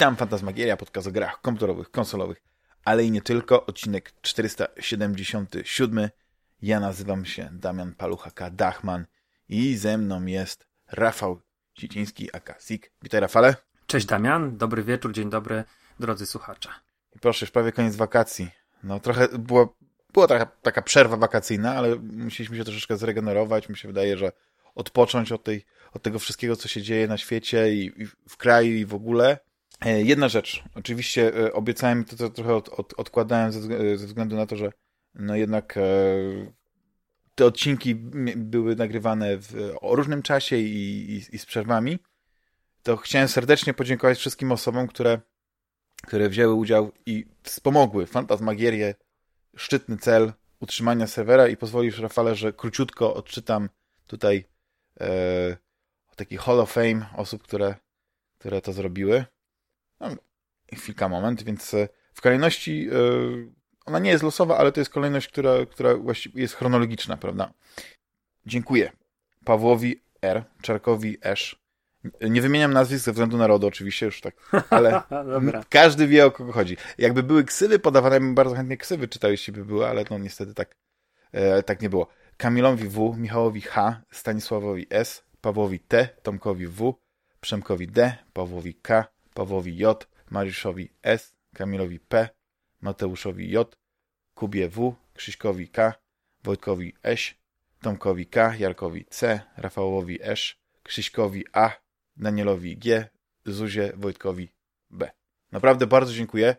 Witam, Fantasmagieria, podcast o grach komputerowych, konsolowych, ale i nie tylko. Odcinek 477. Ja nazywam się Damian Paluchaka Dachman i ze mną jest Rafał Siciński, aka Sik. Witaj, Rafale. Cześć, Damian. Dobry wieczór, dzień dobry, drodzy słuchacze. I proszę, już prawie koniec wakacji. No trochę było, była taka, taka przerwa wakacyjna, ale musieliśmy się troszeczkę zregenerować. Mi się wydaje, że odpocząć od, tej, od tego wszystkiego, co się dzieje na świecie i, i w kraju i w ogóle. E, jedna rzecz. Oczywiście e, obiecałem, to, to trochę od, od, odkładałem ze, ze, względu na to, że no jednak e, te odcinki były nagrywane w, o różnym czasie i, i, i z przerwami. To chciałem serdecznie podziękować wszystkim osobom, które, które wzięły udział i wspomogły Fantasmagierię, szczytny cel utrzymania serwera i pozwolisz, Rafale, że króciutko odczytam tutaj e, taki Hall of Fame osób, które, które to zrobiły. No, chwilka, moment, więc e, w kolejności e, ona nie jest losowa, ale to jest kolejność, która, która właściwie jest chronologiczna, prawda? Dziękuję. Pawłowi R, Czarkowi Esz. Nie wymieniam nazwisk ze względu na RODO oczywiście, już tak, ale każdy wie o kogo chodzi. Jakby były ksywy podawane, bym bardzo chętnie ksywy czytał, jeśli by były, ale no niestety tak, e, tak nie było. Kamilowi W, Michałowi H, Stanisławowi S, Pawłowi T, Tomkowi W, Przemkowi D, Pawłowi K, Pawłowi J, Mariuszowi S, Kamilowi P, Mateuszowi J, Kubie W, Krzyśkowi K, Wojtkowi S, Tomkowi K, Jarkowi C, Rafałowi S, Krzyśkowi A, Danielowi G, Zuzie, Wojtkowi B. Naprawdę bardzo dziękuję.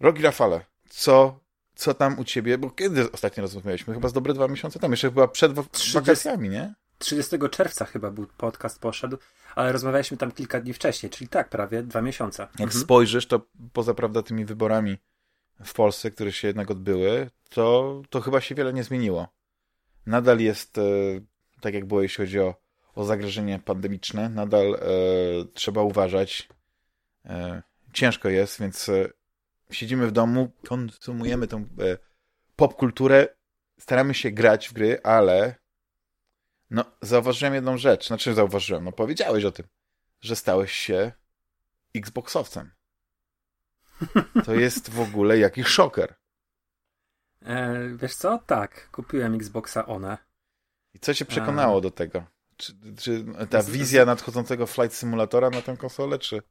Rogi Rafale, co, co tam u ciebie? Bo kiedy ostatnio rozmawialiśmy? Chyba z dobre dwa miesiące temu. Jeszcze była przed 30... wakacjami, nie? 30 czerwca chyba był podcast poszedł, ale rozmawialiśmy tam kilka dni wcześniej, czyli tak, prawie dwa miesiące. Jak mhm. spojrzysz, to poza prawda tymi wyborami w Polsce, które się jednak odbyły, to, to chyba się wiele nie zmieniło. Nadal jest, e, tak jak było, jeśli chodzi o, o zagrożenie pandemiczne, nadal e, trzeba uważać. E, ciężko jest, więc e, siedzimy w domu, konsumujemy tą e, popkulturę, staramy się grać w gry, ale no, zauważyłem jedną rzecz. Znaczy zauważyłem, no powiedziałeś o tym, że stałeś się Xboxowcem. To jest w ogóle jakiś szoker. E, wiesz co? Tak, kupiłem Xboxa One. I co cię przekonało e... do tego? Czy, czy ta wizja nadchodzącego Flight Simulatora na tę konsolę, czy...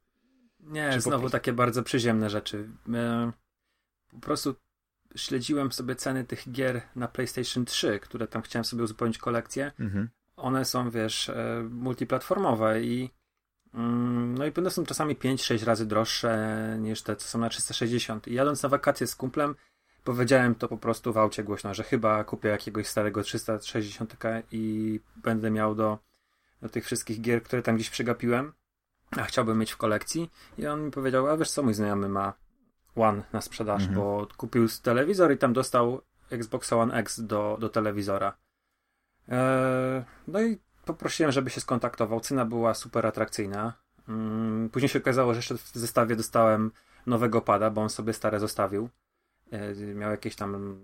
Nie, czy znowu takie bardzo przyziemne rzeczy. E, po prostu śledziłem sobie ceny tych gier na PlayStation 3, które tam chciałem sobie uzupełnić kolekcję. Mhm. One są, wiesz, e, multiplatformowe i mm, no i one są czasami 5-6 razy droższe niż te, co są na 360. I jadąc na wakacje z kumplem, powiedziałem to po prostu w aucie głośno, że chyba kupię jakiegoś starego 360 i będę miał do, do tych wszystkich gier, które tam gdzieś przegapiłem, a chciałbym mieć w kolekcji. I on mi powiedział, a wiesz co, mój znajomy ma One na sprzedaż, mhm. bo kupił telewizor i tam dostał Xbox One X do, do telewizora. Eee, no i poprosiłem, żeby się skontaktował. Cena była super atrakcyjna. Mm, później się okazało, że jeszcze w zestawie dostałem nowego pada, bo on sobie stare zostawił. Eee, miał jakieś tam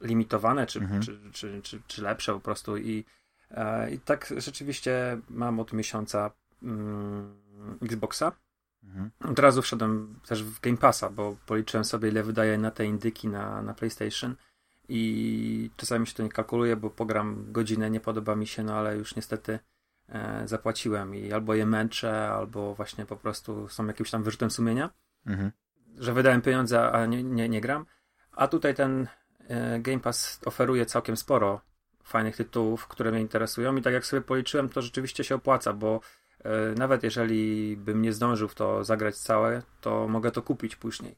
limitowane, czy, mhm. czy, czy, czy, czy, lepsze po prostu. I, e, I tak rzeczywiście mam od miesiąca mm, Xboxa. Mhm. Od razu wszedłem też w Game Passa, bo policzyłem sobie, ile wydaje na te indyki na, na PlayStation i czasami się to nie kalkuluje, bo pogram godzinę, nie podoba mi się, no ale już niestety e, zapłaciłem i albo je męczę, albo właśnie po prostu są jakimś tam wyrzutem sumienia, mhm. że wydałem pieniądze, a nie, nie, nie gram. A tutaj ten e, Game Pass oferuje całkiem sporo fajnych tytułów, które mnie interesują i tak jak sobie policzyłem, to rzeczywiście się opłaca, bo nawet jeżeli bym nie zdążył w to zagrać całe, to mogę to kupić później.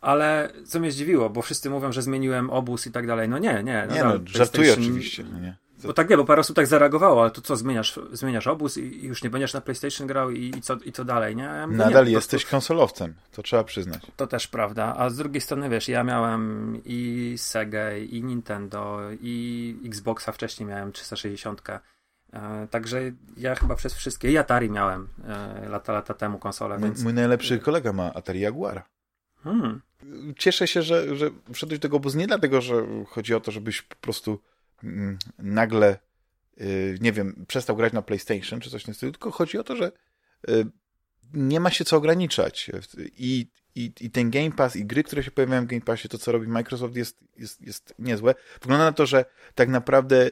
Ale co mnie zdziwiło, bo wszyscy mówią, że zmieniłem obóz i tak dalej. No nie, nie. Nie, no, żartuję oczywiście. No nie. Bo tak nie, bo parę osób tak zareagowało, ale to co, zmieniasz, zmieniasz obóz i już nie będziesz na PlayStation grał i, i, co, i co dalej, nie? Nadal nie, jesteś prostu... konsolowcem, to trzeba przyznać. To też prawda, a z drugiej strony wiesz, ja miałem i Sega, i Nintendo, i Xboxa wcześniej miałem 360 E, także ja chyba przez wszystkie, i Atari miałem e, lata, lata temu konsolę. Mój, więc... mój najlepszy kolega ma Atari Jaguar. Hmm. Cieszę się, że, że wszedłeś do tego obozu nie dlatego, że chodzi o to, żebyś po prostu mm, nagle, y, nie wiem, przestał grać na PlayStation czy coś w tym stylu, tylko chodzi o to, że y, nie ma się co ograniczać. I, i, I ten Game Pass, i gry, które się pojawiają w Game Passie, to co robi Microsoft jest, jest, jest niezłe. Wygląda na to, że tak naprawdę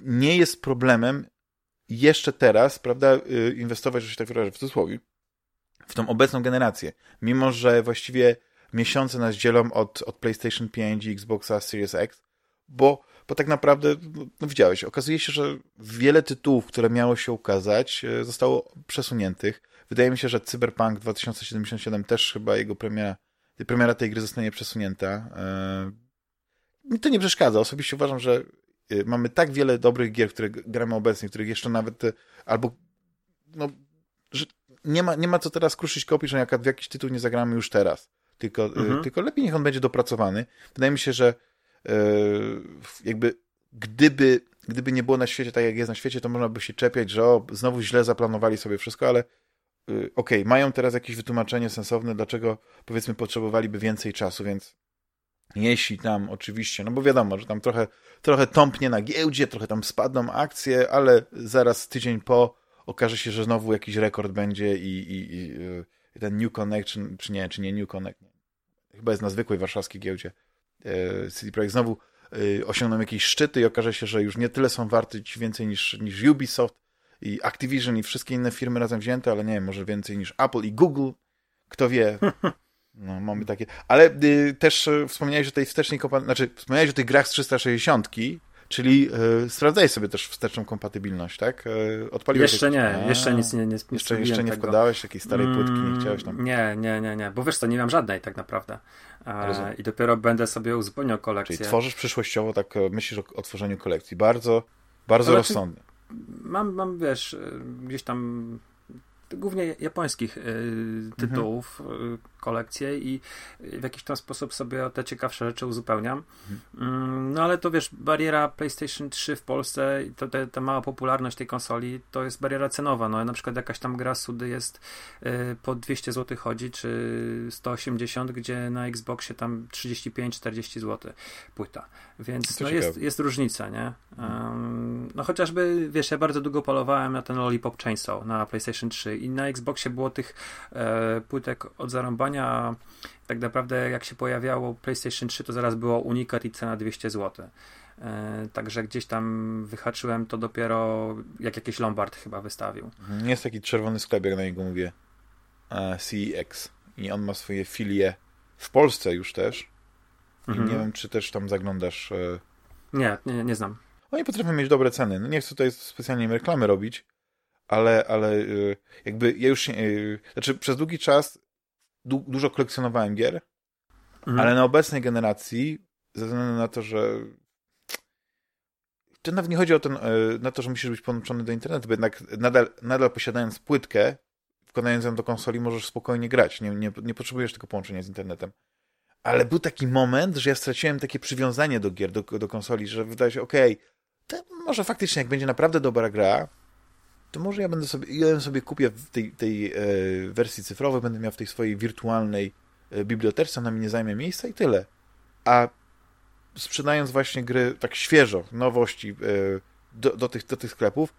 nie jest problemem jeszcze teraz, prawda, y, inwestować, że się tak wyrażę w cudzysłowie, w tą obecną generację. Mimo, że właściwie miesiące nas dzielą od, od PlayStation 5 i Xboxa Series X, bo, bo tak naprawdę, no widziałeś, okazuje się, że wiele tytułów, które miało się ukazać, y, zostało przesuniętych. Wydaje mi się, że Cyberpunk 2077 też chyba jego premiera, premiera tej gry zostanie przesunięta. Y, mi to nie przeszkadza. Osobiście uważam, że mamy tak wiele dobrych gier, które gramy obecnie, których jeszcze nawet y, albo no, że nie ma, nie ma co teraz kruszyć kopii, że w jakiś tytuł nie zagramy już teraz. Tylko, y, mhm. tylko lepiej niech on będzie dopracowany. Wydaje mi się, że jakby gdyby, gdyby nie było na świecie tak, jak jest na świecie, to można by się czepiać, że o, znowu źle zaplanowali sobie wszystko, ale okej, okay, mają teraz jakieś wytłumaczenie sensowne, dlaczego powiedzmy potrzebowaliby więcej czasu, więc jeśli tam oczywiście, no bo wiadomo, że tam trochę, trochę tąpnie na giełdzie, trochę tam spadną akcje, ale zaraz tydzień po okaże się, że znowu jakiś rekord będzie i, i, i y, ten New Connect, czy, nie, czy nie New Connect, chyba jest na zwykłej warszawskiej giełdzie, y, CD Projekt. Znowu y, osiągną jakieś szczyty i okaże się, że już nie tyle są warty więcej niż, niż Ubisoft i Activision i wszystkie inne firmy razem wzięte, ale nie wiem, może więcej niż Apple i Google, kto wie. No, mamy takie. Ale y, też y, wspomniałeś o tej wstecznej kompatybilności, znaczy wspomniałeś o tych grach z 360, czyli y, sprawdzaj sobie też wsteczną kompatybilność, tak? Y, odpaliłeś Jeszcze nie, A, jeszcze nic nie, nie, Jeszcze, jeszcze nie wkładałeś jakiejś starej mm, płytki, nie chciałeś tam. Nie, nie, nie, nie, bo wiesz co, nie mam żadnej tak naprawdę. E, I dopiero będę sobie uzupełniał kolekcję. Czyli tworzysz przyszłościowo, tak e, myślisz o, o tworzeniu kolekcji. Bardzo, bardzo znaczy, rozsądnie. Mam, mam, wiesz, e, gdzieś tam głównie japońskich tytułów, mhm kolekcję i w jakiś tam sposób sobie te ciekawsze rzeczy uzupełniam. Mhm. No ale to wiesz, bariera PlayStation 3 w Polsce, to, te, ta mała popularność tej konsoli, to jest bariera cenowa. No na przykład jakaś tam gra Sudy jest y, po 200 zł chodzi, czy 180, gdzie na Xboxie tam 35-40 zł płyta. Więc no, jest, jest różnica, nie? Um, no chociażby, wiesz, ja bardzo długo polowałem na ten Lollipop Chainsaw na PlayStation 3 i na Xboxie było tych e, płytek od zarąbania a tak naprawdę jak się pojawiało PlayStation 3, to zaraz było unikat i cena 200 zł. E, także gdzieś tam wyhaczyłem to dopiero jak jakiś Lombard chyba wystawił. Mhm. Jest taki czerwony sklep, jak na niego mówię. CEX. I on ma swoje filie w Polsce już też. I mhm. nie wiem, czy też tam zaglądasz. E, nie, nie, nie znam. Oni potrafią mieć dobre ceny. No nie chcę tutaj specjalnie reklamy robić, ale, ale e, jakby ja już, znaczy przez długi czas du dużo kolekcjonowałem gier, mhm. ale na obecnej generacji, ze względu na to, że to nawet nie chodzi o ten, e, na to, że musisz być podłączony do internetu, bo jednak nadal, nadal posiadając płytkę, wkładając ją do konsoli, możesz spokojnie grać. Nie, nie, nie potrzebujesz tylko połączenia z internetem. Ale był taki moment, że ja straciłem takie przywiązanie do gier, do, do konsoli, że wydaje się, okej, okay, może faktycznie, jak będzie naprawdę dobra gra, to może ja będę sobie, ja sobie kupię w tej, tej e, wersji cyfrowej, będę miał w tej swojej wirtualnej e, bibliotece, ona mi nie zajmie miejsca i tyle. A sprzedając właśnie gry tak świeżo, nowości e, do, do, tych, do tych sklepów,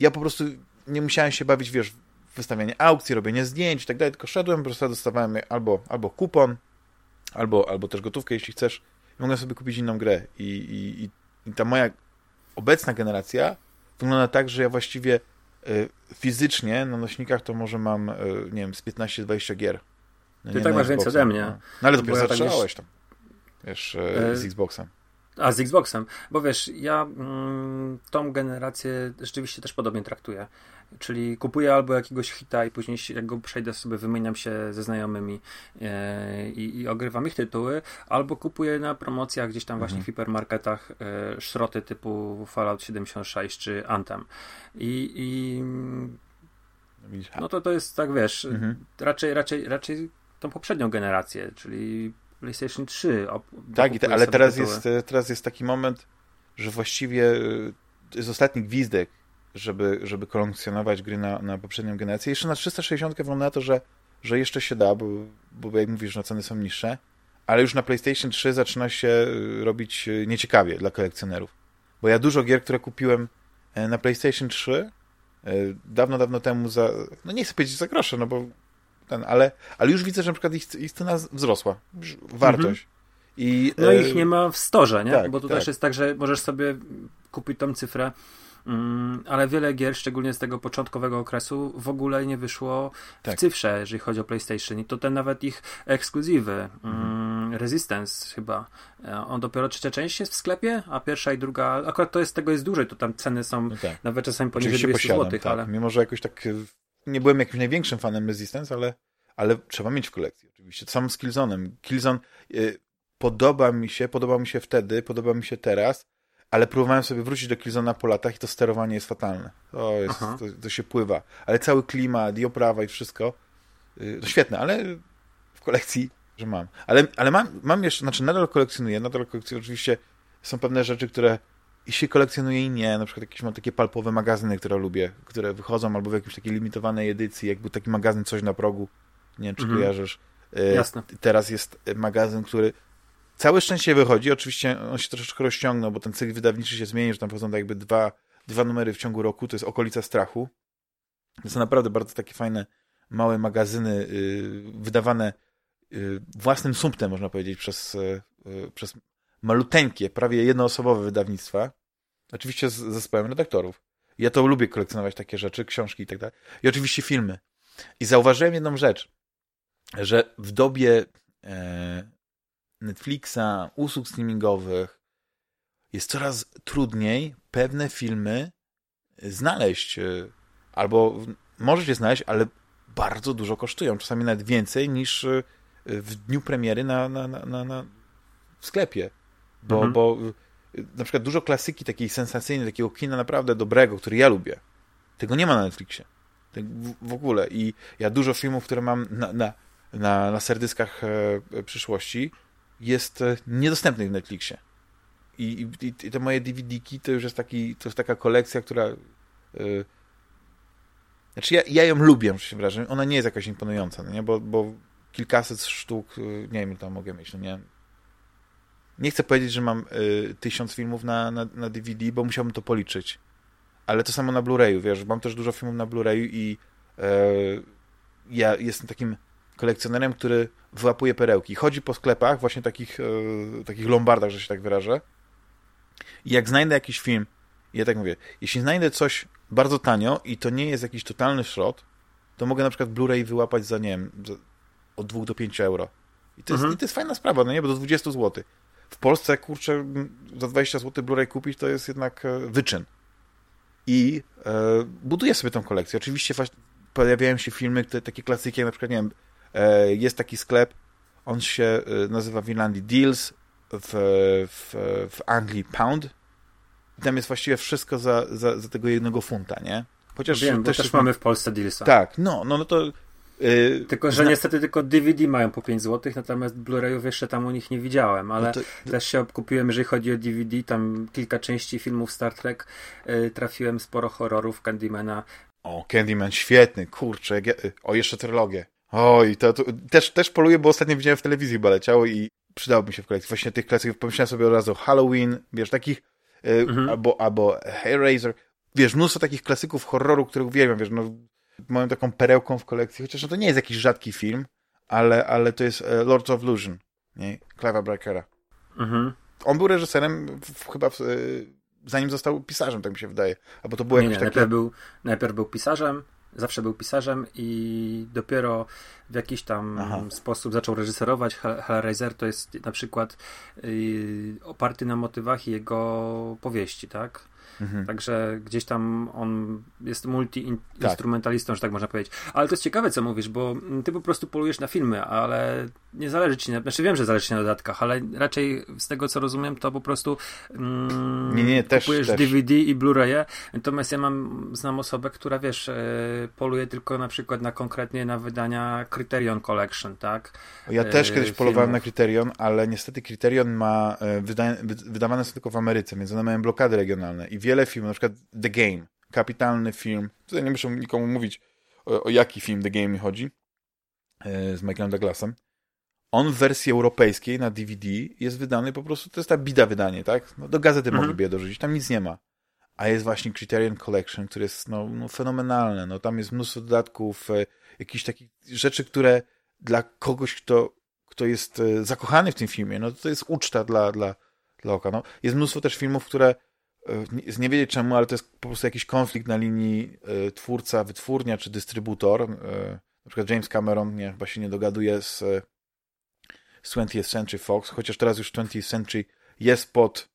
ja po prostu nie musiałem się bawić, wiesz, wystawianie aukcji, robienie zdjęć i tak dalej, tylko szedłem, po prostu dostawałem albo, albo kupon, albo, albo też gotówkę, jeśli chcesz, i mogłem sobie kupić inną grę. I, i, i ta moja obecna generacja wygląda tak, że ja właściwie fizycznie na nośnikach to może mam, y, nie wiem, z 15-20 gier. No Ty tak masz więcej ode mnie. No, no ale dopiero ja tak zaczynałeś tam, wiesz, y, z Xboxem. A, z Xboxem. Bo wiesz, ja mm, tą generację rzeczywiście też podobnie traktuję. Czyli kupuję albo jakiegoś hita i później jak go przejdę sobie, wymieniam się ze znajomymi e, i, i ogrywam ich tytuły, albo kupuję na promocjach gdzieś tam mhm. właśnie w hipermarketach e, szroty typu Fallout 76 czy Anthem. I, i no to to jest tak, wiesz, mhm. raczej, raczej, raczej tą poprzednią generację, czyli PlayStation 3. Tak, te, ale teraz jest, teraz jest taki moment, że właściwie to jest ostatni gwizdek żeby, żeby kolekcjonować gry na, na poprzednią generację. Jeszcze na 360 wygląda na to, że, że jeszcze się da, bo, bo jak mówisz, no ceny są niższe, ale już na PlayStation 3 zaczyna się y, robić nieciekawie dla kolekcjonerów. Bo ja dużo gier, które kupiłem na PlayStation 3, Dawno, dawno temu za, no nie chcę powiedzieć za grosze, no bo ten, ale, ale już widzę, że na przykład ich, ich cena wzrosła. Wartość. Mhm. I, no ich nie ma w storze, nie? Tak, bo tu tak. też jest tak, że możesz sobie kupić tą cyfrę Mm, ale wiele gier, szczególnie z tego początkowego okresu, w ogóle nie wyszło tak. w cyfrze, jeżeli chodzi o PlayStation. I to te nawet ich ekskluzywy. Mhm. Resistance chyba. E, on dopiero trzecia część jest w sklepie, a pierwsza i druga, akurat to jest tego jest dłużej, to tam ceny są no tak. nawet czasami poniżej Oczywiście 200 zł, tak. ale... Mimo, że jakoś tak nie byłem jakimś największym fanem Resistance, ale, ale trzeba mieć w kolekcji oczywiście. To samo z Killzone'em. Killzone y, podoba mi się, podoba mi się wtedy, podoba mi się teraz, ale próbowałem sobie wrócić do Killzone'a po latach i to sterowanie jest fatalne. To, jest, to, to, się pływa. Ale cały klimat i oprawa i wszystko, yy, to świetne, ale w kolekcji, że mam. Ale, ale mam, mam jeszcze, znaczy nadal kolekcjonuję, nadal kolekcjonuję, oczywiście są pewne rzeczy, które i się kolekcjonuje i nie. Na przykład jakieś mam takie palpowe magazyny, które lubię, które wychodzą albo w jakiejś takiej limitowanej edycji, jakby taki magazyn Coś na progu. Nie wiem, czy mhm. kojarzysz. Yy, Jasne. Teraz jest magazyn, który Całe szczęście wychodzi, oczywiście on się troszeczkę rozciągnął, bo ten cykl wydawniczy się zmieni, że tam wchodzą jakby dwa, dwa numery w ciągu roku, to jest okolica strachu. To są naprawdę bardzo takie fajne, małe magazyny, yy, wydawane yy, własnym sumptem, można powiedzieć, przez, przez maluteńkie, prawie jednoosobowe wydawnictwa. Oczywiście z zespołem redaktorów. Ja to lubię kolekcjonować takie rzeczy, książki i tak dalej. I oczywiście filmy. I zauważyłem jedną rzecz, że w dobie e, Netflixa, usług streamingowych jest coraz trudniej pewne filmy znaleźć. E, albo możesz je znaleźć, ale bardzo dużo kosztują. Czasami nawet więcej niż e, w dniu premiery na, na, na, na w sklepie. Bo, mhm. bo e, na przykład dużo klasyki takiej sensacyjnej, takiego kina naprawdę dobrego, który ja lubię, tego nie ma na Netflixie. Tak w ogóle. I ja dużo filmów, które mam na, na, na, na serdyskach przyszłości, jest e, niedostępny w Netflixie. I, i, i te moje DVD-ki to już jest, taki, to jest taka kolekcja, która. Yy, znaczy, ja, ja ją lubię, muszę się wrażenie. Ona nie jest jakaś imponująca, no nie? Bo, bo kilkaset sztuk, yy, nie wiem, tam mogę mieć, no nie. Nie chcę powiedzieć, że mam yy, tysiąc filmów na, na, na DVD, bo musiałbym to policzyć. Ale to samo na Blu-rayu, wiesz, mam też dużo filmów na Blu-rayu i ja jestem takim kolekcjonerem, który wyłapuje perełki. Chodzi po sklepach, właśnie takich, e, takich lombardach, że się tak wyrażę. I jak znajdę jakiś film, ja tak mówię, jeśli znajdę coś bardzo tanio i to nie jest jakiś totalny szrot, to mogę na przykład Blu-ray wyłapać za, nie wiem, za, od 2 do 5 euro. I to, jest, mhm. i to jest fajna sprawa, no nie, bo do 20 zł. W Polsce, kurczę, za 20 zł Blu-ray kupić to jest jednak e, wyczyn. I e, buduję sobie tą kolekcję. Oczywiście pojawiają się filmy, te, takie klasyki, na przykład, nie wiem, E, jest taki sklep, on się e, nazywa w Irlandii Deals, w, w, w Anglii Pound. I tam jest właściwie wszystko za, za, za tego jednego funta, nie? Chociaż Wiem, też, też mamy w Polsce Dealsa. Tak, no, no, no to Yy, tylko, że zna... niestety tylko DVD mają po 5 zł, natomiast Blu-rayów jeszcze tam u nich nie widziałem, ale no to... też się kupiłem, jeżeli chodzi o DVD, tam kilka części filmów Star Trek, yy, trafiłem sporo horrorów Candymana. O, Candyman, świetny, kurczę, o, jeszcze trylogię. Oj, to, to, też, też poluję, bo ostatnio widziałem w telewizji chyba leciało i przydałoby mi się w kolekcji. Właśnie tych klasyków pomyślałem sobie od razu Halloween, wiesz, takich yy, mhm. albo, albo Hellraiser. Wiesz, mnóstwo takich klasyków horroru, których uwielbiam, wiesz, no moją taką perełką w kolekcji, chociaż no, to nie jest jakiś rzadki film, ale, ale to jest uh, Lords of Illusion, nie? Clive'a Barkera. Mhm. On był reżyserem w, chyba w, y, zanim został pisarzem, tak mi się wydaje. Albo to było nie, nie, takie... najpierw, był, najpierw był pisarzem, zawsze był pisarzem i dopiero w jakiś tam Aha. sposób zaczął reżyserować. Hellraiser to jest na przykład yy, oparty na motywach jego powieści, tak? Mhm. Także gdzieś tam on jest multi-instrumentalistą, tak. że tak można powiedzieć. Ale to jest ciekawe, co mówisz, bo ty po prostu polujesz na filmy, ale nie zależy ci na... Znaczy wiem, że zależy ci na dodatkach, ale raczej z tego, co rozumiem, to po prostu mm, nie, nie, też, kupujesz też. DVD i Blu-raye. Natomiast ja mam, znam osobę, która, wiesz, e, poluje tylko na przykład na konkretnie na wydania Criterion Collection, tak? Ja też e, kiedyś polowałem na Criterion, ale niestety Criterion ma e, wyda wydawane są tylko w Ameryce, więc one mają blokady regionalne i wiele filmów, na przykład The Game, kapitalny film, tutaj nie muszę nikomu mówić o, o jaki film The Game mi chodzi, z Michaelem Douglasem, on w wersji europejskiej na DVD jest wydany po prostu, to jest ta bida wydanie, tak? No, do gazety mhm. mogliby je dorzucić, tam nic nie ma. a jest właśnie Criterion Collection, który jest no, no fenomenalne. No, tam jest mnóstwo dodatków, e, jakichś takich rzeczy, które dla kogoś, kto, kto jest e, zakochany w tym filmie, no to jest uczta dla, dla, dla oka. No. Jest mnóstwo też filmów, które z nie wiedzieć czemu, ale to jest po prostu jakiś konflikt na linii twórca, wytwórnia czy dystrybutor. Na przykład James Cameron nie, chyba się nie dogaduje z, z 20th Century Fox, chociaż teraz już 20th Century jest pod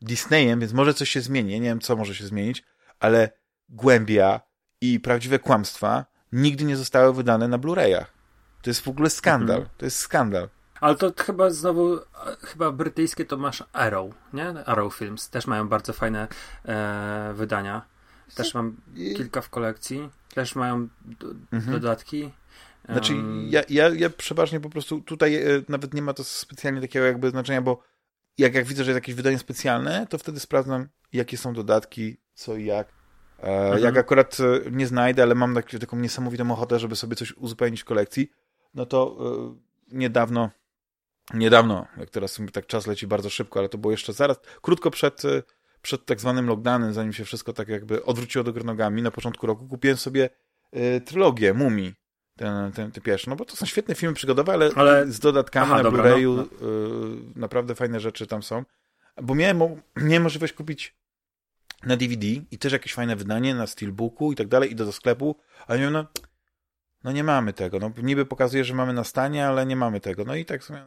Disneyem, więc może coś się zmieni. nie wiem, co może się zmienić, ale głębia i prawdziwe kłamstwa nigdy nie zostały wydane na Blu-rayach. To jest w ogóle skandal. Mhm. To jest skandal. Ale to chyba znowu, chyba brytyjskie to masz Arrow, nie? Arrow Films. Też mają bardzo fajne e, wydania. Też mam kilka w kolekcji. Też mają do, mhm. dodatki. Znaczy, ja, ja, ja przeważnie po prostu tutaj e, nawet nie ma to specjalnie takiego jakby znaczenia, bo jak, jak widzę, że jest jakieś wydanie specjalne, to wtedy sprawdzam, jakie są dodatki, co i jak. E, mhm. Jak akurat e, nie znajdę, ale mam tak, taką niesamowitą ochotę, żeby sobie coś uzupełnić w kolekcji, no to e, niedawno, niedawno, jak teraz tak czas leci bardzo szybko, ale to było jeszcze zaraz, krótko przed, e, przed tak zwanym lockdownem, zanim się wszystko tak jakby odwróciło do nogami, na początku roku kupiłem sobie e, trylogię Mumii ten, ten, ten pierwszy. No bo to są świetne filmy przygodowe, ale, ale... z dodatkami Aha, na Blu-rayu no, no. y, naprawdę fajne rzeczy tam są. Bo miałem, miałem możliwość kupić na DVD i też jakieś fajne wydanie na Steelbooku i tak dalej, idę do sklepu, ale miałem, no, no nie mamy tego. No niby pokazuje, że mamy na stanie, ale nie mamy tego. No i tak w sumie,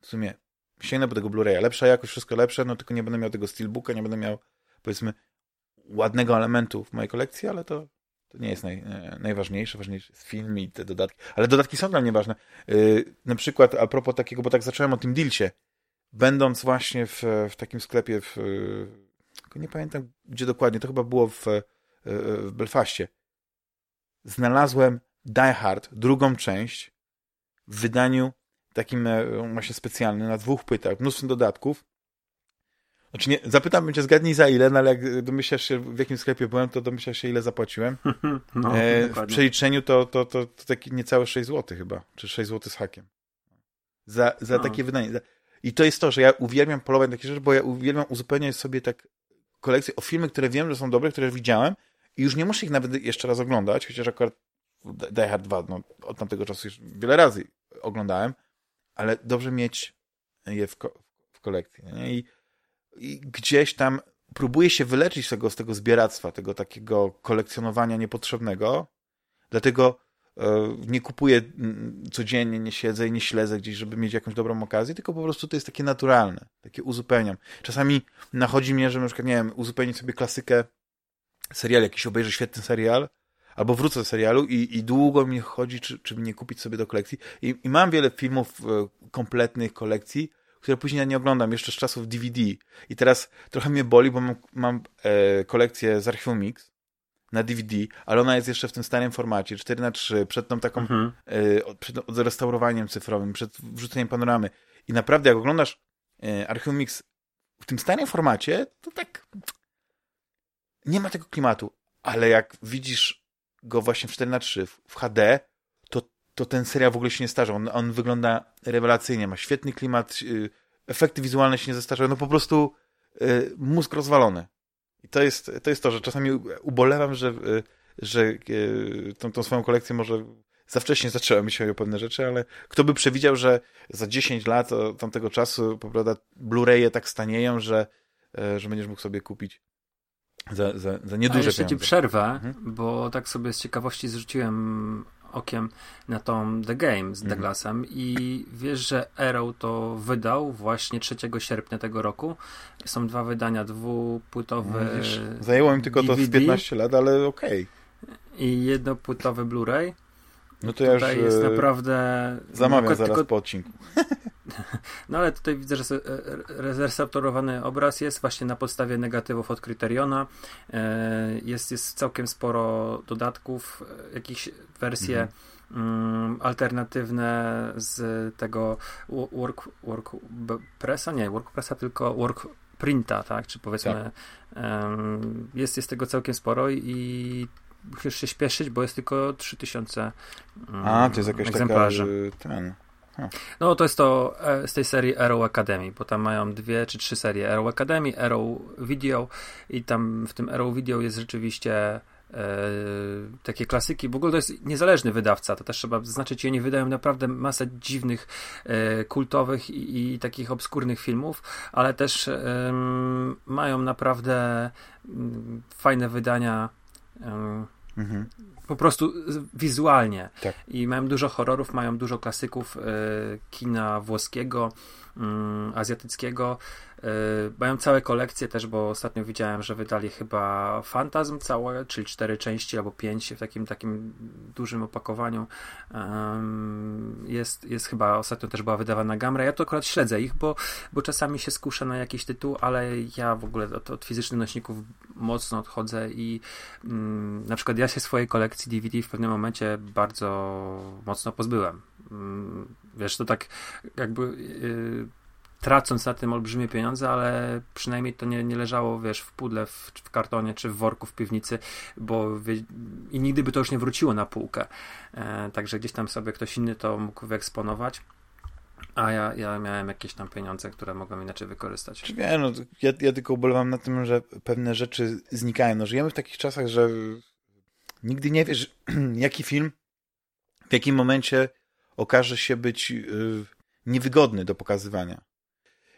w sumie sięgnę po tego Blu-raya. Lepsza jakość, wszystko lepsze, no tylko nie będę miał tego Steelbooka, nie będę miał, powiedzmy, ładnego elementu w mojej kolekcji, ale to to nie jest naj, e, najważniejsze, ważniejsze jest film i te dodatki. Ale dodatki są dla mnie ważne. Yy, na przykład a propos takiego, bo tak zacząłem o tym Dilcie. Będąc właśnie w, w takim sklepie w, nie pamiętam gdzie dokładnie, to chyba było w, e, w Belfaście. Znalazłem Die Hard, drugą część w wydaniu takim właśnie specjalnym, na dwóch płytach, mnóstwo dodatków znaczy nie, zapytam cię, zgadnij za ile, no ale jak domyślasz się, w jakim sklepie byłem, to domyślasz się, ile zapłaciłem. No, e, w przeliczeniu to, to, to, to takie niecałe 6 zł chyba, czy 6 zł z hakiem. Za, za no. takie wydanie. I to jest to, że ja uwielbiam polować na takie rzeczy, bo ja uwielbiam uzupełniać sobie tak kolekcję o filmy, które wiem, że są dobre, które widziałem i już nie muszę ich nawet jeszcze raz oglądać, chociaż akurat Die Hard 2 no, od tamtego czasu już wiele razy oglądałem, ale dobrze mieć je w, ko w kolekcji. Nie? I i gdzieś tam próbuję się wyleczyć z tego, z tego zbieractwa, tego takiego kolekcjonowania niepotrzebnego. Dlatego e, nie kupuję codziennie, nie siedzę i nie śledzę gdzieś, żeby mieć jakąś dobrą okazję, tylko po prostu to jest takie naturalne, takie uzupełniam. Czasami nachodzi mnie, że na przykład, nie wiem, uzupełnić sobie klasykę serial, jakiś obejrzę świetny serial, albo wrócę do serialu i, i długo mi chodzi, czy, czy nie kupić sobie do kolekcji. I, i mam wiele filmów e, kompletnych kolekcji, które później ja nie oglądam, jeszcze z czasów DVD. I teraz trochę mnie boli, bo mam, mam e, kolekcję z Archiwum Mix na DVD, ale ona jest jeszcze w tym starym formacie, 4 na 3 przed tą taką, mhm. e, przed odrestaurowaniem cyfrowym, przed wrzuceniem panoramy. I naprawdę, jak oglądasz e, Archiwum Mix w tym starym formacie, to tak nie ma tego klimatu. Ale jak widzisz go właśnie w 4 na 3 w HD, to ten serial w ogóle się nie starzał. On, on wygląda rewelacyjnie, ma świetny klimat, y, efekty wizualne się nie zestarzają, no po prostu y, mózg rozwalony. I to jest, to jest to, że czasami ubolewam, że, y, że tą, tą swoją kolekcję może za wcześnie zacząłem myśleć o pewne rzeczy, ale kto by przewidział, że za 10 lat od tamtego czasu prawda, Blu-raye tak stanieją, że, że będziesz mógł sobie kupić za, za, za nieduże A jeszcze pieniądze. ci przerwę, mhm. bo tak sobie z ciekawości zrzuciłem okiem na tą The Game z mhm. Douglasem i wiesz, że Arrow to wydał właśnie 3 sierpnia tego roku. Są dwa wydania, dwupłytowe no, Zajęło im tylko DVD, to 15 lat, ale okej. Okay. I jednopłytowy Blu-ray. No to ja już jest e, naprawdę... Zamawiam zaraz tylko... po odcinku. No ale tutaj widzę, że reseptorowany obraz jest właśnie na podstawie negatywów od Kryteriona. E, jest, jest całkiem sporo dodatków, e, jakieś wersje mhm. alternatywne z tego work, work pressa, nie WordPressa, tylko work printa, tak? Czy powiedzmy tak. jest, jest tego całkiem sporo i musisz się śpieszyć, bo jest tylko 3000 A, to jest jakaś egzemplarzy. taka ten No to jest to e, z tej serii Arrow Academy, bo tam mają dwie czy trzy serie Arrow Academy, Arrow Video i tam w tym Arrow Video jest rzeczywiście E, takie klasyki. W ogóle to jest niezależny wydawca, to też trzeba zaznaczyć. Oni wydają naprawdę masę dziwnych, e, kultowych i, i, takich obskurnych filmów, ale też mają naprawdę mm, fajne wydania. Mhm. Po prostu wizualnie. Tak. I mają dużo horrorów, mają dużo klasyków kina włoskiego, mm, azjatyckiego. E, mają całe kolekcje też, bo ostatnio widziałem, że wydali chyba Fantasm całe, czyli cztery części albo pięć w takim takim dużym opakowaniu. Jest, jest chyba, ostatnio też była wydawana Gamra. Ja to akurat śledzę ich, bo, bo czasami się skuszę na jakiś tytuł, ale ja w ogóle od, od fizycznych nośników mocno odchodzę i mm, na przykład ja się swojej kolekcji DVD w pewnym momencie bardzo mocno pozbyłem. Mm, wiesz, to tak jakby yy, tracąc na tym olbrzymie pieniądze, ale przynajmniej to nie, nie leżało, wiesz, w pudle, w, w kartonie czy w worku w piwnicy, bo wie, i nigdy by to już nie wróciło na półkę. E, także gdzieś tam sobie ktoś inny to mógł wyeksponować. A ja, ja miałem jakieś tam pieniądze, które mogłem inaczej wykorzystać. Nie, no, ja, ja tylko ubolewam na tym, że pewne rzeczy znikają. No, żyjemy w takich czasach, że nigdy nie wiesz, jaki film w jakim momencie okaże się być yy, niewygodny do pokazywania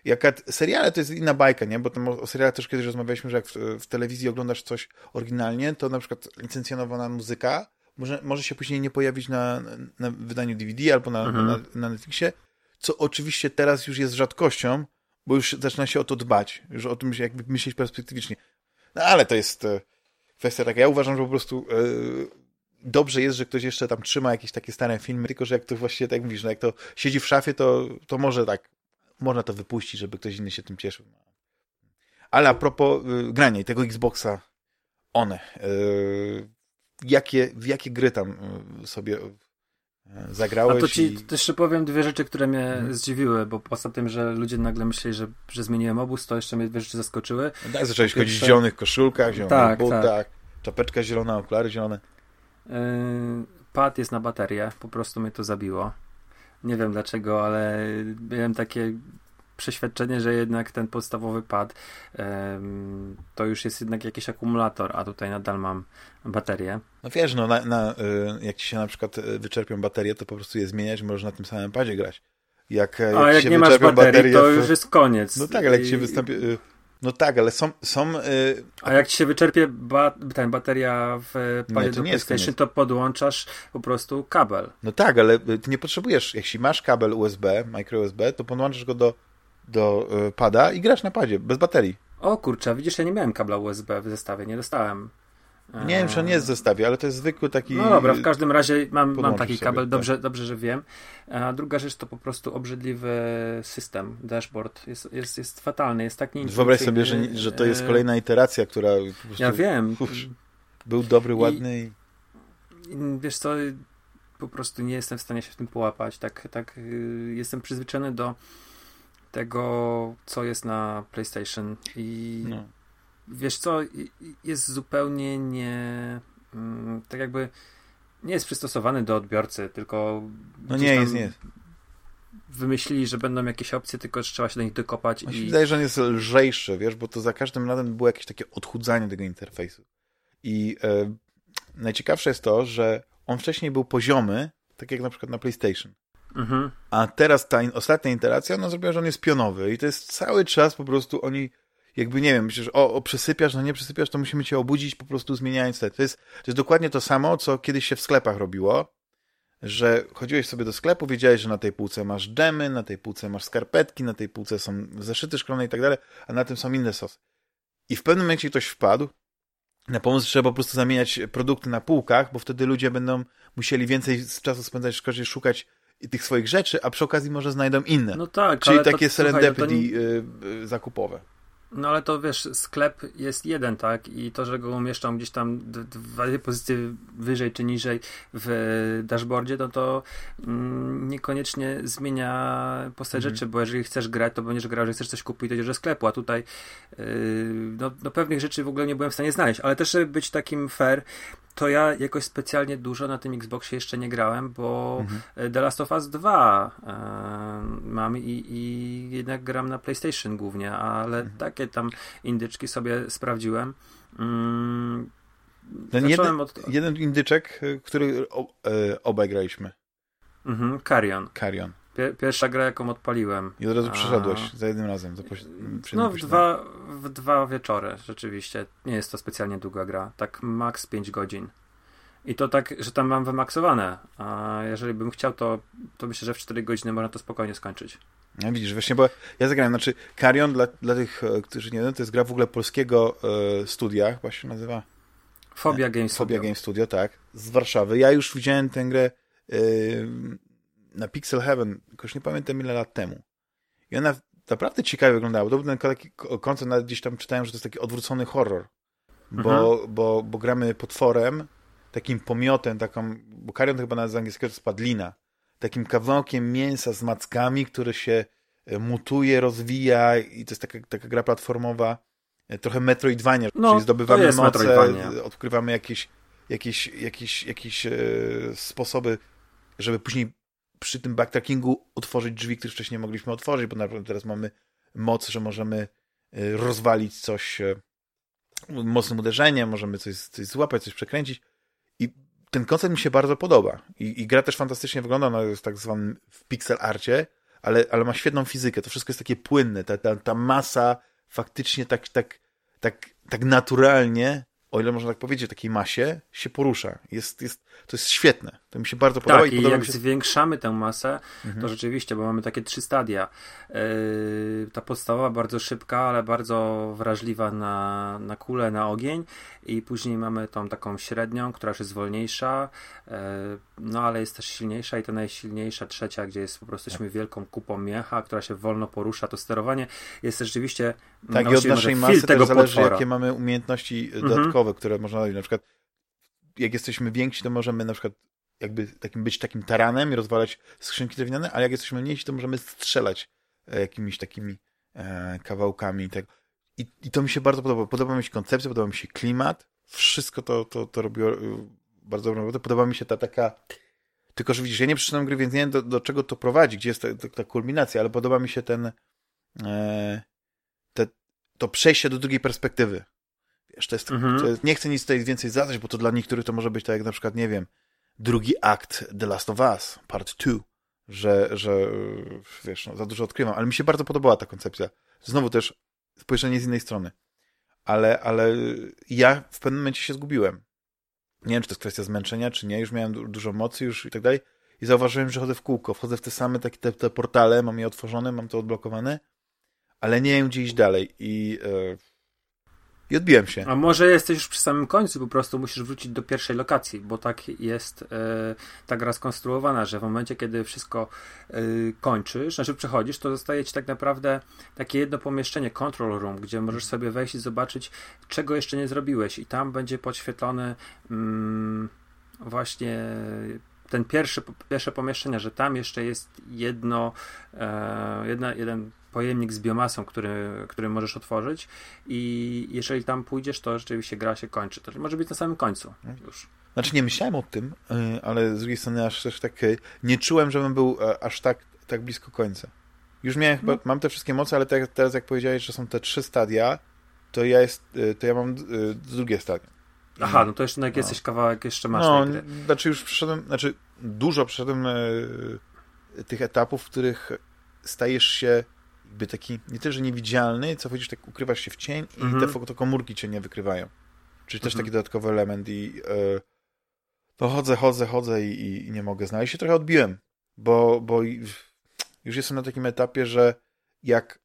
jak seriale to jest inna bajka, nie? Bo tam o, o serialach też kiedyś rozmawialiśmy, że jak w, w, telewizji oglądasz coś oryginalnie, to na przykład licencjonowana muzyka może, może się później nie pojawić na, na wydaniu DVD albo na, mhm. na, na Netflixie, co oczywiście teraz już jest rzadkością, bo już zaczyna się o to dbać, już o tym jakby myśleć perspektywicznie. No ale to jest e, kwestia taka. Ja uważam, że po prostu e, dobrze jest, że ktoś jeszcze tam trzyma jakieś takie stare filmy, tylko że jak to właściwie tak mówisz, no jak to siedzi w szafie, to, to może tak można to wypuścić, żeby ktoś inny się tym cieszył. Ale a propos y, grania i tego Xboxa One, y, jakie, w jakie gry tam y, sobie y, zagrałeś? A to ci i... jeszcze powiem dwie rzeczy, które mnie hmm. zdziwiły, bo poza tym, że ludzie nagle myśleli, że, że zmieniłem obóz, to jeszcze mnie dwie rzeczy zaskoczyły. No tak, zacząłeś chodzić w zielonych koszulkach, zielonych tak, butach, tak. czapeczka zielona, okulary zielone. Yy, pad jest na baterię, po prostu mnie to zabiło. Nie wiem dlaczego, ale miałem takie przeświadczenie, że jednak ten podstawowy pad um, to już jest jednak jakiś akumulator, a tutaj nadal mam baterię. No wiesz, no na, na, y, jak ci się na przykład y, wyczerpią baterie, to po prostu je zmieniać, możesz na tym samym padzie grać. Jak, jak a jak nie masz baterii, to już jest koniec. No tak, ale jak ci się wystąpi... Y, no tak, ale są... są yy... A jak ci się wyczerpie ba ten bateria w padzie do PlayStation, to podłączasz po prostu kabel. No tak, ale ty nie potrzebujesz, jeśli masz kabel USB, micro USB, to podłączasz go do, do yy, pada i grasz na padzie, bez baterii. O kurczę, widzisz, ja nie miałem kabla USB w zestawie, nie dostałem. Nie wiem, czy on jest w zestawie, ale to jest zwykły taki... No dobra, w każdym razie mam, mam taki kabel, sobie, dobrze, tak. dobrze, że wiem. A druga rzecz to po prostu obrzydliwy system, dashboard. Jest, jest, jest fatalny, jest tak nieintuicyjny. Wyobraź sobie, że, że to jest kolejna iteracja, która po prostu... Ja wiem. był dobry, ładny i... i... Wiesz co, po prostu nie jestem w stanie się w tym połapać. Tak, tak y, jestem przyzwyczajony do tego, co jest na PlayStation i... No wiesz co, jest zupełnie nie, mm, tak jakby nie jest przystosowany do odbiorcy, tylko no nie jest, nie jest. Wymyślili, że będą jakieś opcje, tylko trzeba się do nich dokopać. Mi i... wydaje, że on jest lżejszy, wiesz, bo to za każdym razem było jakieś takie odchudzanie tego interfejsu. I e, najciekawsze jest to, że on wcześniej był poziomy, tak jak na przykład na PlayStation. Mhm. A teraz ta in, ostatnia iteracja, no zrobiła, że on jest pionowy i to jest cały czas po prostu oni jakby nie wiem, myślisz, o, o przesypiasz, no nie przesypiasz, to musimy cię obudzić po prostu zmieniając te. To jest, to jest dokładnie to samo, co kiedyś się w sklepach robiło, że chodziłeś sobie do sklepu, wiedziałeś, że na tej półce masz dżemy, na tej półce masz skarpetki, na tej półce są zeszyty szklane i tak dalej, a na tym są inne sosy. I w pewnym momencie ktoś wpadł na pomysł, że trzeba po prostu zamieniać produkty na półkach, bo wtedy ludzie będą musieli więcej czasu spędzać w szkodzie, szukać tych swoich rzeczy, a przy okazji może znajdą inne. No tak, Czyli takie to, serendipity słuchaj, nie... Y, y, zakupowe. No ale to wiesz, sklep jest jeden, tak? I to, że go umieszczą gdzieś tam dwa pozycje wyżej czy niżej w dashboardzie, no to mm, niekoniecznie zmienia postać mhm. rzeczy, bo jeżeli chcesz grać, to będziesz grał, że chcesz coś kupić, to idziesz do sklepu, a tutaj yy, no, no pewnych rzeczy w ogóle nie byłem w stanie znaleźć, ale też żeby być takim fair, to ja jakoś specjalnie dużo na tym Xboxie jeszcze nie grałem, bo mhm. The Last of Us 2 e, mam i, i, jednak gram na PlayStation głównie, ale mhm. Tam indyczki sobie sprawdziłem. Mm, Ten jeden, od... jeden indyczek, który e, obaj graliśmy. Mhm, Carrion. Carrion. Pierwsza gra, jaką odpaliłem. I od razu przeszedłeś za jednym razem. no, w dwa, w dwa wieczory, rzeczywiście. Nie jest to specjalnie długa gra. Tak max 5 godzin. I to tak, że tam mam wymaksowane. A jeżeli bym chciał, to, to myślę, że w 4 godziny można to spokojnie skończyć. No widzisz, właśnie, bo ja zagrałem, znaczy Carrion dla, dla tych, e, którzy nie wiedzą, to jest gra w ogóle polskiego e, studia, chyba się nazywa. Fobia Game Studio. Fobia Game Studio, tak. Z Warszawy. Ja już widziałem tę grę e, na Pixel Heaven, już nie pamiętam ile lat temu. I ona naprawdę ciekawie wyglądała. To był ten taki koncept, nawet gdzieś tam czytałem, że to jest taki odwrócony horror. Bo, mhm. bo, bo gramy potworem, takim pomiotem, taką, bo karion chyba nawet z angielskiego to spadlina, takim kawałkiem mięsa z mackami, który się e, mutuje, rozwija i to jest taka, taka gra platformowa, e, trochę Metroidvania, no, czyli zdobywamy moce, odkrywamy jakieś, jakieś, jakieś, jakieś e, sposoby, żeby później przy tym backtrackingu otworzyć drzwi, które wcześniej mogliśmy otworzyć, bo naprawdę teraz mamy moc, że możemy e, rozwalić coś e, mocnym uderzeniem, możemy coś, coś złapać, coś przekręcić. Ten koncept mi się bardzo podoba. I, i gra też fantastycznie wygląda, ona jest tak w pixel arcie, ale, ale ma świetną fizykę. To wszystko jest takie płynne. Ta, ta, ta masa faktycznie tak, tak, tak, tak naturalnie o ile można tak powiedzieć, takiej masie, się porusza. Jest, jest, to jest świetne. To mi się bardzo podoba. Tak, i, i jak się... zwiększamy tę masę, mhm. to rzeczywiście, bo mamy takie trzy stadia. Yy, ta podstawowa bardzo szybka, ale bardzo wrażliwa na, na kulę, na ogień i później mamy tą taką średnią, która już jest wolniejsza, yy, no ale jest też silniejsza i ta najsilniejsza trzecia, gdzie jest po prostu wielką kupą miecha, która się wolno porusza. To sterowanie jest rzeczywiście tak, no, i od naszej masy tego zależy, potwora. jakie mamy umiejętności mhm. Dodatkowe które można robić. Na przykład jak jesteśmy więksi, to możemy na przykład jakby takim być takim taranem i rozwalać skrzynki drewniane, ale jak jesteśmy mniejsi, to możemy strzelać e, jakimiś takimi e, kawałkami tego. I, I to mi się bardzo podoba. Podoba mi się koncepcja, podoba mi się klimat. Wszystko to, to, to robiło e, bardzo dobrą robotę. Podoba mi się ta taka... Tylko, że widzisz, ja nie przeczytam gry, więc nie wiem, do, do czego to prowadzi, gdzie jest ta, ta, ta kulminacja, ale podoba mi się ten e, te, to przejście do drugiej perspektywy. Wiesz, to jest, mhm. to jest, nie chcę nic tutaj więcej zadać, bo to dla niektórych to może być tak jak na przykład, nie wiem, drugi akt The Last of Us, part 2, że, że wiesz, no, za dużo odkrywam, ale mi się bardzo podobała ta koncepcja. Znowu też spojrzenie z innej strony. Ale, ale ja w pewnym momencie się zgubiłem. Nie wiem, czy to jest kwestia zmęczenia, czy nie. Już miałem dużo mocy już i tak dalej. I zauważyłem, że chodzę w kółko. Wchodzę w te same takie te, te portale, mam je otworzone, mam to odblokowane, ale nie wiem, gdzie iść dalej. I yy, i odbiłem się. A może jesteś już przy samym końcu, po prostu musisz wrócić do pierwszej lokacji, bo tak jest e, ta gra skonstruowana, że w momencie, kiedy wszystko e, kończysz, znaczy przechodzisz, to zostaje ci tak naprawdę takie jedno pomieszczenie, control room, gdzie możesz sobie wejść i zobaczyć, czego jeszcze nie zrobiłeś i tam będzie podświetlony mm, właśnie ten pierwszy, pierwsze pomieszczenie, że tam jeszcze jest jedno, e, jedna, jeden pojemnik z biomasą, który, który możesz otworzyć i jeżeli tam pójdziesz, to rzeczywiście gra się kończy. To może być na samym końcu już. Znaczy nie myślałem o tym, y, ale z drugiej strony aż też tak y, nie czułem, żebym był e, aż tak, tak blisko końca. Już miałem chyba, no. mam te wszystkie moce, ale te, teraz jak powiedziałeś, że są te trzy stadia, to ja jest, y, to ja mam drugie stadium. Aha, no to jeszcze jak no. jesteś kawałek jeszcze masz No, znaczy już przeszedłem, znaczy dużo przeszedłem tych etapów, w których stajesz się jakby taki, nie tyle, że niewidzialny, co chodzisz, tak ukrywasz się w cień i mm -hmm. te fotokomórki cię nie wykrywają. Czyli też mm -hmm. taki dodatkowy element i yy, to chodzę, chodzę, chodzę i, i, nie mogę znaleźć. się trochę odbiłem, bo, bo już jestem na takim etapie, że jak,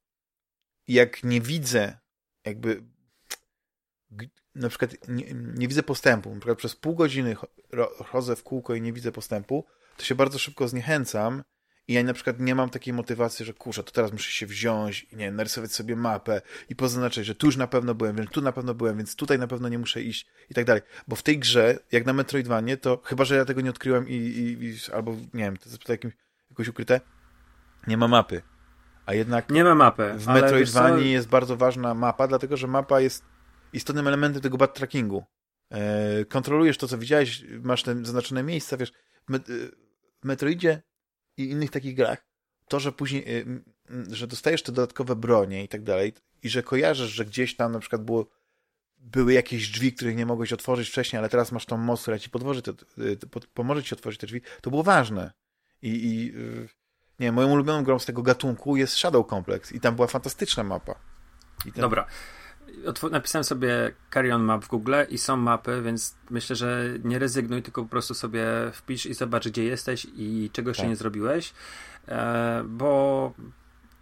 jak nie widzę jakby na przykład nie, nie widzę postępu, na przykład przez pół godziny chodzę w kółko i nie widzę postępu, to się bardzo szybko zniechęcam I ja na przykład nie mam takiej motywacji, że kurczę, to teraz muszę się wziąć i nie narysować sobie mapę i pozaznaczyć, że tu już na pewno byłem, więc tu na pewno byłem, więc tutaj na pewno nie muszę iść i tak dalej. Bo w tej grze, jak na Metroidvanie, to chyba, że ja tego nie odkryłem i, i, i albo nie wiem, to jest jakimś, jakoś ukryte, nie ma mapy. A jednak nie ma mapy. W Metroidvanii jest bardzo ważna mapa, dlatego że mapa jest istotnym elementem tego backtrackingu. E, kontrolujesz to, co widziałeś, masz te zaznaczone miejsca, wiesz, e, w Metroidzie i innych takich grach, to, że później, e, że dostajesz te dodatkowe bronie i tak dalej i że kojarzysz, że gdzieś tam na przykład było, były jakieś drzwi, których nie mogłeś otworzyć wcześniej, ale teraz masz tą moc, która ci podwoży te, pomoże ci otworzyć te drzwi, to było ważne. I, i nie, moją ulubioną grą z tego gatunku jest Shadow Complex i tam była fantastyczna mapa. Dobra, napisałem sobie Carry On Map w Google i są mapy, więc myślę, że nie rezygnuj, tylko po prostu sobie wpisz i zobacz, gdzie jesteś i czego jeszcze tak. nie zrobiłeś, e, bo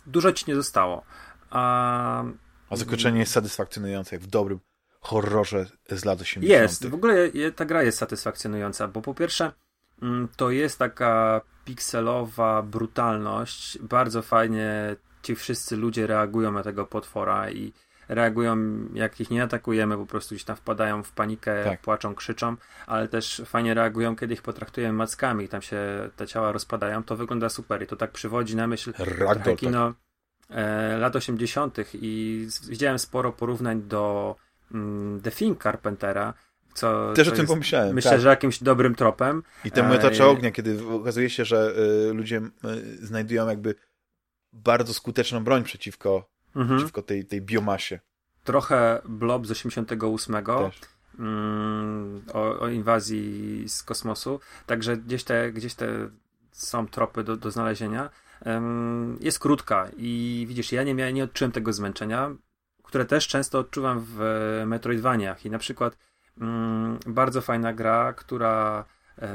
dużo ci nie zostało. A, A zakończenie jest satysfakcjonujące, jak w dobrym horrorze z lat 80. Jest, w ogóle ta gra jest satysfakcjonująca, bo po pierwsze mm, to jest taka pikselowa brutalność. Bardzo fajnie ci wszyscy ludzie reagują na tego potwora i reagują, jak ich nie atakujemy, po prostu gdzieś tam wpadają w panikę, tak. płaczą, krzyczą, ale też fajnie reagują, kiedy ich potraktujemy mackami i tam się te ciała rozpadają, to wygląda super i to tak przywodzi na myśl Ragdoll, trochę kino e, lat 80. i widziałem sporo porównań do mm, The Thing Carpentera, co, Też o tym pomyślałem. Myślę, tak. że jakimś dobrym tropem. I ten miotacze e, ognia, kiedy okazuje się, że y, ludzie y, znajdują jakby bardzo skuteczną broń przeciwko mhm. przeciwko tej, tej biomasie. Trochę Blob z 88 mm, o, o, inwazji z kosmosu, także gdzieś te, gdzieś te są tropy do, do znalezienia. Um, jest krótka i widzisz, ja nie, nie odczułem tego zmęczenia, które też często odczuwam w Metroidvaniach i na przykład mm, bardzo fajna gra, która e,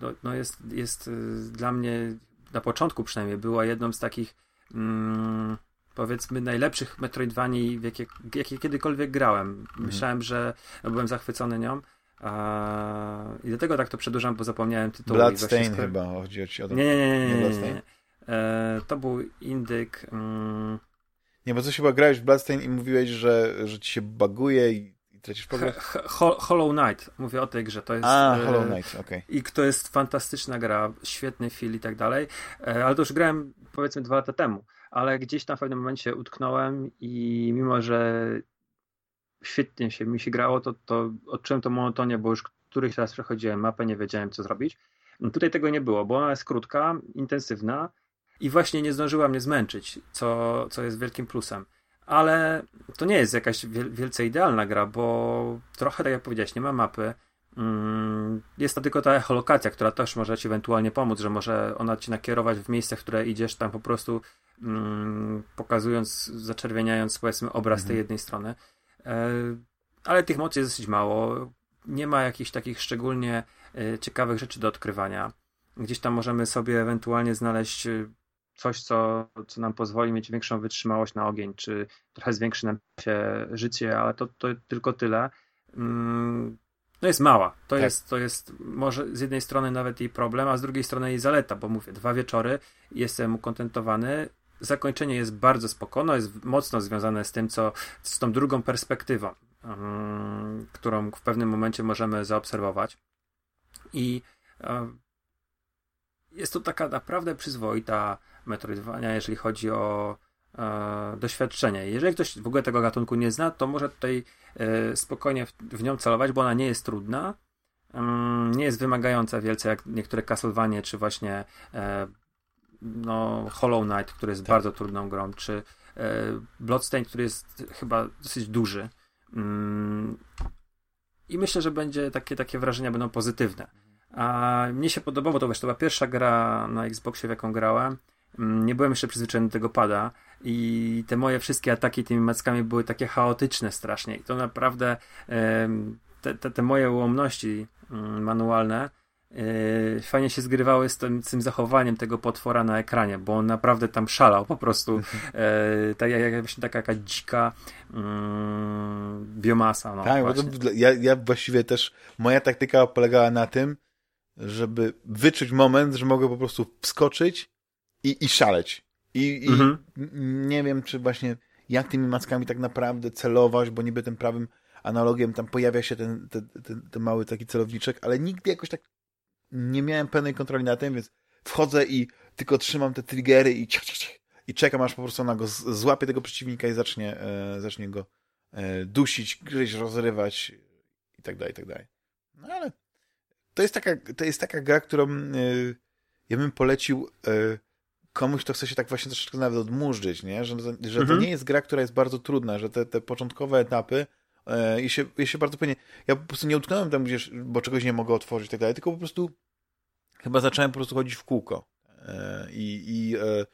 no, no jest, jest e, dla mnie na początku przynajmniej była jedną z takich mm, powiedzmy najlepszych Metroidvanii, w jakie, jakie kiedykolwiek grałem. Mhm. Myślałem, że byłem zachwycony nią. A... I dlatego tak to przedłużam, bo zapomniałem tytułu. Bloodstain skoro... chyba chodzi o to. Nie, nie, nie, nie, nie, nie. E, to był indyk. Mm... Nie, bo coś chyba grałeś w Bloodstain i mówiłeś, że, że ci się baguje i, i tracisz progres. Hollow Knight, mówię o tej grze. To jest, A, e, Hollow Knight, okej. Okay. I to jest fantastyczna gra, świetny film i tak dalej. E, ale to już grałem powiedzmy dwa lata temu ale gdzieś tam w pewnym momencie utknąłem i mimo, że świetnie się mi się grało, to, to odczułem to monotonię, bo już któryś raz przechodziłem mapę, nie wiedziałem co zrobić. Tutaj tego nie było, bo ona jest krótka, intensywna i właśnie nie zdążyła mnie zmęczyć, co, co jest wielkim plusem. Ale to nie jest jakaś wielce idealna gra, bo trochę, tak jak powiedziałeś, nie ma mapy. Mm, jest to tylko ta echolokacja, która też może ci ewentualnie pomóc, że może ona ci nakierować w miejsce, w które idziesz, tam po prostu Mm, pokazując, zaczerwieniając powiedzmy obraz mhm. tej jednej strony. E, ale tych mocy jest dosyć mało. Nie ma jakichś takich szczególnie e, ciekawych rzeczy do odkrywania. Gdzieś tam możemy sobie ewentualnie znaleźć e, coś, co, co nam pozwoli mieć większą wytrzymałość na ogień, czy trochę zwiększy nam się życie, ale to, to tylko tyle. Mm, no jest mała. To, tak. jest, to jest może z jednej strony nawet jej problem, a z drugiej strony jej zaleta, bo mówię, dwa wieczory jestem ukontentowany, zakończenie jest bardzo spokojne, jest mocno związane z tym, co z tą drugą perspektywą, um, którą w pewnym momencie możemy zaobserwować. I um, jest to taka naprawdę przyzwoita Metroidvania, jeżeli chodzi o e, doświadczenie. Jeżeli ktoś w ogóle tego gatunku nie zna, to może tutaj e, spokojnie w, w, nią celować, bo ona nie jest trudna, um, nie jest wymagająca wielce jak niektóre Castlevanie, czy właśnie e, no, Hollow Knight, który jest tak. bardzo trudną grą, czy Bloodstain, który jest chyba dosyć duży. Mm, I myślę, że będzie takie, takie wrażenia będą pozytywne. A mnie się podobało, to, wiesz, to była pierwsza gra na Xboxie, w jaką grałem. Mm, nie byłem jeszcze przyzwyczajony do tego pada i te moje wszystkie ataki tymi mackami były takie chaotyczne strasznie i to naprawdę te, te, te moje ułomności mm, manualne Yy, fajnie się zgrywały z tym, z tym, zachowaniem tego potwora na ekranie, bo on naprawdę tam szalał po prostu. Yy, tak, jak, właśnie taka jakaś dzika yy, biomasa. No, tak, to, ja, ja właściwie też, moja taktyka polegała na tym, żeby wyczuć moment, że mogę po prostu wskoczyć i, i szaleć. I, mhm. nie wiem, czy właśnie jak tymi mackami tak naprawdę celować, bo niby tym prawym analogiem tam pojawia się ten, ten, ten, ten mały taki celowniczek, ale nigdy jakoś tak nie miałem pełnej kontroli na tym, więc wchodzę i tylko trzymam te triggery i, i czekam, aż po prostu ona go złapie tego przeciwnika i zacznie, e, zacznie go e, dusić, gryźć, rozrywać i tak dalej, i tak dalej. No ale to jest taka, to jest taka gra, którą e, ja bym polecił e, komuś, kto chce się tak właśnie troszeczkę nawet odmurzyć, nie? Że, że mhm. to nie jest gra, która jest bardzo trudna, że te, te początkowe etapy e, i się, i się bardzo fajnie... Ja po prostu nie utknąłem tam gdzieś, bo czegoś nie mogę otworzyć i tak dalej, tylko po prostu chyba zacząłem po prostu chodzić w kółko. E, I, i e,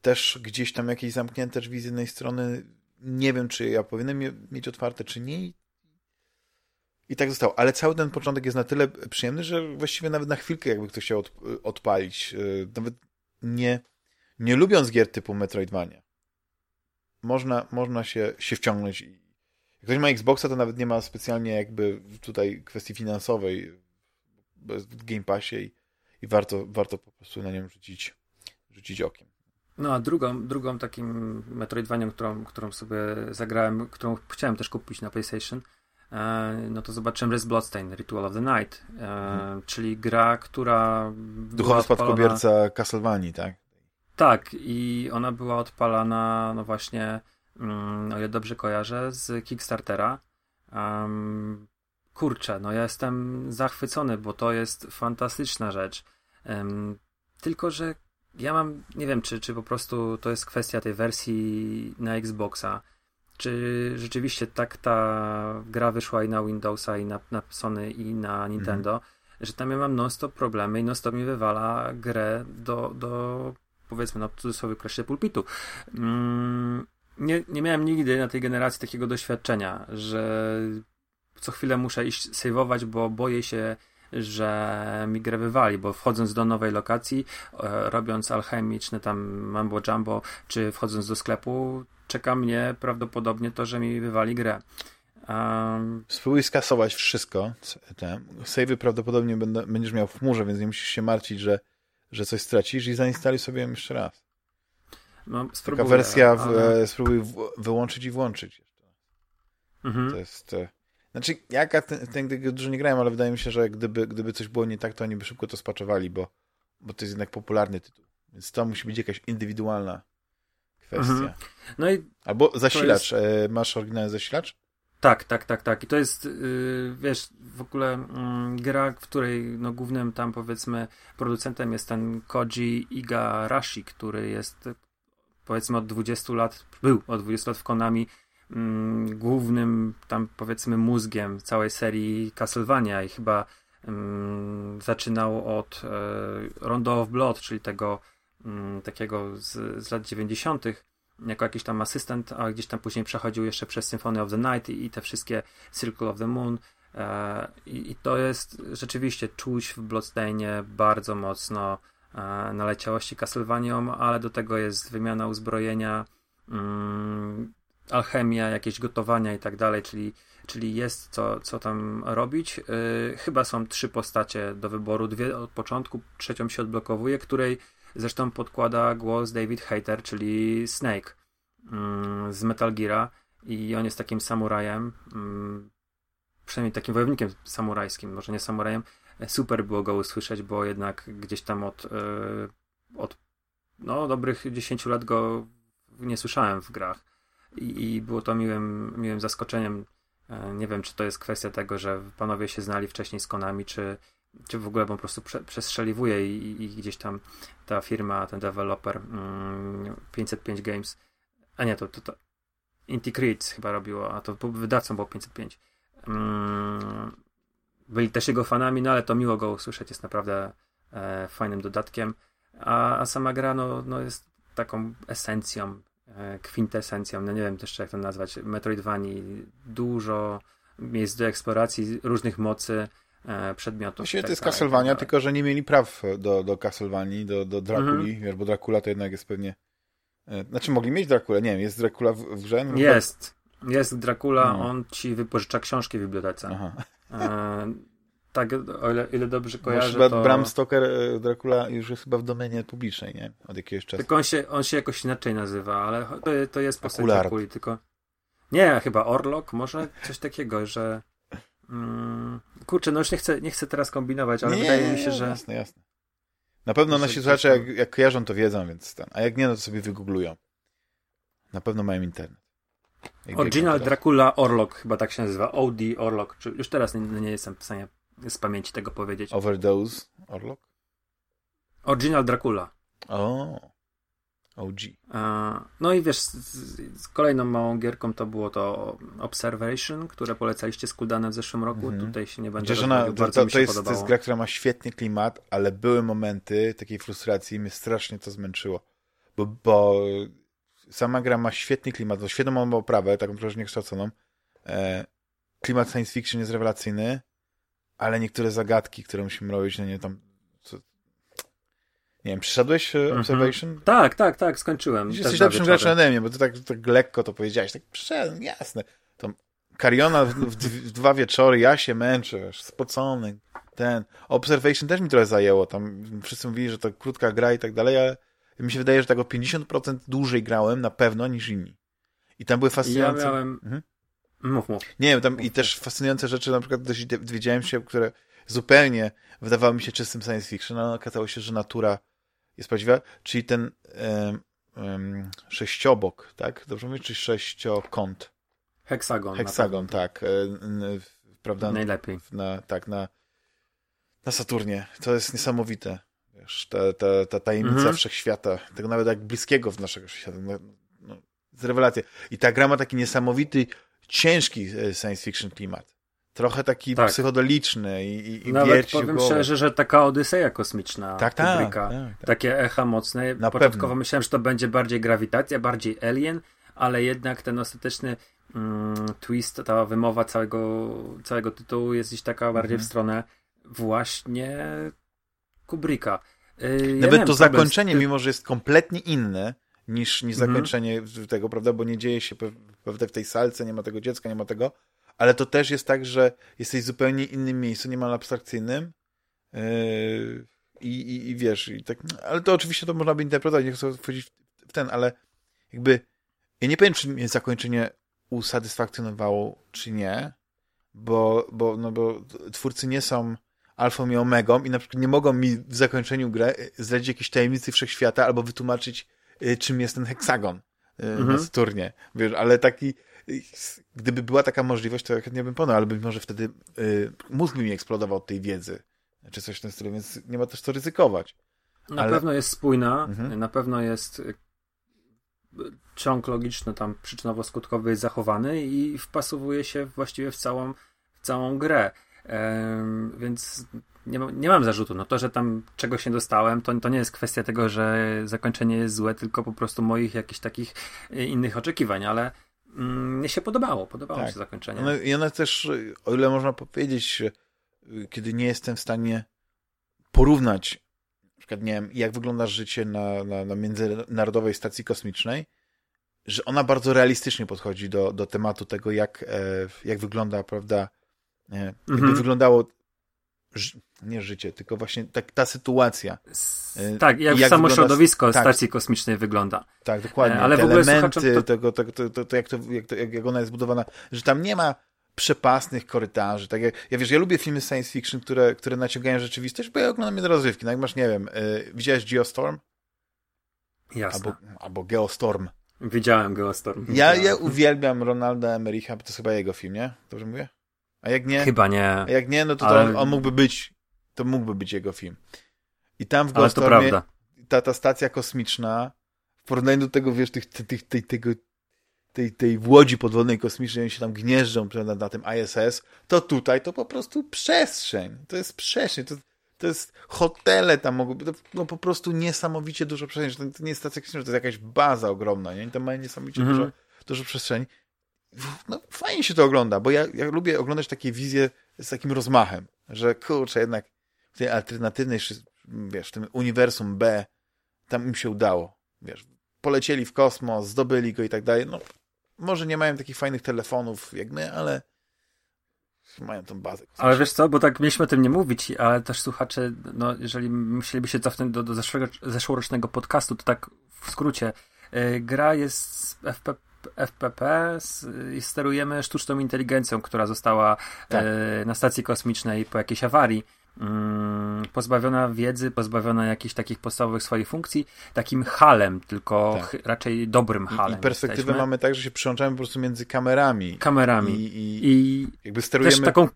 też gdzieś tam jakieś zamknięte drzwi z jednej strony nie wiem, czy ja powinienem mieć otwarte, czy nie. I tak zostało. Ale cały ten początek jest na tyle przyjemny, że właściwie nawet na chwilkę jakby ktoś chciał odpalić. E, nawet nie, nie lubiąc gier typu Metroidvania, można, można się, się wciągnąć. Jak ktoś ma Xboxa, to nawet nie ma specjalnie jakby tutaj kwestii finansowej w Game Passie i, i warto, warto po prostu na nią rzucić, rzucić okiem. No a drugą, drugą takim Metroidvanią, którą, którą sobie zagrałem, którą chciałem też kupić na PlayStation, no to zobaczyłem Res Bloodstain, Ritual of the Night, e, hmm. czyli gra, która Duchowy spadkobierca Castlevanii, tak? Tak, i ona była odpalana, no właśnie, mm, o ile dobrze kojarzę, z Kickstartera. Um, kurczę, no ja jestem zachwycony, bo to jest fantastyczna rzecz. Um, tylko, że ja mam, nie wiem, czy, czy po prostu to jest kwestia tej wersji na Xboxa, czy rzeczywiście tak ta gra wyszła i na Windowsa, i na, na Sony, i na Nintendo, mm. że tam ja mam non-stop problemy i non-stop mi wywala grę do, do powiedzmy, no w cudzysłowie kresie pulpitu. Mm, nie, nie miałem nigdy na tej generacji takiego doświadczenia, że co chwilę muszę iść saveować, bo boję się że mi grę wywali, bo wchodząc do nowej lokacji, e, robiąc alchemiczne tam mambo jumbo, czy wchodząc do sklepu, czeka mnie prawdopodobnie to, że mi wywali grę. Um, Spróbuj skasować wszystko. Te savey prawdopodobnie będę, będziesz miał w chmurze, więc nie musisz się martwić, że, że coś stracisz i zainstaluj sobie ją jeszcze raz. No, Taka wersja, w, ale... E, spróbuj w, wyłączyć i włączyć. Mhm. To jest... E, znaczy, ja ten, ten dużo nie grałem, ale wydaje mi się, że gdyby, gdyby coś było nie tak, to oni by szybko to spaczowali, bo, bo to jest jednak popularny tytuł. Więc to musi być jakaś indywidualna kwestia. Mhm. No i Albo zasilacz. Jest... E, masz oryginalny zasilacz? Tak, tak, tak, tak. I to jest, yy, wiesz, w ogóle yy, gra, w której no, głównym tam powiedzmy producentem jest ten Koji Igarashi, który jest powiedzmy od 20 lat, był od 20 lat w Konami mm, głównym tam powiedzmy mózgiem całej serii Castlevania i chyba mm, zaczynał od e, Rondo of Blood, czyli tego takiego z, z lat 90. jako jakiś tam asystent, a gdzieś tam później przechodził jeszcze przez Symphony of the Night i, i te wszystkie Circle of the Moon. E, i, I to jest rzeczywiście czuć w Bloodstainie bardzo mocno e, naleciałości Castlevanią, ale do tego jest wymiana uzbrojenia, mm, alchemia, jakieś gotowania i tak dalej, czyli, czyli jest co, co tam robić. Yy, chyba są trzy postacie do wyboru, dwie od początku, trzecią się odblokowuje, której zresztą podkłada głos David Hater, czyli Snake yy, z Metal Geara i on jest takim samurajem, yy, przynajmniej takim wojownikiem samurajskim, może nie samurajem. Super było go usłyszeć, bo jednak gdzieś tam od, yy, od no, dobrych 10 lat go nie słyszałem w grach i, i było to miłym, miłym zaskoczeniem. E, nie wiem, czy to jest kwestia tego, że panowie się znali wcześniej z Konami, czy, czy w ogóle po prostu prze, przestrzeliwuje i, i, gdzieś tam ta firma, ten deweloper mm, 505 Games, a nie, to, to, to Inti Creeds chyba robiło, a to wydawcą było 505. Mm, byli też jego fanami, no ale to miło go usłyszeć, jest naprawdę e, fajnym dodatkiem. A, a sama gra no, no jest taką esencją E, kwintesencją, no nie wiem też jak to nazwać, Metroidvanii, dużo miejsc do eksploracji, różnych mocy, e, przedmiotów. Właściwie to jest tak Castlevania, tak tylko że nie mieli praw do, do Castlevanii, do, do Drakuli, mhm. wiesz, bo Dracula to jednak jest pewnie... E, znaczy mogli mieć Dracula, nie wiem, jest Dracula w, w grze? No, jest, jest Dracula, no. on ci wypożycza książki w bibliotece. Aha. tak, o ile, ile dobrze kojarzę, chyba to... Bram Stoker e, Dracula już jest chyba w domenie publicznej, nie? Od jakiegoś czasu. Tylko on się, on się jakoś inaczej nazywa, ale to, to jest postać Drakuli, tylko... Nie, chyba Orlok, może coś takiego, że... Mm, kurczę, no już nie chcę, nie chcę teraz kombinować, ale nie, wydaje mi się, że... Jasne, jasne. Na pewno nasi słuchacze, jak, jak kojarzą, to wiedzą, więc ten. A jak nie, no to sobie wygooglują. Na pewno mają internet. Jak Original Dracula Orlok, chyba tak się nazywa. OD Orlok. Już teraz nie, nie jestem w stanie z pamięci tego powiedzieć. Overdose Orlok? Original Dracula. O. OG. No i wiesz, z, kolejną małą gierką to było to Observation, które polecaliście z Kuldanem w zeszłym roku. Mm -hmm. Tutaj się nie będzie ona, to, to, to, jest, to jest gra, która ma świetny klimat, ale były momenty takiej frustracji i mnie strasznie to zmęczyło. Bo, bo sama gra ma świetny klimat, świetną ma oprawę, taką troszkę niekształconą. E, klimat science fiction jest rewelacyjny, ale niektóre zagadki, które musimy robić, no nie tam nie wiem, przyszedłeś mm -hmm. Observation? Tak, tak, tak, skończyłem. Jesteś lepszym graczem ode mnie, bo ty tak, tak lekko to powiedziałeś. Tak przyszedłem, jasne. To Kariona w, w, w, dwa wieczory, ja się męczę, spocony. Ten. Observation też mi trochę zajęło. Tam wszyscy mówili, że to krótka gra i tak dalej, ale mi się wydaje, że tak o 50% dłużej grałem na pewno niż inni. I tam były fascynujące... Ja miałem... Mhm. Mów, mów. Nie wiem, tam mów, i też fascynujące rzeczy, na przykład dowiedziałem się, które zupełnie wydawały mi się czystym science fiction, ale okazało się, że natura jest prawdziwa, czyli ten um, um, sześciobok, tak? Dobrze mówię, czy sześciokąt? Heksagon. Heksagon, tak. E, prawda? Najlepiej. Na, tak, na, na Saturnie. To jest niesamowite. Wiesz, ta, ta, ta tajemnica mhm. wszechświata, tego nawet jak bliskiego w naszego świata. No, no, z rewelacja. I ta gra ma taki niesamowity, ciężki e, science fiction klimat trochę taki tak. psychodeliczny i, i Nawet powiem szczerze, że taka Odyseja kosmiczna tak, tak, tak, tak, takie echa mocne. Na Początkowo pewno. myślałem, że to będzie bardziej grawitacja, bardziej alien, ale jednak ten ostateczny mm, twist, ta wymowa całego, całego tytułu jest gdzieś taka bardziej mhm. w stronę właśnie Kubricka. Yy, Nawet ja to zakończenie, mimo że jest kompletnie inne niż, niż mhm. zakończenie tego, prawda, bo nie dzieje się w tej salce, nie ma tego dziecka, nie ma tego, ale to też jest tak, że jesteś w zupełnie innym miejscu, niemal abstrakcyjnym yy, i, i, i wiesz, i tak, ale to oczywiście to można by interpretować, nie chcę wchodzić w ten, ale jakby ja nie powiem, czy mnie zakończenie usatysfakcjonowało, czy nie, bo, bo, no bo twórcy nie są alfą i omegą i na przykład nie mogą mi w zakończeniu gry zdradzić jakiejś tajemnicy wszechświata albo wytłumaczyć, yy, czym jest ten heksagon yy, mhm. na Saturnie. Wiesz, ale taki gdyby była taka możliwość, to ja chętnie bym ponął, ale być może wtedy y, mózg by mi eksplodował od tej wiedzy, czy coś w tym stylu, więc nie ma też co ryzykować. Na ale... pewno jest spójna, mhm. na pewno jest y, ciąg logiczny tam przyczynowo-skutkowy jest zachowany i wpasowuje się właściwie w całą, w całą grę. Ehm, więc nie, ma, nie mam zarzutu. No to, że tam czegoś nie dostałem, to, to nie jest kwestia tego, że zakończenie jest złe, tylko po prostu moich jakichś takich y, innych oczekiwań, ale mnie się podobało, podobało tak. się zakończenie. No, I one też, o ile można powiedzieć, kiedy nie jestem w stanie porównać, na przykład, nie wiem, jak wygląda życie na, na, na Międzynarodowej Stacji Kosmicznej, że ona bardzo realistycznie podchodzi do, do tematu tego, jak, e, jak wygląda, prawda, jakby mhm. wyglądało nie życie, tylko właśnie tak, ta sytuacja. E, tak, jak, jak samo środowisko tak, stacji kosmicznej wygląda. Tak, dokładnie. E, ale Te w ogóle elementy, to... Tego, tego, to, to, jak, to, jak, to, jak ona jest zbudowana, że tam nie ma przepasnych korytarzy. Tak jak, ja wiesz, ja lubię filmy science fiction, które, które naciągają rzeczywistość, bo ja oglądam je do rozrywki. No jak masz, nie wiem, yy, widziałeś Geostorm? Jasne. Albo, albo Geostorm. Widziałem Geostorm. Ja, ja uwielbiam Ronalda Emericha, bo to jest chyba jego film, nie? Dobrze mówię? A jak nie? Chyba nie. A jak nie, no to, ale... to on, on, mógłby być, to mógłby być jego film. I tam w Ghostormie ta, ta stacja kosmiczna, w porównaniu do tego, wiesz, tych, tych, tej, tego, tej, tej łodzi podwodnej kosmicznej, oni się tam gnieżdżą na, na tym ISS, to tutaj to po prostu przestrzeń. To jest przestrzeń. To, to jest hotele tam mogą być, no po prostu niesamowicie dużo przestrzeni. To, to nie jest stacja kosmiczna, to jest jakaś baza ogromna, nie? I tam mają niesamowicie mm -hmm. dużo, dużo przestrzeni no, fajnie się to ogląda, bo ja, ja lubię oglądać takie wizje z takim rozmachem, że kurczę, jednak w tej alternatywnej, wiesz, w tym uniwersum B, tam im się udało, wiesz, polecieli w kosmos, zdobyli go i tak dalej, no, może nie mają takich fajnych telefonów jak my, ale mają tą bazę. Ale wiesz co, bo tak mieliśmy o tym nie mówić, ale też słuchacze, no jeżeli musieliby się cofnąć do, do zeszłego, zeszłorocznego podcastu, to tak w skrócie. Yy, gra jest FP, FPP i sterujemy sztuczną inteligencją, która została tak. yy, na stacji kosmicznej po jakiejś awarii Mm, pozbawiona wiedzy, pozbawiona jakichś takich podstawowych swoich funkcji, takim halem, tylko tak. raczej dobrym halem. I, i perspektywę jesteśmy. mamy tak, że się przyłączamy po prostu między kamerami. Kamerami. I, i, i jakby sterujemy... Też taką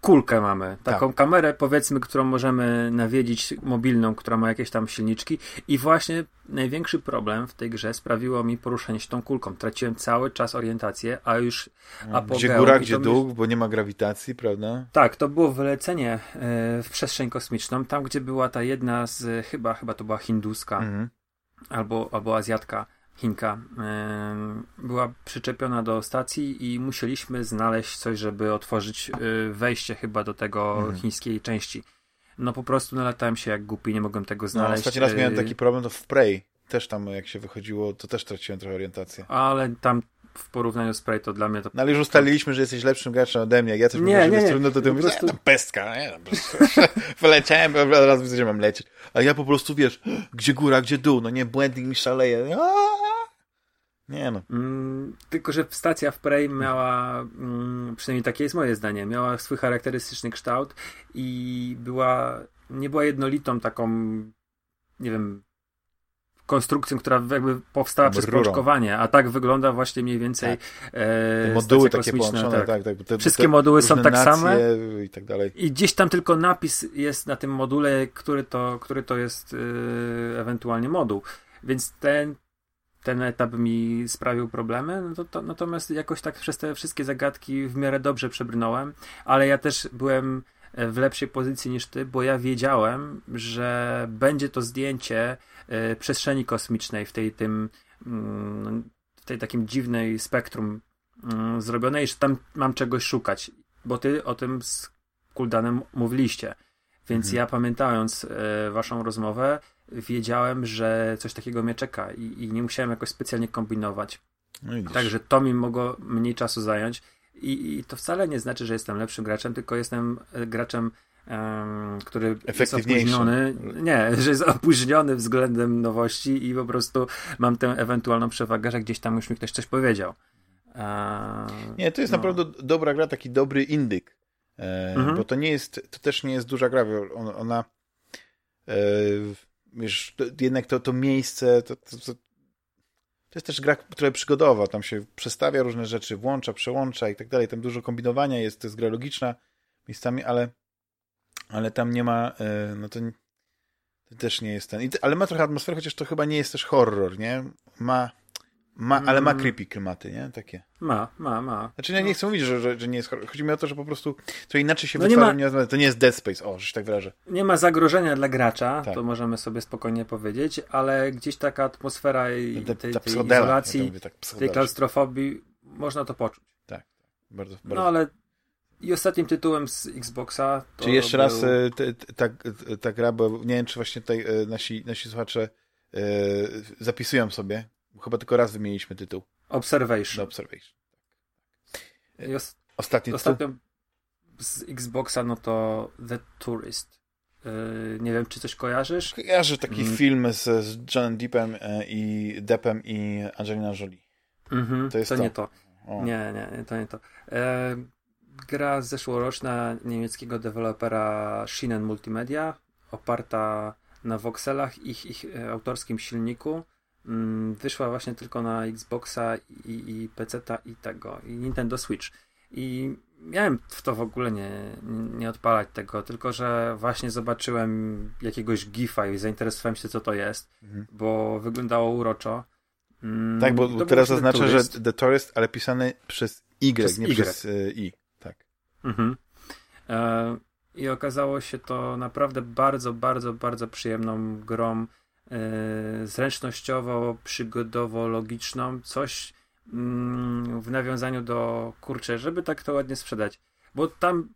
kulkę mamy, taką tak. kamerę powiedzmy, którą możemy nawiedzić, mobilną, która ma jakieś tam silniczki i właśnie największy problem w tej grze sprawiło mi poruszenie się tą kulką. Traciłem cały czas orientację, a już apogeum... Gdzie góra, gdzie dół, bo nie ma grawitacji, prawda? Tak, to było wylecenie e, w przestrzeń kosmiczną, tam gdzie była ta jedna z, chyba, chyba to była hinduska, mhm. albo, albo azjatka, Chinka była przyczepiona do stacji i musieliśmy znaleźć coś, żeby otworzyć y, wejście chyba do tego mhm. chińskiej części. No po prostu nalatałem się jak głupi, nie mogłem tego no, znaleźć. No, ostatni raz miałem y, taki problem, to w Prey też tam jak się wychodziło, to też traciłem trochę orientację. Ale tam w porównaniu z Prey to dla mnie to... No ale już ustaliliśmy, że jesteś lepszym graczem ode mnie, jak ja coś nie, mówię, że trudno, to ty mówisz, prostu... pestka, nie, wyleciałem, raz widzę, że mam lecieć. A ja po prostu, wiesz, gdzie góra, gdzie dół, no nie, błędnik mi szaleje. Nie no. Mm, tylko, że stacja w Prey miała, mm, przynajmniej takie jest moje zdanie, miała swój charakterystyczny kształt i była, nie była jednolitą taką, nie wiem, konstrukcją, która jakby powstała przez pączkowanie, a tak wygląda właśnie mniej więcej tak. e, moduły takie połączone, tak. tak, tak te, Wszystkie te moduły są tak same i tak dalej. I gdzieś tam tylko napis jest na tym module, który to, który to jest e, ewentualnie moduł. Więc ten ten etap mi sprawił problemy, no to, to, natomiast jakoś tak przez te wszystkie zagadki w miarę dobrze przebrnąłem, ale ja też byłem w lepszej pozycji niż ty, bo ja wiedziałem, że będzie to zdjęcie e, przestrzeni kosmicznej w tej tym mm, w tej takim dziwnej spektrum mm, zrobione i że tam mam czegoś szukać, bo ty o tym z Kuldanem mówiliście. Więc mhm. ja pamiętając e, waszą rozmowę, wiedziałem, że coś takiego mnie czeka i, i nie musiałem jakoś specjalnie kombinować. No Także to mi mogło mniej czasu zająć. I, I, to wcale nie znaczy, że jestem lepszym graczem, tylko jestem e, graczem, um, który jest opóźniony. Nie, że jest opóźniony względem nowości i po prostu mam tę ewentualną przewagę, że gdzieś tam już mi ktoś coś powiedział. nie, to jest no. naprawdę dobra gra, taki dobry indyk. E, mhm. Bo to nie jest, to też nie jest duża gra. Ona, ona e, wiesz, to, jednak to, to miejsce, to, to, to, to jest też gra, która przygodowa, tam się przestawia różne rzeczy, włącza, przełącza i tak dalej, tam dużo kombinowania jest, to jest gra logiczna miejscami, ale, ale tam nie ma, e, no to, to też nie jest ten, ale ma trochę atmosferę, chociaż to chyba nie jest też horror, nie? Ma, ma, ale ma mm. creepy klimaty, nie? Takie. Ma, ma, ma. Znaczy ja nie chcę mówić, że, że, że nie jest horror. Chodzi mi o to, że po prostu to inaczej się no wytwarza. Nie ma... To nie jest Dead Space, o, że tak wyrażę. Nie ma zagrożenia dla gracza, tak. to możemy sobie spokojnie powiedzieć, ale gdzieś taka atmosfera i tej, tej, tej izolacji, ja mówię, tak, tej klaustrofobii, można to poczuć. Tak, tak. Bardzo, bardzo. No ale i ostatnim tytułem z Xboxa. Czy jeszcze był... raz e, ta, ta gra, bo nie wiem, czy właśnie tutaj e, nasi, nasi słuchacze e, zapisują sobie, Chyba tylko raz wymieniliśmy tytuł. Observation. No, Observation. Tak. Os Ostatni Ostatnio z Xboxa no to The Tourist. Yy, nie wiem, czy coś kojarzysz? Kojarzę taki mm. film z, z Johnem Deepem i Deppem i Angelina Jolie. Mm -hmm, to jest to, to, nie to. O. Nie, nie, to nie to. Yy, gra zeszłoroczna niemieckiego dewelopera Shinen Multimedia, oparta na wokselach, ich, ich e, autorskim silniku Mm, wyszła właśnie tylko na Xboxa i, i PC-ta i tego, i Nintendo Switch. I miałem w to w ogóle nie, nie odpalać tego, tylko że właśnie zobaczyłem jakiegoś gifa i zainteresowałem się, co to jest, mhm. bo wyglądało uroczo. Mm, tak, bo teraz zaznaczę, że The Tourist, ale pisany przez Y, przez nie y. przez y, I. Tak. Mhm. E, I okazało się to naprawdę bardzo, bardzo, bardzo przyjemną grą E, zręcznościowo, przygodowo, logiczną, coś mm, w nawiązaniu do kurczę, żeby tak to ładnie sprzedać. Bo tam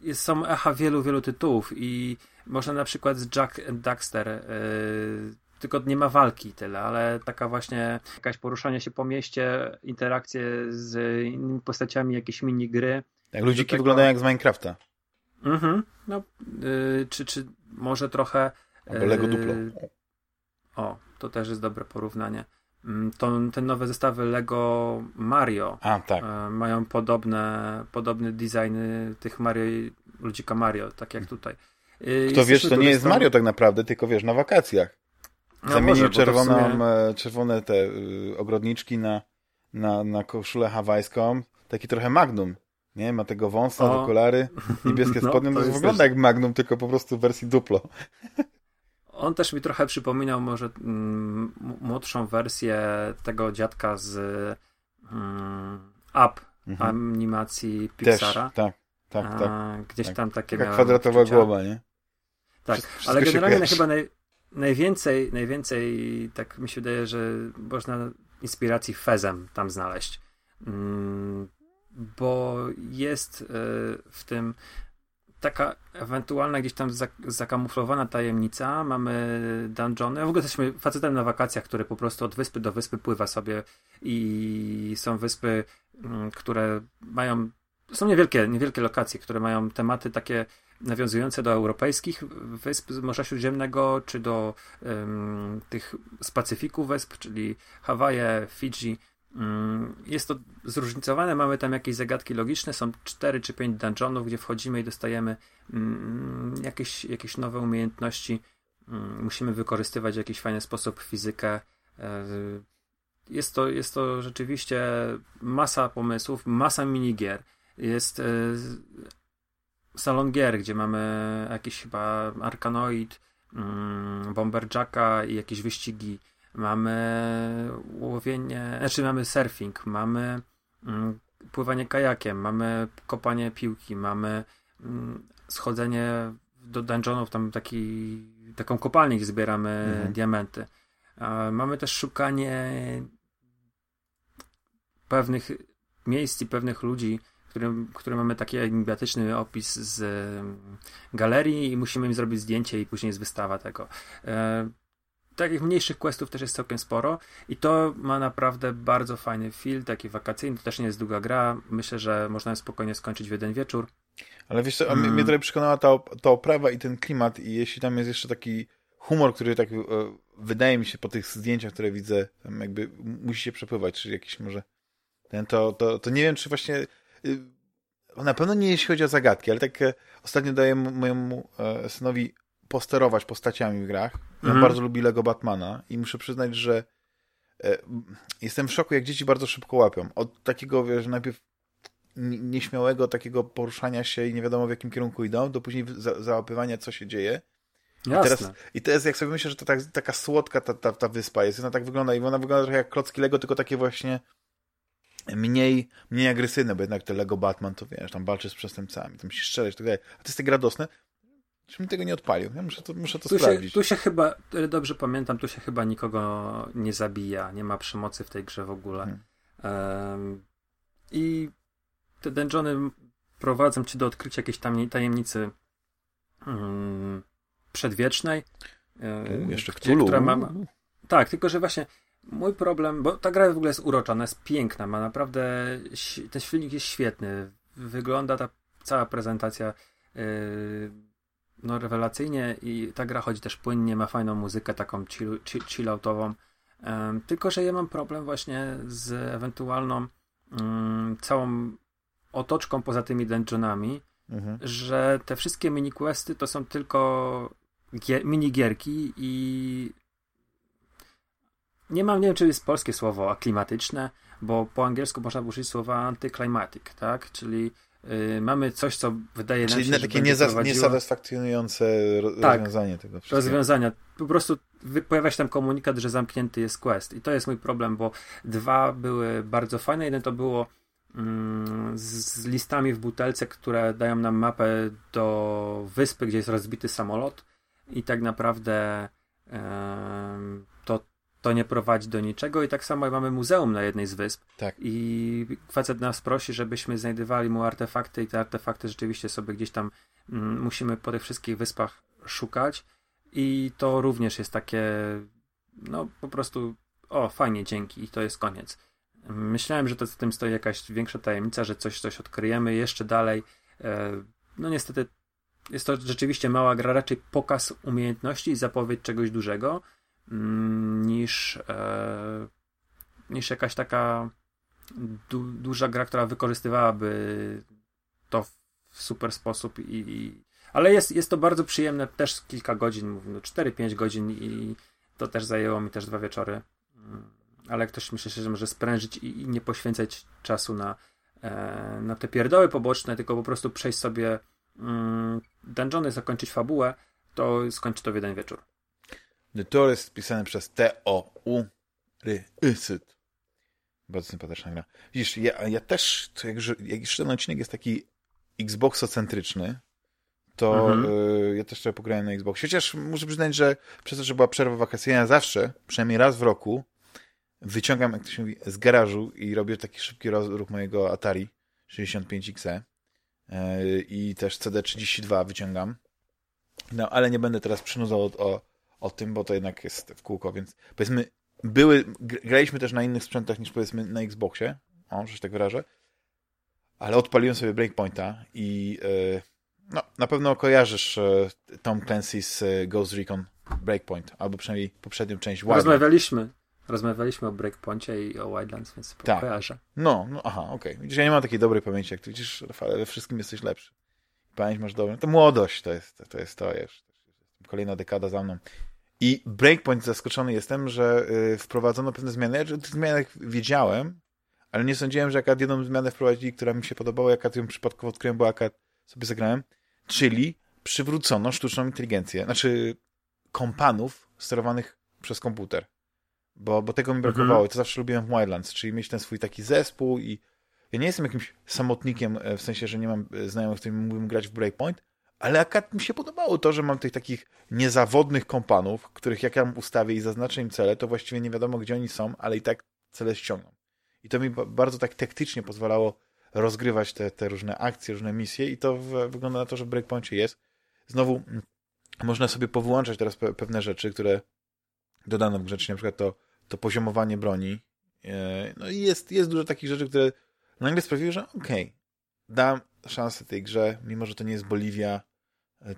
jest, są echa wielu, wielu tytułów i można na przykład z Jack and Daxter yy, tylko nie ma walki tyle, ale taka właśnie jakaś poruszanie się po mieście, interakcje z innymi postaciami, jakieś minigry Jak ludziki tego... wyglądają jak z Minecrafta. Mhm. No, yy, czy, czy może trochę... Albo Lego Duplo. O, to też jest dobre porównanie. Mm, to, te nowe zestawy Lego Mario A, tak. E, mają podobne, podobne designy tych Mario, ludzika Mario, tak jak tutaj. Y, Kto wiesz, to nie jest Mario tak naprawdę, tylko wiesz, na wakacjach. No Zamienił czerwoną, sumie... E, czerwone te y, ogrodniczki na, na, na koszulę hawajską. Taki trochę Magnum. Nie? Ma tego wąsa, o. okulary, niebieskie no, spodnie. No, to, to wygląda też... jak Magnum, tylko po prostu w wersji duplo. On też mi trochę przypominał może mm, młodszą wersję tego dziadka z mm, Up mhm. animacji Pixara. Też, tak, tak, tak. Gdzieś tak. tam takie Taka kwadratowa głowa, nie? Tak, Wszystko ale generalnie chyba naj, najwięcej, najwięcej, tak mi się wydaje, że można inspiracji Fezem tam znaleźć. Mm, bo jest y, w tym taka ewentualna gdzieś tam zakamuflowana tajemnica, mamy dungeony, w ogóle jesteśmy facetem na wakacjach, który po prostu od wyspy do wyspy pływa sobie i są wyspy, mm, które mają, są niewielkie, niewielkie lokacje, które mają tematy takie nawiązujące do europejskich wysp Morza Śródziemnego, czy do um, tych z Pacyfiku wysp, czyli Hawaje, Fidżi, jest to zróżnicowane, mamy tam jakieś zagadki logiczne, są 4 czy 5 dungeonów, gdzie wchodzimy i dostajemy mm, jakieś, jakieś nowe umiejętności. Mm, musimy wykorzystywać w jakiś fajny sposób fizykę. E, jest to, jest to rzeczywiście masa pomysłów, masa minigier. Jest e, salon gier, gdzie mamy jakiś chyba Arkanoid, Bomberjacka i jakieś wyścigi mamy łowienie, znaczy mamy surfing, mamy mm, pływanie kajakiem, mamy kopanie piłki, mamy mm, schodzenie do dungeonów, tam taki, taką kopalnię, gdzie zbieramy mhm. diamenty. mamy też szukanie pewnych miejsc i pewnych ludzi, którym, które mamy taki enigmatyczny opis z galerii i musimy im zrobić zdjęcie i później jest wystawa tego. Takich mniejszych questów też jest całkiem sporo i to ma naprawdę bardzo fajny feel, taki wakacyjny, to też nie jest długa gra, myślę, że można spokojnie skończyć w jeden wieczór. Ale wiesz co, mm. mnie tutaj przekonała ta, ta oprawa i ten klimat i jeśli tam jest jeszcze taki humor, który tak e, wydaje mi się po tych zdjęciach, które widzę, tam jakby musi się przepływać, czy jakiś może ten, to, to, to nie wiem, czy właśnie y, na pewno nie jeśli chodzi o zagadki, ale tak e, ostatnio daję mojemu e, synowi posterować postaciami w grach. Mhm. On bardzo lubi Lego Batmana i muszę przyznać, że e, jestem w szoku, jak dzieci bardzo szybko łapią. Od takiego, wiesz, najpierw nieśmiałego takiego poruszania się i nie wiadomo w jakim kierunku idą, do później za załapywania, co się dzieje. Jasne. I teraz, I teraz jak sobie myślę, że to tak, taka słodka ta, ta, ta wyspa jest, ona tak wygląda i ona wygląda trochę jak klocki Lego, tylko takie właśnie mniej, mniej agresywne, bo jednak te Lego Batman to wiesz, tam walczy z przestępcami, tam się strzelać i tak dalej. A to jest tak radosne. Żebym tego nie odpalił. Ja muszę to, muszę to tu sprawdzić. Się, tu się chyba, dobrze pamiętam, tu się chyba nikogo nie zabija. Nie ma przemocy w tej grze w ogóle. Hmm. Um, I te dungeony prowadzą cię do odkrycia jakiejś tam tajemnicy um, przedwiecznej. Um, jeszcze Cthulhu. Która ma, tak, tylko że właśnie mój problem, bo ta gra w ogóle jest urocza, ona jest piękna, ma naprawdę, ten filmik jest świetny. Wygląda ta cała prezentacja yy, no, rewelacyjnie i ta gra chodzi też płynnie, ma fajną muzykę taką chill, chill, chilloutową. Um, tylko, że ja mam problem właśnie z ewentualną um, całą otoczką poza tymi dungeonami, mhm. że te wszystkie mini-questy to są tylko mini-gierki i nie mam, nie wiem, czy jest polskie słowo aklimatyczne, bo po angielsku można użyć słowa antyclimatic, tak? Czyli Yy, mamy coś, co wydaje Czyli nam się, takie nieza, prowadziło... niesatysfakcjonujące tak, rozwiązanie tego wszystkiego. rozwiązania. Po prostu pojawia się tam komunikat, że zamknięty jest quest. I to jest mój problem, bo dwa były bardzo fajne. Jeden to było mm, z, z, listami w butelce, które dają nam mapę do wyspy, gdzie jest rozbity samolot. I tak naprawdę to nie prowadzi do niczego i tak samo mamy muzeum na jednej z wysp tak. i facet nas prosi, żebyśmy znajdowali mu artefakty i te artefakty rzeczywiście sobie gdzieś tam mm, musimy po tych wszystkich wyspach szukać i to również jest takie no po prostu o fajnie, dzięki i to jest koniec. Myślałem, że to w tym stoi jakaś większa tajemnica, że coś, coś odkryjemy jeszcze dalej. E, no niestety jest to rzeczywiście mała gra, raczej pokaz umiejętności i zapowiedź czegoś dużego niż, e, niż jakaś taka du duża gra, która wykorzystywałaby to w super sposób i, i ale jest, jest to bardzo przyjemne, też kilka godzin, no 4-5 godzin i to też zajęło mi też dwa wieczory. Mm, ale ktoś myślę, że może sprężyć i, i nie poświęcać czasu na, e, na te pierdoły poboczne, tylko po prostu przejść sobie mm, dungeony, zakończyć fabułę, to skończy to w jeden wieczór. The Tour jest pisane przez T-O-U Rysyt. Bardzo sympatyczna gra. Widzisz, ja, ja też, to jak, jak już ten odcinek jest taki Xboxocentryczny, to mhm. y, ja też trochę pograłem na Xbox. Chociaż muszę przyznać, że przez to, że była przerwa wakacyjna, zawsze, przynajmniej raz w roku, wyciągam, jak to się mówi, z garażu i robię taki szybki ruch mojego Atari 65XE y, i też CD32 wyciągam. No, ale nie będę teraz przynudzał o, o, o tym, bo to jednak jest w kółko, więc powiedzmy, były, graliśmy też na innych sprzętach niż powiedzmy na Xboxie, o, że się tak wyrażę, ale odpaliłem sobie Breakpointa i yy, no, na pewno kojarzysz e, Tom Clancy's e, Ghost Recon Breakpoint, albo przynajmniej poprzednią część Wildlands. Rozmawialiśmy. Rozmawialiśmy o Breakpoincie i o Wildlands, więc tak. kojarzę. No, no, aha, okej. Okay. Widzisz, ja nie mam takiej dobrej pamięci, jak ty widzisz, Rafale, we wszystkim jesteś lepszy. Pamięć masz dobrą. To młodość to jest, to jest to, wiesz. Kolejna dekada za mną. I Breakpoint zaskoczony jestem, że y, wprowadzono pewne zmiany. Ja o tych zmianach wiedziałem, ale nie sądziłem, że akurat jedną zmianę wprowadzili, która mi się podobała, jak ją przypadkowo odkryłem, bo akurat sobie zagrałem, czyli przywrócono sztuczną inteligencję, znaczy kompanów sterowanych przez komputer. Bo, bo tego mi mhm. brakowało. To zawsze lubiłem w Wildlands, czyli mieć ten swój taki zespół i ja nie jestem jakimś samotnikiem, e, w sensie, że nie mam e, znajomych, z którymi mógłbym grać w Breakpoint, ale akurat mi się podobało to, że mam tych takich niezawodnych kompanów, których jak ja ustawię i zaznaczę im cele, to właściwie nie wiadomo, gdzie oni są, ale i tak cele ściągną. I to mi bardzo tak taktycznie pozwalało rozgrywać te, te różne akcje, różne misje i to w, wygląda na to, że w Breakpointie jest. Znowu mm, można sobie powyłączać teraz pe pewne rzeczy, które dodano w grze, na przykład to, to poziomowanie broni. E, no i jest, jest dużo takich rzeczy, które nagle sprawiły, że okej, okay, dam szansę tej grze, mimo że to nie jest Boliwia,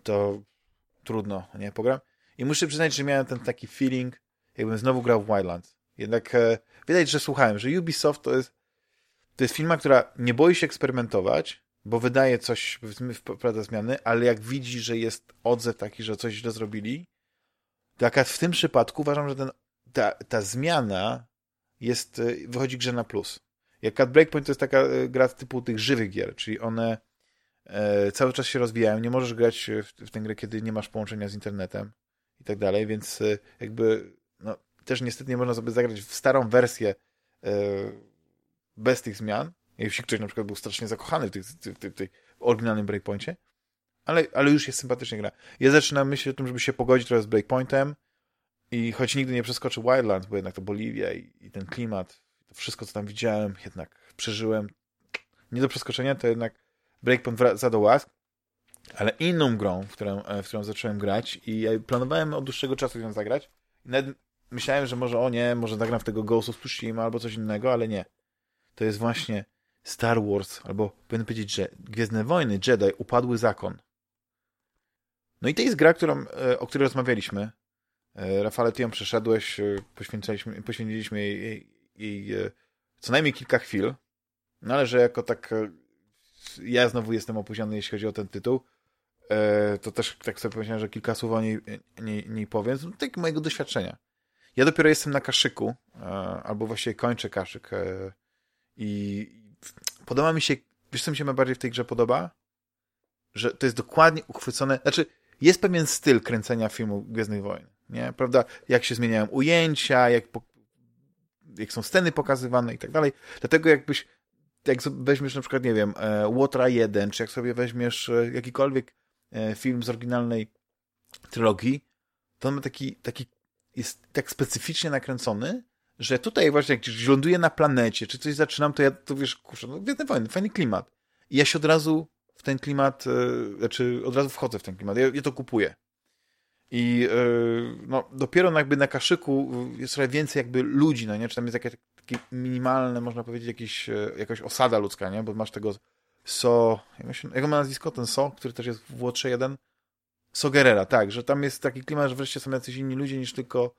to trudno, nie, pogram. I muszę przyznać, że miałem ten taki feeling, jakbym znowu grał w Wildlands. Jednak e, widać, że słuchałem, że Ubisoft to jest to jest firma, która nie boi się eksperymentować, bo wydaje coś, wprowadza zmiany, ale jak widzi, że jest odzew taki, że coś źle zrobili, to akurat w tym przypadku uważam, że ten, ta, ta zmiana jest, y, wychodzi grze na plus. Jak Cut Breakpoint to jest taka y, gra typu tych żywych gier, czyli one e, cały czas się rozwijają. Nie możesz grać w, w tę grę, kiedy nie masz połączenia z internetem i tak dalej, więc e, jakby no, też niestety nie można sobie zagrać w starą wersję e, bez tych zmian, jeśli ktoś na przykład był strasznie zakochany w oryginalnym Breakpoincie, ale, ale już jest sympatycznie gra. Ja zaczynam myśleć o tym, żeby się pogodzić trochę z Breakpointem i choć nigdy nie przeskoczę Wildlands, bo jednak to Boliwia i, i ten klimat, to wszystko, co tam widziałem, jednak przeżyłem. Nie do przeskoczenia, to jednak Breakpoint wraca do łask, ale inną grą, w którą, e, w którą zacząłem grać i planowałem od dłuższego czasu ją zagrać nawet myślałem, że może o nie, może zagram w tego Ghost of Tsushima albo coś innego, ale nie to jest właśnie Star Wars, albo powinien powiedzieć, że Gwiezdne Wojny, Jedi, upadły zakon. No i to jest gra, którą, e, o której rozmawialiśmy. E, Rafale, ty ją przeszedłeś, poświęciliśmy, poświęciliśmy jej, jej co najmniej kilka chwil. No ale że jako tak ja znowu jestem opóźniony, jeśli chodzi o ten tytuł, to też tak sobie powiedziałem, że kilka słów o niej, niej, niej powiem. Z tak mojego doświadczenia. Ja dopiero jestem na kaszyku, albo właściwie kończę kaszyk i podoba mi się, wiesz co mi się najbardziej w tej grze podoba? Że to jest dokładnie uchwycone, znaczy jest pewien styl kręcenia filmu Gwiezdnych Wojen, nie? Prawda? Jak się zmieniają ujęcia, jak, po, jak są sceny pokazywane i tak dalej. Dlatego jakbyś, jak weźmiesz na przykład, nie wiem, e, Łotra 1, czy jak sobie weźmiesz e, jakikolwiek e, film z oryginalnej trylogii, to on ma taki, taki jest tak specyficznie nakręcony, że tutaj właśnie jak ląduję na planecie, czy coś zaczynam, to ja, to wiesz, kurczę, no Gwiezdne Wojny, fajny klimat. I ja się od razu w ten klimat, znaczy od razu wchodzę w ten klimat, ja, ja to kupuję. I no, dopiero jakby na kaszyku jest trochę więcej jakby ludzi, no nie? Czy tam jest jakaś minimalne, można powiedzieć, jakieś, e, jakaś osada ludzka, nie? Bo masz tego So, jak, ma nazwisko ten So, który też jest w Łotrze 1? So Guerrera, tak, że tam jest taki klimat, że wreszcie są jacyś inni ludzie niż tylko,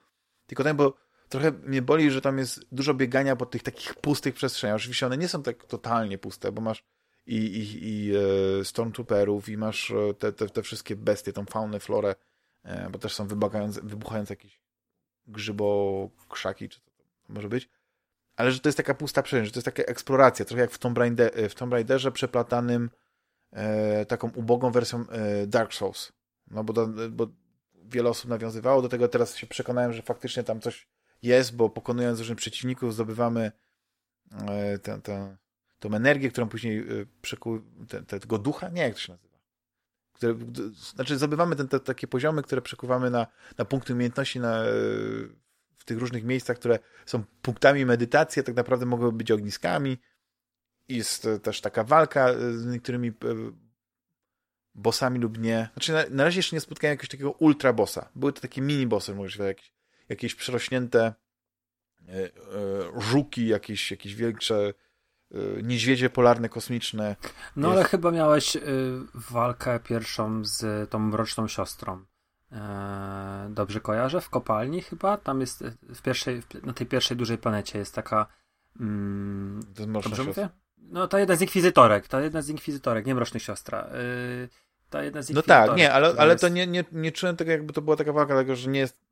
tylko ten, bo trochę mnie boli, że tam jest dużo biegania po tych takich pustych przestrzeniach. Oczywiście one nie są tak totalnie puste, bo masz i, i, i e, Stormtrooperów i masz e, te, te, te wszystkie bestie, tą faunę, florę, bo też są wybuchające, jakieś grzybo, krzaki, czy to może być ale że to jest taka pusta przestrzeń, że to jest taka eksploracja, trochę jak w Tomb, Raider, w Tomb Raiderze przeplatanym e, taką ubogą wersją e, Dark Souls. No bo, do, bo wiele osób nawiązywało do tego, teraz się przekonałem, że faktycznie tam coś jest, bo pokonując różnych przeciwników zdobywamy e, tę, tę, tą energię, którą później e, przekuł, te, te, tego ducha, nie jak to się nazywa. Które, znaczy zdobywamy ten, te, takie poziomy, które przekuwamy na, na punkty umiejętności, na, w tych różnych miejscach, które są punktami medytacji, tak naprawdę mogą być ogniskami. Jest też taka walka z niektórymi e, bossami lub nie. Znaczy na, na razie jeszcze nie spotkałem jakiegoś takiego ultra bossa. Były to takie mini bossy, może jakieś, jakieś przerośnięte e, e, żuki, jakieś, jakieś większe niedźwiedzie polarne, kosmiczne. No ale chyba miałeś walkę pierwszą z tą mroczną siostrą. E, dobrze kojarzę, w kopalni chyba, tam jest w pierwszej, na tej pierwszej dużej planecie jest taka mm, dobrze mówię? No ta jedna z inkwizytorek, ta jedna z inkwizytorek, nie mrocznych siostra. Yy, ta jedna z No tak, nie, ale, ale jest... to nie, nie, nie czułem tego jakby to była taka walka, dlatego że nie jest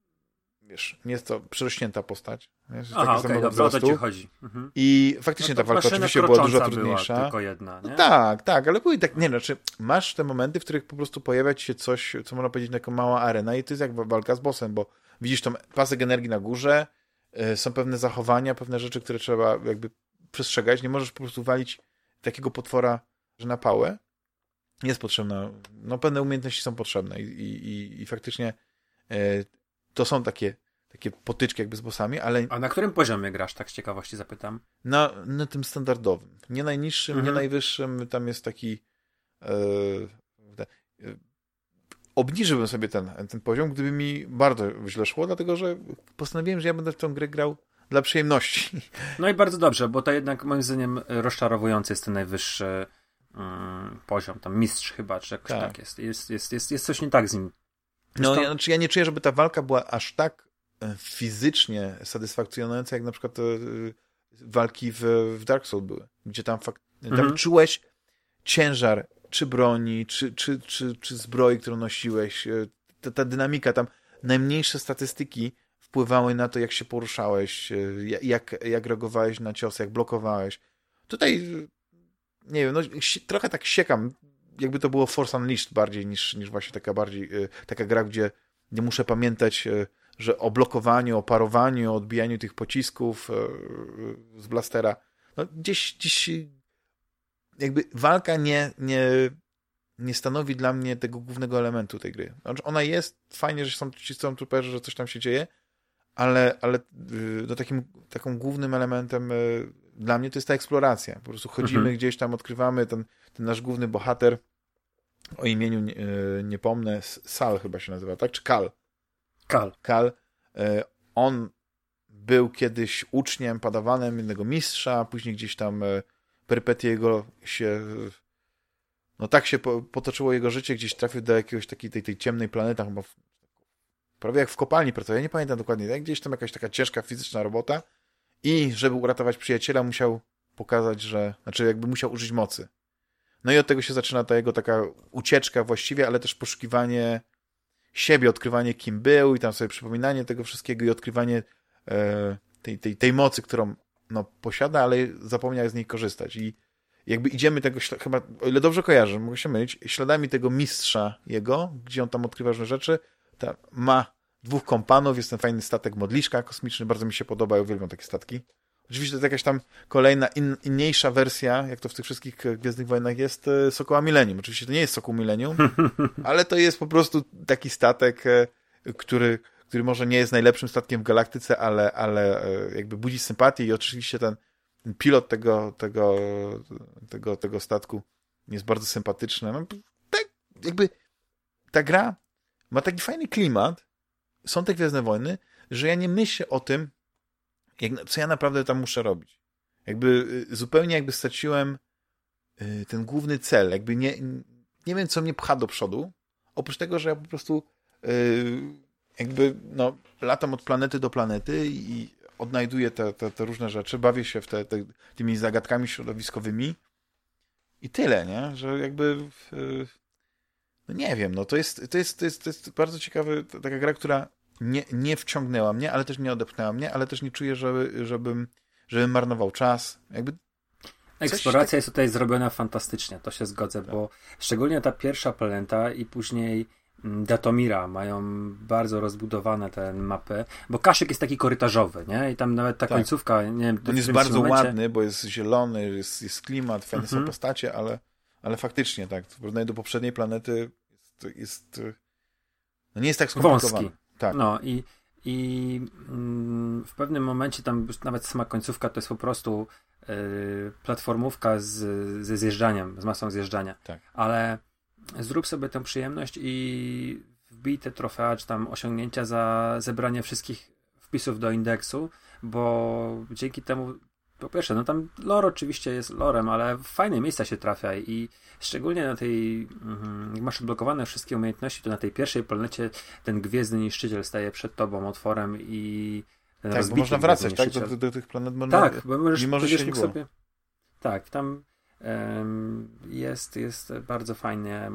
wiesz, nie jest to przerośnięta postać. Jest Aha, okay, dobrze, o to ci chodzi. Mhm. I faktycznie no ta walka oczywiście była dużo trudniejsza. Była tylko jedna? No tak, tak, ale były tak, nie, znaczy masz te momenty, w których po prostu pojawia ci się coś, co można powiedzieć, jako mała arena i to jest jak walka z bossem, bo widzisz tą pasek energii na górze, yy, są pewne zachowania, pewne rzeczy, które trzeba jakby przestrzegać, nie możesz po prostu walić takiego potwora, że na pałę jest potrzebna, no pewne umiejętności są potrzebne i, i, i faktycznie yy, to są takie takie potyczki jakby z bossami, ale... A na którym poziomie grasz, tak z ciekawości zapytam? Na, na tym standardowym. Nie najniższym, mhm. nie najwyższym, tam jest taki... E, obniżyłbym sobie ten, ten poziom, gdyby mi bardzo źle szło, dlatego że postanowiłem, że ja będę w tą grę grał dla przyjemności. No i bardzo dobrze, bo to jednak moim zdaniem rozczarowujący jest ten najwyższy um, poziom, tam mistrz chyba, czy jakoś tak, tak jest. Jest, jest, jest. jest coś nie tak z nim. No, ja, znaczy ja nie czuję, żeby ta walka była aż tak fizycznie satysfakcjonujące, jak na przykład e, walki w, w Dark Souls były, gdzie tam, fakt, mhm. tam czułeś ciężar czy broni, czy, czy, czy, czy zbroi, którą nosiłeś, e, ta, ta dynamika tam, najmniejsze statystyki wpływały na to, jak się poruszałeś, jak, jak reagowałeś na ciosy, jak blokowałeś. Tutaj, nie wiem, no, trochę tak siekam, jakby to było Force Unleashed bardziej niż, niż właśnie taka bardziej, taka gra, gdzie nie muszę pamiętać że o blokowaniu, o parowaniu, o odbijaniu tych pocisków e, z blastera, no gdzieś, gdzieś jakby walka nie, nie, nie stanowi dla mnie tego głównego elementu tej gry. Znaczy ona jest, fajnie, że są ci stormtrooperzy, że coś tam się dzieje, ale, ale y, no takim, taką głównym elementem y, dla mnie to jest ta eksploracja. Po prostu chodzimy mhm. gdzieś tam, odkrywamy ten, ten nasz główny bohater o imieniu nie, y, nie pomnę, Sal chyba się nazywa, tak? Czy Kal? Kal. Kal. E, on był kiedyś uczniem, padawanem jednego mistrza, później gdzieś tam e, perypetie jego się no tak się potoczyło jego życie, gdzieś trafił do jakiegoś takiej tej, tej ciemnej planety, chyba w, prawie jak w kopalni pracował, ja nie pamiętam dokładnie, gdzieś tam jakaś taka ciężka fizyczna robota i żeby uratować przyjaciela musiał pokazać, że, znaczy jakby musiał użyć mocy. No i od tego się zaczyna ta jego taka ucieczka właściwie, ale też poszukiwanie siebie, odkrywanie kim był i tam sobie przypominanie tego wszystkiego i odkrywanie e, tej, tej, tej mocy, którą no, posiada, ale zapomniał z niej korzystać. I jakby idziemy tego, chyba, o ile dobrze kojarzę, mogę się mylić, śladami tego mistrza jego, gdzie on tam odkrywa różne rzeczy, ta, ma dwóch kompanów, jest ten fajny statek modliszka kosmiczny, bardzo mi się podoba, ja uwielbiam takie statki. Oczywiście to jest jakaś tam kolejna, in, inniejsza wersja, jak to w tych wszystkich e, Gwiezdnych Wojnach jest, e, Sokoła Millennium. Oczywiście to nie jest Sokół Millennium, ale to jest po prostu taki statek, e, który, który może nie jest najlepszym statkiem w galaktyce, ale, ale jakby budzi sympatię i oczywiście ten, ten pilot tego, tego, tego, tego statku jest bardzo sympatyczny. No, tak, jakby ta gra ma taki fajny klimat, są te Gwiezdne Wojny, że ja nie myślę o tym, jak, co ja naprawdę tam muszę robić. Jakby zupełnie jakby straciłem ten główny cel, jakby nie, nie wiem, co mnie pcha do przodu, oprócz tego, że ja po prostu jakby no, latam od planety do planety i odnajduję te, te, te różne rzeczy, bawię się w te, te, tymi zagadkami środowiskowymi i tyle, nie? Że jakby no nie wiem, no to jest, to jest, to jest, to jest bardzo ciekawy, taka gra, która nie, nie wciągnęła mnie, ale też nie odepchnęła mnie, ale też nie czuję, żeby, żebym, żebym marnował czas. Jakby Eksploracja tak... jest tutaj zrobiona fantastycznie, to się zgodzę, tak. bo szczególnie ta pierwsza planeta i później mm, Datomira mają bardzo rozbudowane te mapy, bo Kaszyk jest taki korytarzowy, nie? I tam nawet ta tak. końcówka, nie wiem... On jest bardzo momencie... ładny, bo jest zielony, jest, jest klimat, fajne mhm. są postacie, ale, ale faktycznie tak, w porównaniu do poprzedniej planety jest, jest no nie jest tak skomplikowane. Wąski. Tak. No i, i mm, w pewnym momencie tam nawet sama końcówka to jest po prostu yy, platformówka z, ze zjeżdżaniem, z masą zjeżdżania. Tak. Ale zrób sobie tę przyjemność i wbij te trofea, czy tam osiągnięcia za zebranie wszystkich wpisów do indeksu, bo dzięki temu po pierwsze, no tam lore oczywiście jest lorem, ale fajne miejsca się trafia i szczególnie na tej, mm, jak masz odblokowane wszystkie umiejętności, to na tej pierwszej planecie ten gwiezdny niszczyciel staje przed tobą otworem i tak, bo można wracać, tak? Do, do, do, tych planet można, Tak, bo możesz, mimo, że się nie sobie... Tak, tam um, jest, jest bardzo fajnie,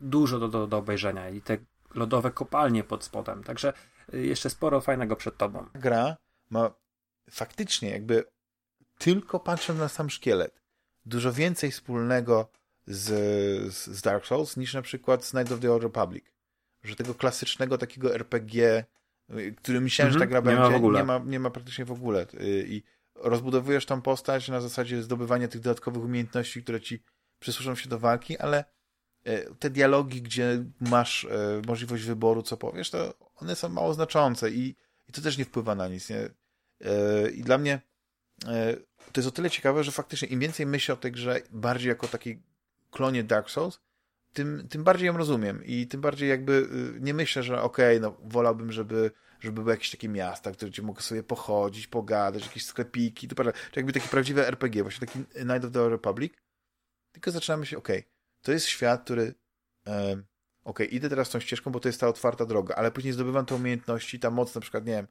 dużo do, do, do obejrzenia i te lodowe kopalnie pod spodem, także y, jeszcze sporo fajnego przed tobą. Gra ma faktycznie jakby tylko patrząc na sam szkielet, dużo więcej wspólnego z, z Dark Souls niż na przykład z Night of the Old Republic. Że tego klasycznego takiego RPG, który myślałem, że ta gra nie będzie, ma nie, ma, nie ma praktycznie w ogóle. Y, I rozbudowujesz tam postać na zasadzie zdobywania tych dodatkowych umiejętności, które ci przysłużą się do walki, ale y, te dialogi, gdzie masz y, możliwość wyboru, co powiesz, to one są mało znaczące i, i to też nie wpływa na nic. Nie? I dla mnie to jest o tyle ciekawe, że faktycznie im więcej myślę o tej grze bardziej jako takiej klonie Dark Souls, tym, tym bardziej ją rozumiem i tym bardziej jakby y, nie myślę, że okej, okay, no wolałbym, żeby, żeby były jakieś takie miasta, które gdzie mogę sobie pochodzić, pogadać, jakieś sklepiki, to jakby taki prawdziwy RPG, właśnie taki Night of the Republic, tylko zaczynamy się, okej, okay, to jest świat, który e, okej, okay, idę teraz tą ścieżką, bo to jest ta otwarta droga, ale później zdobywam te umiejętności, ta moc na przykład, nie wiem,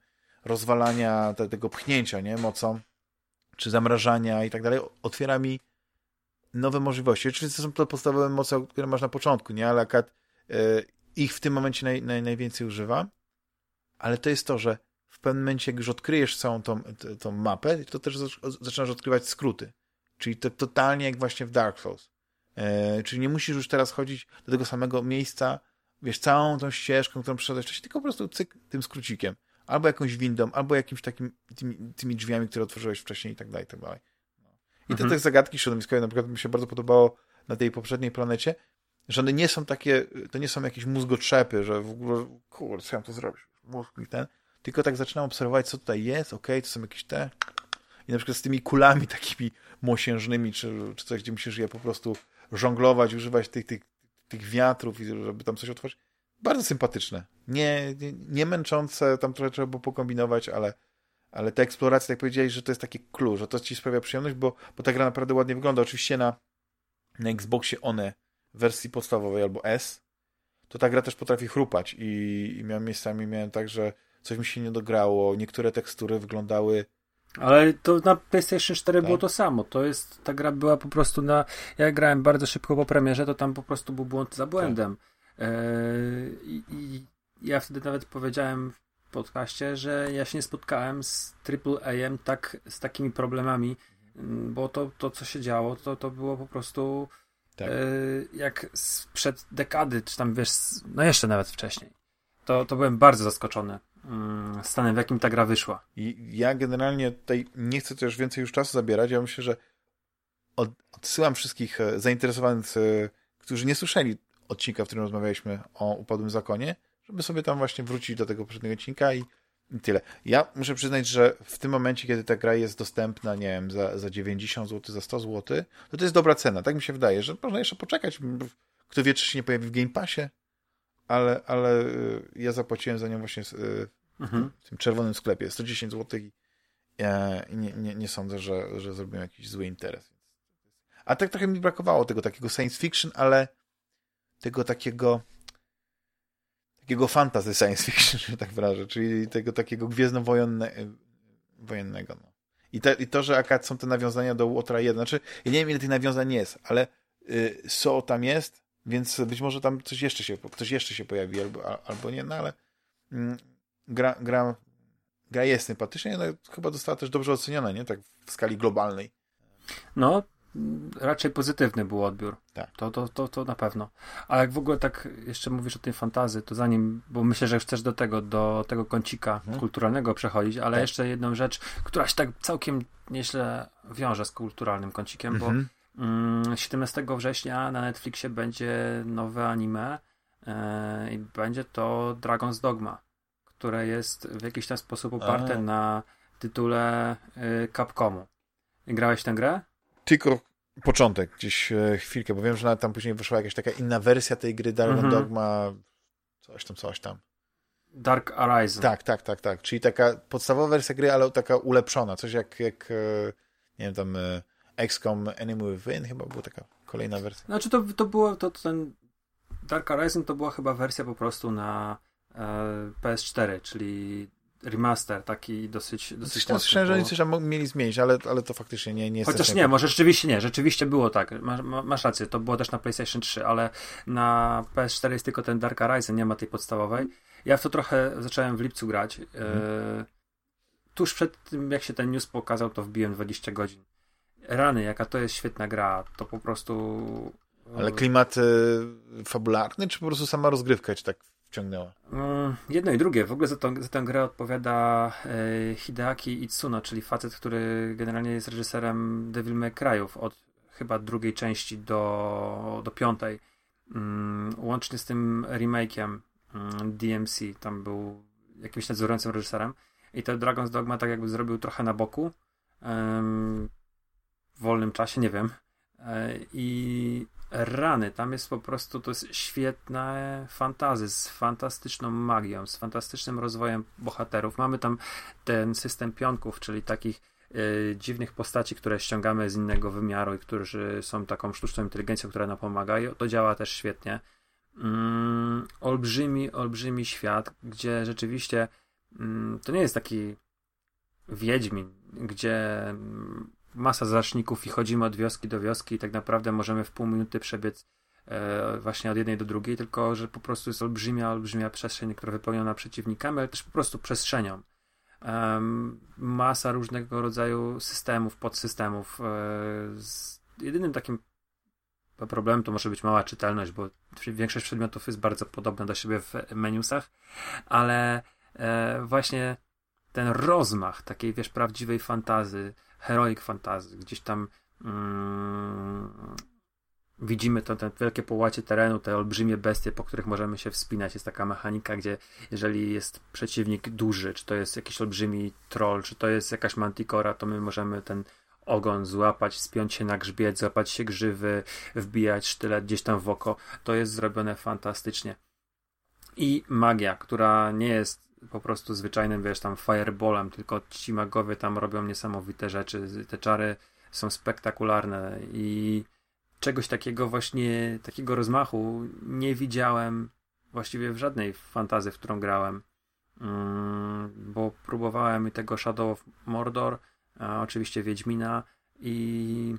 rozwalania te, tego pchnięcia, nie, mocą, czy zamrażania i tak dalej, otwiera mi nowe możliwości. Oczywiście są to podstawowe moce, które masz na początku, nie? Ale akad e, ich w tym momencie naj, naj, najwięcej używa, ale to jest to, że w pewnym momencie, jak już odkryjesz całą tą, tą mapę, to też zaczynasz odkrywać skróty. Czyli to totalnie jak właśnie w Dark Souls. E, czyli nie musisz już teraz chodzić do tego samego miejsca, wiesz, całą tą ścieżką, którą przeszedłeś tylko po prostu cyk tym skrócikiem albo jakąś windą, albo jakimś takim, tymi, tymi drzwiami, które otworzyłeś wcześniej i tak dalej, i tak dalej. No. I mhm. te, te zagadki środowiskowe na przykład mi się bardzo podobało na tej poprzedniej planecie, że one nie są takie, to nie są jakieś mózgotrzepy, że w ogóle, kurde, co ja to zrobić? Mózg mi ten. Tylko tak zaczynam obserwować, co tutaj jest, ok, to są jakieś te... I na przykład z tymi kulami takimi mosiężnymi, czy, czy coś, gdzie musisz je po prostu żonglować, używać tych, tych, tych wiatrów, żeby tam coś otworzyć bardzo sympatyczne. Nie, nie, nie męczące, tam trochę trzeba było pokombinować, ale, ale te eksploracje, tak powiedziałeś, że to jest taki clue, że to ci sprawia przyjemność, bo, bo ta gra naprawdę ładnie wygląda. Oczywiście na, na Xboxie One w wersji podstawowej albo S, to ta gra też potrafi chrupać i, i miałem miejscami, miałem tak, że coś mi się nie dograło, niektóre tekstury wyglądały ale to na PlayStation 4 tak. było to samo. To jest, ta gra była po prostu na. Ja grałem bardzo szybko po premierze, to tam po prostu był błąd za błędem. Tak. Yy, I, I, ja wtedy nawet powiedziałem w podcaście, że ja się nie spotkałem z AAA tak, z takimi problemami, mm, bo to, to co się działo, to, to było po prostu tak. yy, jak sprzed dekady, czy tam wiesz, no jeszcze nawet wcześniej. To, to byłem bardzo zaskoczony yy, stanem, w jakim ta gra wyszła. I ja generalnie tutaj nie chcę też więcej już czasu zabierać. Ja myślę, że od, odsyłam wszystkich e, zainteresowanych, e, którzy nie słyszeli odcinka, w którym rozmawialiśmy o upadłym zakonie, żeby sobie tam właśnie wrócić do tego poprzedniego odcinka i, i tyle. Ja muszę przyznać, że w tym momencie, kiedy ta gra jest dostępna, nie wiem, za, za 90 zł, za 100 zł, to to jest dobra cena. Tak mi się wydaje, że można jeszcze poczekać. Kto wie, czy się nie pojawi w Game Passie, ale, ale y, ja zapłaciłem za nią właśnie y, w, mhm. w tym czerwonym sklepie 110 zł i, e, i nie, nie, nie sądzę, że, że zrobią jakiś zły interes. A tak trochę mi brakowało tego takiego science fiction, ale tego takiego takiego fantasy science fiction, że tak wyrażę, czyli tego takiego gwiezdnowojennego. No. I, te, I to, że akad są te nawiązania do Łotra 1, znaczy, ja nie wiem, ile tych nawiązań jest, ale y, so tam jest, więc być może tam coś jeszcze się, ktoś jeszcze się pojawi, albo, albo nie, no ale mm, gra, gra, gra jest sympatyczna, no, chyba została też dobrze oceniona, nie? Tak w skali globalnej. No, raczej pozytywny był odbiór. Tak. To, to, to, to na pewno. A jak w ogóle tak jeszcze mówisz o tej fantazy, to zanim, bo myślę, że chcesz do tego, do tego kącika hmm. kulturalnego przechodzić, ale tak. jeszcze jedną rzecz, która się tak całkiem nieźle wiąże z kulturalnym kącikiem, bo mm -hmm. 17 września na Netflixie będzie nowe anime yy, i będzie to Dragon's Dogma, które jest w jakiś tam sposób oparte A. na tytule yy, Capcomu. Grałeś tę grę? Tylko początek, gdzieś e, chwilkę, bo wiem, że tam później wyszła jakaś taka inna wersja tej gry Dark mhm. Dogma, coś tam, coś tam. Dark Horizon. Tak, tak, tak, tak. Czyli taka podstawowa wersja gry, ale taka ulepszona. Coś jak, jak e, nie wiem, tam e, XCOM Enemy Within chyba była taka kolejna wersja. Znaczy to, to było, to, ten Dark Horizon to była chyba wersja po prostu na e, PS4, czyli remaster taki dosyć dosyć mocny. Słyszałem, że oni coś tam mieli zmienić, ale, ale to faktycznie nie, nie jest Chociaż nie, może rzeczywiście nie, rzeczywiście było tak, masz, masz rację, to było też na PlayStation 3, ale na PS4 jest tylko ten Dark Horizon, nie ma tej podstawowej. Ja w to trochę zacząłem w lipcu grać. Mhm. E, tuż przed tym, jak się ten news pokazał, to wbiłem 20 godzin. Rany, jaka to jest świetna gra, to po prostu... Ale klimat y, fabularny, czy po prostu sama rozgrywka, czy tak wciągnęła? Mm, jedno i drugie. W ogóle za, to, za tę grę odpowiada e, Hideaki Itsuno, czyli facet, który generalnie jest reżyserem Devil May Cry'ów od chyba drugiej części do, do piątej. Mm, łącznie z tym remake'iem mm, DMC. Tam był jakimś nadzorującym reżyserem. I to Dragon's Dogma tak jakby zrobił trochę na boku. w wolnym czasie, nie wiem. E, I rany. Tam jest po prostu, to jest świetne fantazy z fantastyczną magią, z fantastycznym rozwojem bohaterów. Mamy tam ten system pionków, czyli takich y, dziwnych postaci, które ściągamy z innego wymiaru i którzy są taką sztuczną inteligencją, która nam pomaga i to działa też świetnie. Mm, olbrzymi, olbrzymi świat, gdzie rzeczywiście mm, to nie jest taki Wiedźmin, gdzie masa zaczników i chodzimy od wioski do wioski i tak naprawdę możemy w pół minuty przebiec e, właśnie od jednej do drugiej, tylko że po prostu jest olbrzymia, olbrzymia przestrzeń, która wypełniona przeciwnikami, ale też po prostu przestrzenią. masa różnego rodzaju systemów, podsystemów. E, jedynym takim problemem to może być mała czytelność, bo większość przedmiotów jest bardzo podobna do siebie w menusach, ale e, właśnie ten rozmach takiej, wiesz, prawdziwej fantazy, heroic fantasy, gdzieś tam mm, widzimy to, te wielkie połacie terenu, te olbrzymie bestie, po których możemy się wspinać. Jest taka mechanika, gdzie jeżeli jest przeciwnik duży, czy to jest jakiś olbrzymi troll, czy to jest jakaś mantikora, to my możemy ten ogon złapać, spiąć się na grzbiet, złapać się grzywy, wbijać sztylet gdzieś tam w oko. To jest zrobione fantastycznie. I magia, która nie jest po prostu zwyczajnym, wiesz, tam fireballem, tylko ci magowie tam robią niesamowite rzeczy. Te czary są spektakularne i czegoś takiego właśnie, takiego rozmachu nie widziałem właściwie w żadnej fantazji, w którą grałem. Mm, bo próbowałem i tego Shadow of Mordor, oczywiście Wiedźmina i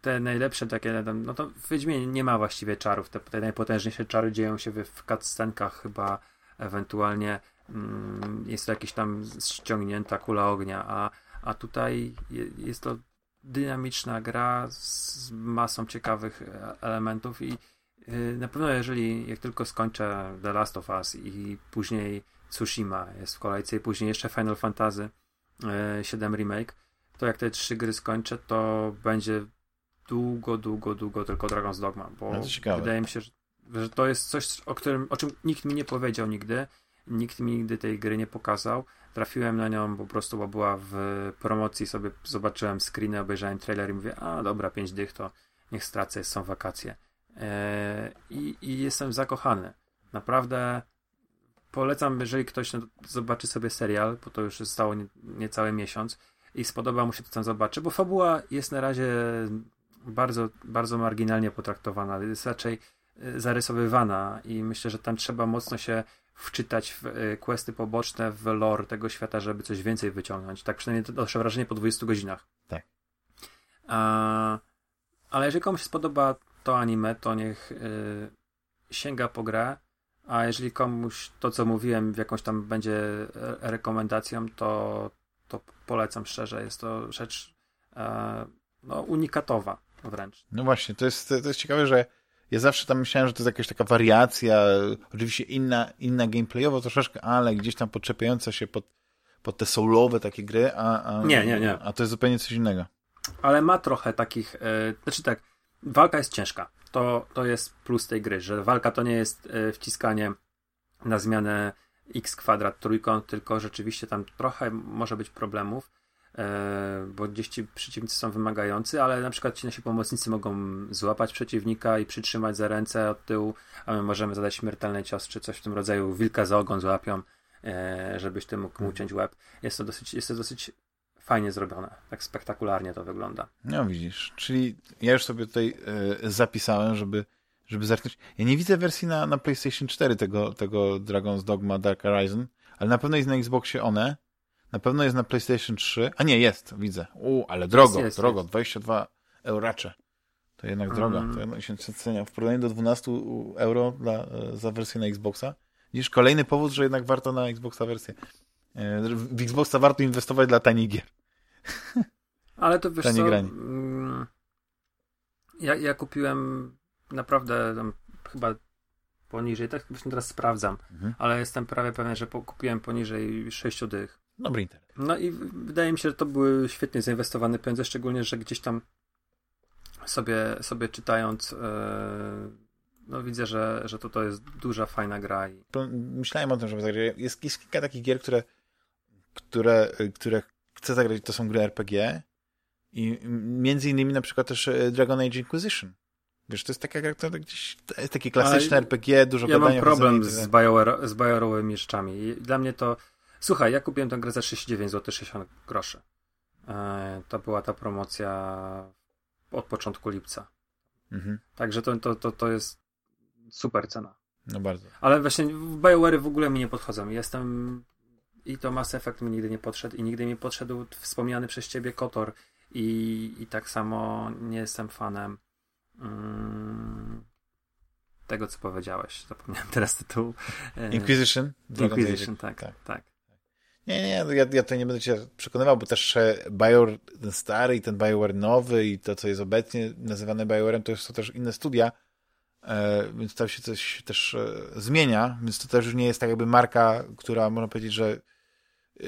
te najlepsze takie, no to w Wiedźminie nie ma właściwie czarów. Te, te najpotężniejsze czary dzieją się w, w cutscenkach chyba ewentualnie mm, jest to jakaś tam ściągnięta kula ognia, a, a tutaj jest to dynamiczna gra z masą ciekawych e, elementów i y, na pewno jeżeli jak tylko skończę The Last of Us i później Tsushima jest w kolejce i później jeszcze Final Fantasy VII e, Remake, to jak te trzy gry skończę, to będzie długo, długo, długo tylko Dragon's Dogma, bo wydaje mi się, że że to jest coś, o, którym, o czym nikt mi nie powiedział nigdy. Nikt mi nigdy tej gry nie pokazał. Trafiłem na nią po prostu, bo była w promocji, sobie zobaczyłem screeny, obejrzałem trailer i mówię, a dobra, pięć dych to niech stracę, są wakacje. Eee, i, I jestem zakochany. Naprawdę polecam, jeżeli ktoś zobaczy sobie serial, bo to już zostało nie, niecały miesiąc i spodoba mu się to, tam zobaczy, bo fabuła jest na razie bardzo, bardzo marginalnie potraktowana, jest raczej zarysowywana i myślę, że tam trzeba mocno się wczytać w y, questy poboczne, w lore tego świata, żeby coś więcej wyciągnąć. Tak przynajmniej to doszło wrażenie po 20 godzinach. Tak. A, ale jeżeli komuś spodoba to anime, to niech y, sięga po grę, a jeżeli komuś to, co mówiłem, w jakąś tam będzie rekomendacją, to, to polecam szczerze. Jest to rzecz e, no, unikatowa wręcz. No właśnie, to jest, to jest ciekawe, że ja zawsze tam myślałem, że to jest jakaś taka wariacja, oczywiście inna, inna gameplayowo troszeczkę, ale gdzieś tam podczepiająca się pod, pod te soulowe takie gry, a, a, nie, nie, nie. a to jest zupełnie coś innego. Ale ma trochę takich, e, znaczy tak, walka jest ciężka. To, to jest plus tej gry, że walka to nie jest e, wciskanie na zmianę x kwadrat trójkąt, tylko rzeczywiście tam trochę może być problemów bo gdzieś ci przeciwnicy są wymagający, ale na przykład ci nasi pomocnicy mogą złapać przeciwnika i przytrzymać za ręce od tyłu, a my możemy zadać śmiertelny cios, czy coś w tym rodzaju, wilka za ogon złapią, e, żebyś ty mógł mu uciąć łeb. Jest to dosyć, jest to dosyć fajnie zrobione, tak spektakularnie to wygląda. No widzisz, czyli ja już sobie tutaj e, zapisałem, żeby żeby zerknąć. Ja nie widzę wersji na, na PlayStation 4 tego, tego Dragon's Dogma Dark Horizon, ale na pewno jest na Xboxie one na pewno jest na PlayStation 3. A nie, jest, widzę. U, ale drogo, jest, drogo. Jest. 22 euracze. To jednak mm. droga. To jednak się cenia. W porównaniu do 12 euro dla, e, za wersję na Xboxa. Widzisz, kolejny powód, że jednak warto na Xboxa wersję. E, w Xboxa warto inwestować dla tanich gier. Ale to wiesz Tanie co, mm, ja, ja kupiłem naprawdę tam, chyba poniżej, tak właśnie teraz sprawdzam, mhm. ale jestem prawie pewien, że kupiłem poniżej 6 dych. Dobry internet. No i wydaje mi się, że to były świetnie zainwestowane pieniądze, szczególnie, że gdzieś tam sobie, sobie czytając yy, no widzę, że, że to, to jest duża, fajna gra. I... Myślałem o tym, żeby zagrać. Jest, jest kilka takich gier, które, które, które chcę zagrać, to są gry RPG i między innymi na przykład też e, Dragon Age Inquisition. Wiesz, to jest taka gra, która gdzieś, to jest takie klasyczne RPG, dużo ja gadania. Ja mam problem z, Bioware, z BioWare'owymi jeszcze Dla mnie to Słuchaj, ja kupiłem tę grę za 39 zł 60 groszy. E, to była ta promocja od początku lipca. Mhm. Także to, to, to, to jest super cena. No bardzo. Ale właśnie BioWare w ogóle mi nie podchodzą. Jestem i to Mass Effect mi nigdy nie podszedł i nigdy mi podszedł wspomniany przez ciebie Kotor i, i tak samo nie jestem fanem mm, tego, co powiedziałeś. Zapomniałem teraz tytułu. E, Inquisition? Inquisition, tak, tak. tak. Nie, nie, ja, ja to nie będę cię przekonywał, bo też BioWare ten stary i ten BioWare nowy i to, co jest obecnie nazywane BioWare'em, to są też inne studia, e, więc tam się coś też e, zmienia, więc to też już nie jest tak jakby marka, która można powiedzieć, że e,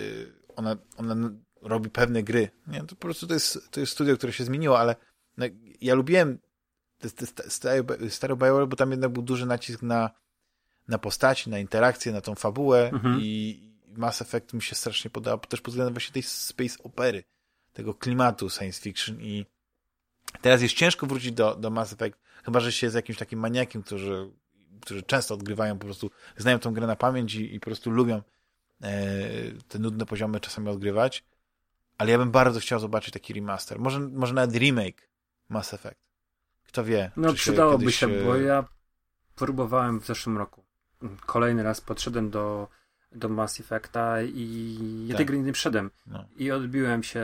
ona, ona robi pewne gry. Nie, to po prostu to jest, to jest studio, które się zmieniło, ale no, ja lubiłem stary BioWare, bo tam jednak był duży nacisk na, na postaci, na interakcję, na tą fabułę mhm. i Mass Effect mi się strasznie podoba, też pod względem właśnie tej space opery, tego klimatu science fiction i teraz jest ciężko wrócić do, do Mass Effect, chyba, że się z jakimś takim maniakiem, którzy, którzy często odgrywają po prostu, znają tą grę na pamięć i, i po prostu lubią e, te nudne poziomy czasami odgrywać, ale ja bym bardzo chciał zobaczyć taki remaster, może, może nawet remake Mass Effect. Kto wie. No przydałoby kiedyś... się, bo ja próbowałem w zeszłym roku. Kolejny raz podszedłem do do Mass Effecta i ja tak. tej gry nie wszedłem. No. I odbiłem się.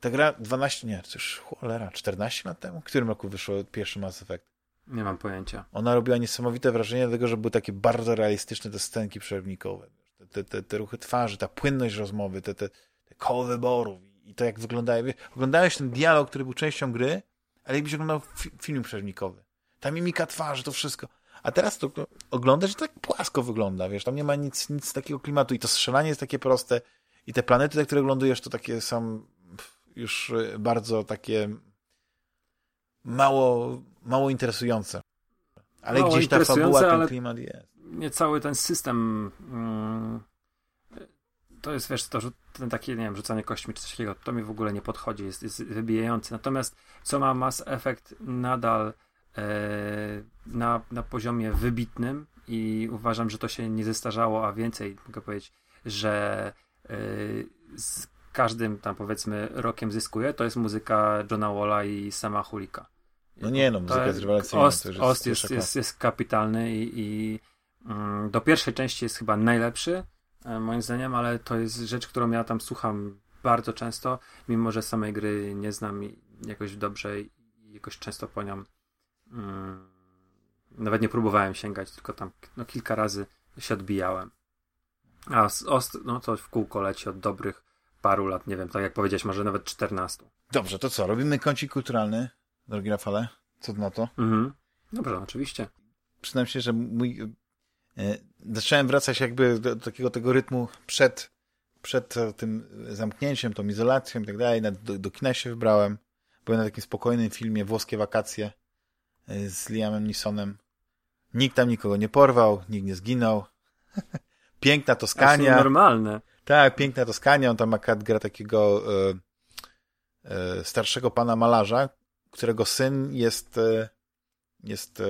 Ta gra 12, nie, już cholera, 14 lat temu? W którym roku wyszło pierwszy Mass Effect? Nie mam pojęcia. Ona robiła niesamowite wrażenie, dlatego że były takie bardzo realistyczne te scenki przerwnikowe. Te, te, te ruchy twarzy, ta płynność rozmowy, te, te, te koło wyborów i to jak wyglądają. Oglądałeś ten dialog, który był częścią gry, ale jakbyś oglądał fi film przerwnikowy. Ta mimika twarzy, to wszystko. A teraz to oglądasz i tak płasko wygląda, wiesz, tam nie ma nic, nic takiego klimatu i to strzelanie jest takie proste i te planety, które oglądujesz, to takie są już y, bardzo takie mało, mało interesujące. Ale mało gdzieś ta fabuła, ten klimat jest. Nie cały ten system mm, to jest, wiesz, to, ten takie, nie wiem, rzucanie kośćmi czy coś takiego, to mi w ogóle nie podchodzi, jest, jest wybijający. Natomiast co ma Mass Effect nadal na, na poziomie wybitnym i uważam, że to się nie zestarzało, a więcej mogę powiedzieć, że yy, z każdym tam powiedzmy rokiem zyskuje, to jest muzyka Johna Walla i Sama Hulika. No nie no, muzyka jest rewelacyjna. Ost, jest, Ost jest, jest, jest, kapitalny i, i mm, do pierwszej części jest chyba najlepszy, e, moim zdaniem, ale to jest rzecz, którą ja tam słucham bardzo często, mimo że samej gry nie znam jakoś dobrze i jakoś często po nią nawet nie próbowałem sięgać, tylko tam no, kilka razy się odbijałem. A z Ost, no to w kółko leci od dobrych paru lat, nie wiem, tak jak powiedziałeś, może nawet 14. Dobrze, to co? Robimy kącik kulturalny, drogi Rafale? Co na to? Mhm. Dobrze, oczywiście. Przyznam się, że mój... E, zacząłem wracać jakby do, takiego tego rytmu przed, przed tym zamknięciem, tą izolacją i tak dalej. Do, do kina się wybrałem. Byłem na takim spokojnym filmie Włoskie wakacje z Liamem Nisonem. Nikt tam nikogo nie porwał, nikt nie zginął. Piękna Toskania. To normalne. Tak, piękna Toskania. On tam akurat gra takiego e, e, starszego pana malarza, którego syn jest, e, jest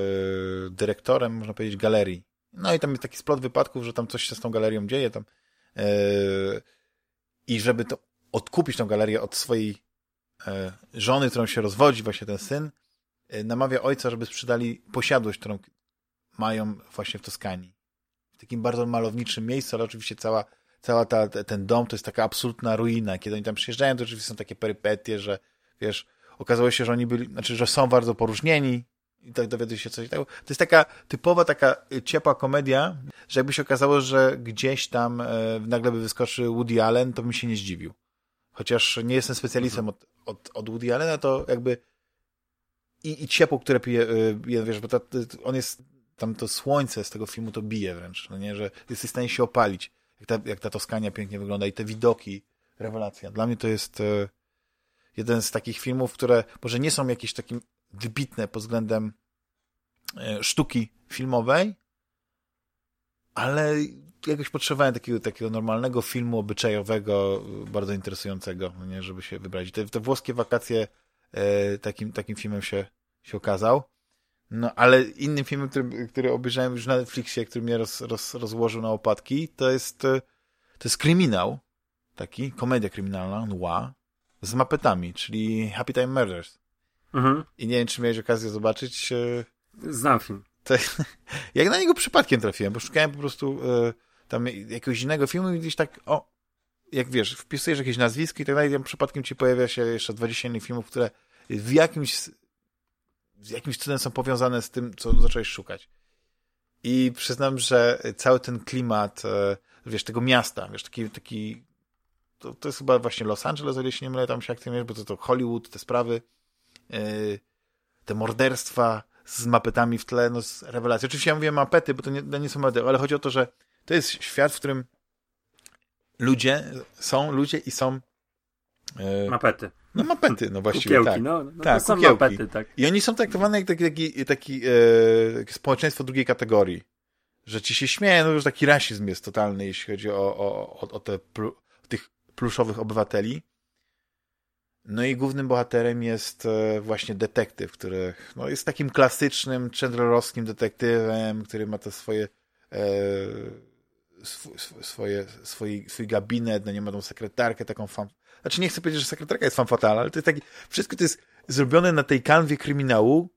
dyrektorem, można powiedzieć, galerii. No i tam jest taki splot wypadków, że tam coś się z tą galerią dzieje tam. I żeby to odkupić tą galerię od swojej żony, którą się rozwodzi, właśnie ten syn, namawia ojca, żeby sprzedali posiadłość, którą mają właśnie w Toskanii. W takim bardzo malowniczym miejscu, ale oczywiście cała, cała ta, ten dom to jest taka absolutna ruina. Kiedy oni tam przyjeżdżają, to oczywiście są takie perypetie, że wiesz, okazało się, że oni byli, znaczy, że są bardzo poróżnieni i tak dowiadują się coś takiego. To jest taka typowa, taka ciepła komedia, że jakby się okazało, że gdzieś tam e, nagle by wyskoczył Woody Allen, to bym się nie zdziwił. Chociaż nie jestem specjalistą mhm. od, od, od Woody Allena, to jakby i, i ciepło, które pije, e, wiesz, bo to, on jest, tam to słońce z tego filmu to bije wręcz, no nie, że jesteś w stanie się opalić, jak ta, jak ta Toskania pięknie wygląda i te widoki, rewelacja. Dla mnie to jest e, jeden z takich filmów, które może nie są jakieś takie wybitne pod względem e, sztuki filmowej, ale jakoś potrzebowałem takiego, takiego normalnego filmu obyczajowego, bardzo interesującego, no nie, żeby się wybrać. Te, te włoskie wakacje takim, takim filmem się, się okazał. No, ale innym filmem, który, który obejrzałem już na Netflixie, który mnie roz, roz, rozłożył na opadki, to jest, e, to jest kryminał, taki, komedia kryminalna, noir, z mapetami, czyli Happy Time Murders. Mhm. I nie wiem, czy miałeś okazję zobaczyć. E, Znam film. To, jak na niego przypadkiem trafiłem, bo szukałem po prostu e, tam jakiegoś innego filmu i gdzieś tak, o, jak wiesz, wpisujesz jakieś nazwisko i tak dalej, tam przypadkiem ci pojawia się jeszcze 20 innych filmów, które w jakimś z jakimś cudem są powiązane z tym, co zacząłeś szukać. I przyznam, że cały ten klimat, e, wiesz, tego miasta, wiesz, taki, taki to, to jest chyba właśnie Los Angeles, o ile się nie mylę, tam się aktywiujesz, bo to, to Hollywood, te sprawy, yy, te morderstwa z mapetami w tle, no z rewelacji. Oczywiście ja mówię mapety, bo to nie, to nie są mapety, ale chodzi o to, że to jest świat, w którym ludzie, są ludzie i są yy, mapety. No mapety, no właściwie, kukiełki, tak. No, no tak, to są kukiełki. mapety, tak. I oni są traktowane jak taki, taki, taki e, społeczeństwo drugiej kategorii. Że ci się śmieją, no już taki rasizm jest totalny, jeśli chodzi o, o, o, o te, tych pluszowych obywateli. No i głównym bohaterem jest e, właśnie detektyw, który no, jest takim klasycznym chandlerowskim detektywem, który ma te swoje e, sw swoje, swój, swój gabinet, no nie ma tą sekretarkę taką fan... Znaczy nie chcę powiedzieć, że sekretarka jest fan ale to jest taki... Wszystko to jest zrobione na tej kanwie kryminału,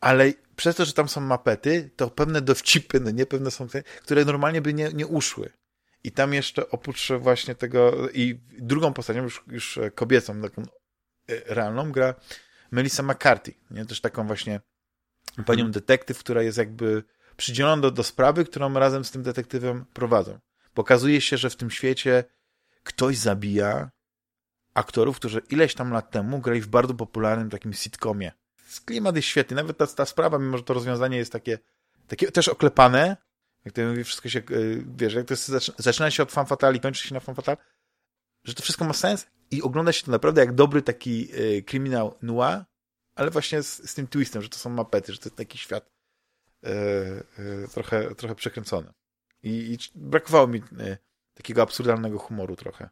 ale przez to, że tam są mapety, to pewne dowcipy, no nie pewne są te, które normalnie by nie, nie uszły. I tam jeszcze oprócz właśnie tego, i drugą postacią, już, już kobiecą, taką e, realną, gra Melissa McCarthy. Nie? Też taką właśnie mhm. panią detektyw, która jest jakby przydzielona do, do sprawy, którą razem z tym detektywem prowadzą. Pokazuje się, że w tym świecie ktoś zabija aktorów, którzy ileś tam lat temu grali w bardzo popularnym takim sitcomie. Klimat jest świetny. Nawet ta, ta sprawa, mimo że to rozwiązanie jest takie, takie też oklepane, jak to mówi, wszystko się, e, wiesz, jak to jest, zaczyna się od fan fatale i kończy się na fan fatale, że to wszystko ma sens i ogląda się to naprawdę jak dobry taki y, kryminał noir, ale właśnie z, z, tym twistem, że to są mapety, że to jest taki świat y, y, trochę, trochę przekręcony. I, i brakowało mi takiego absurdalnego humoru trochę.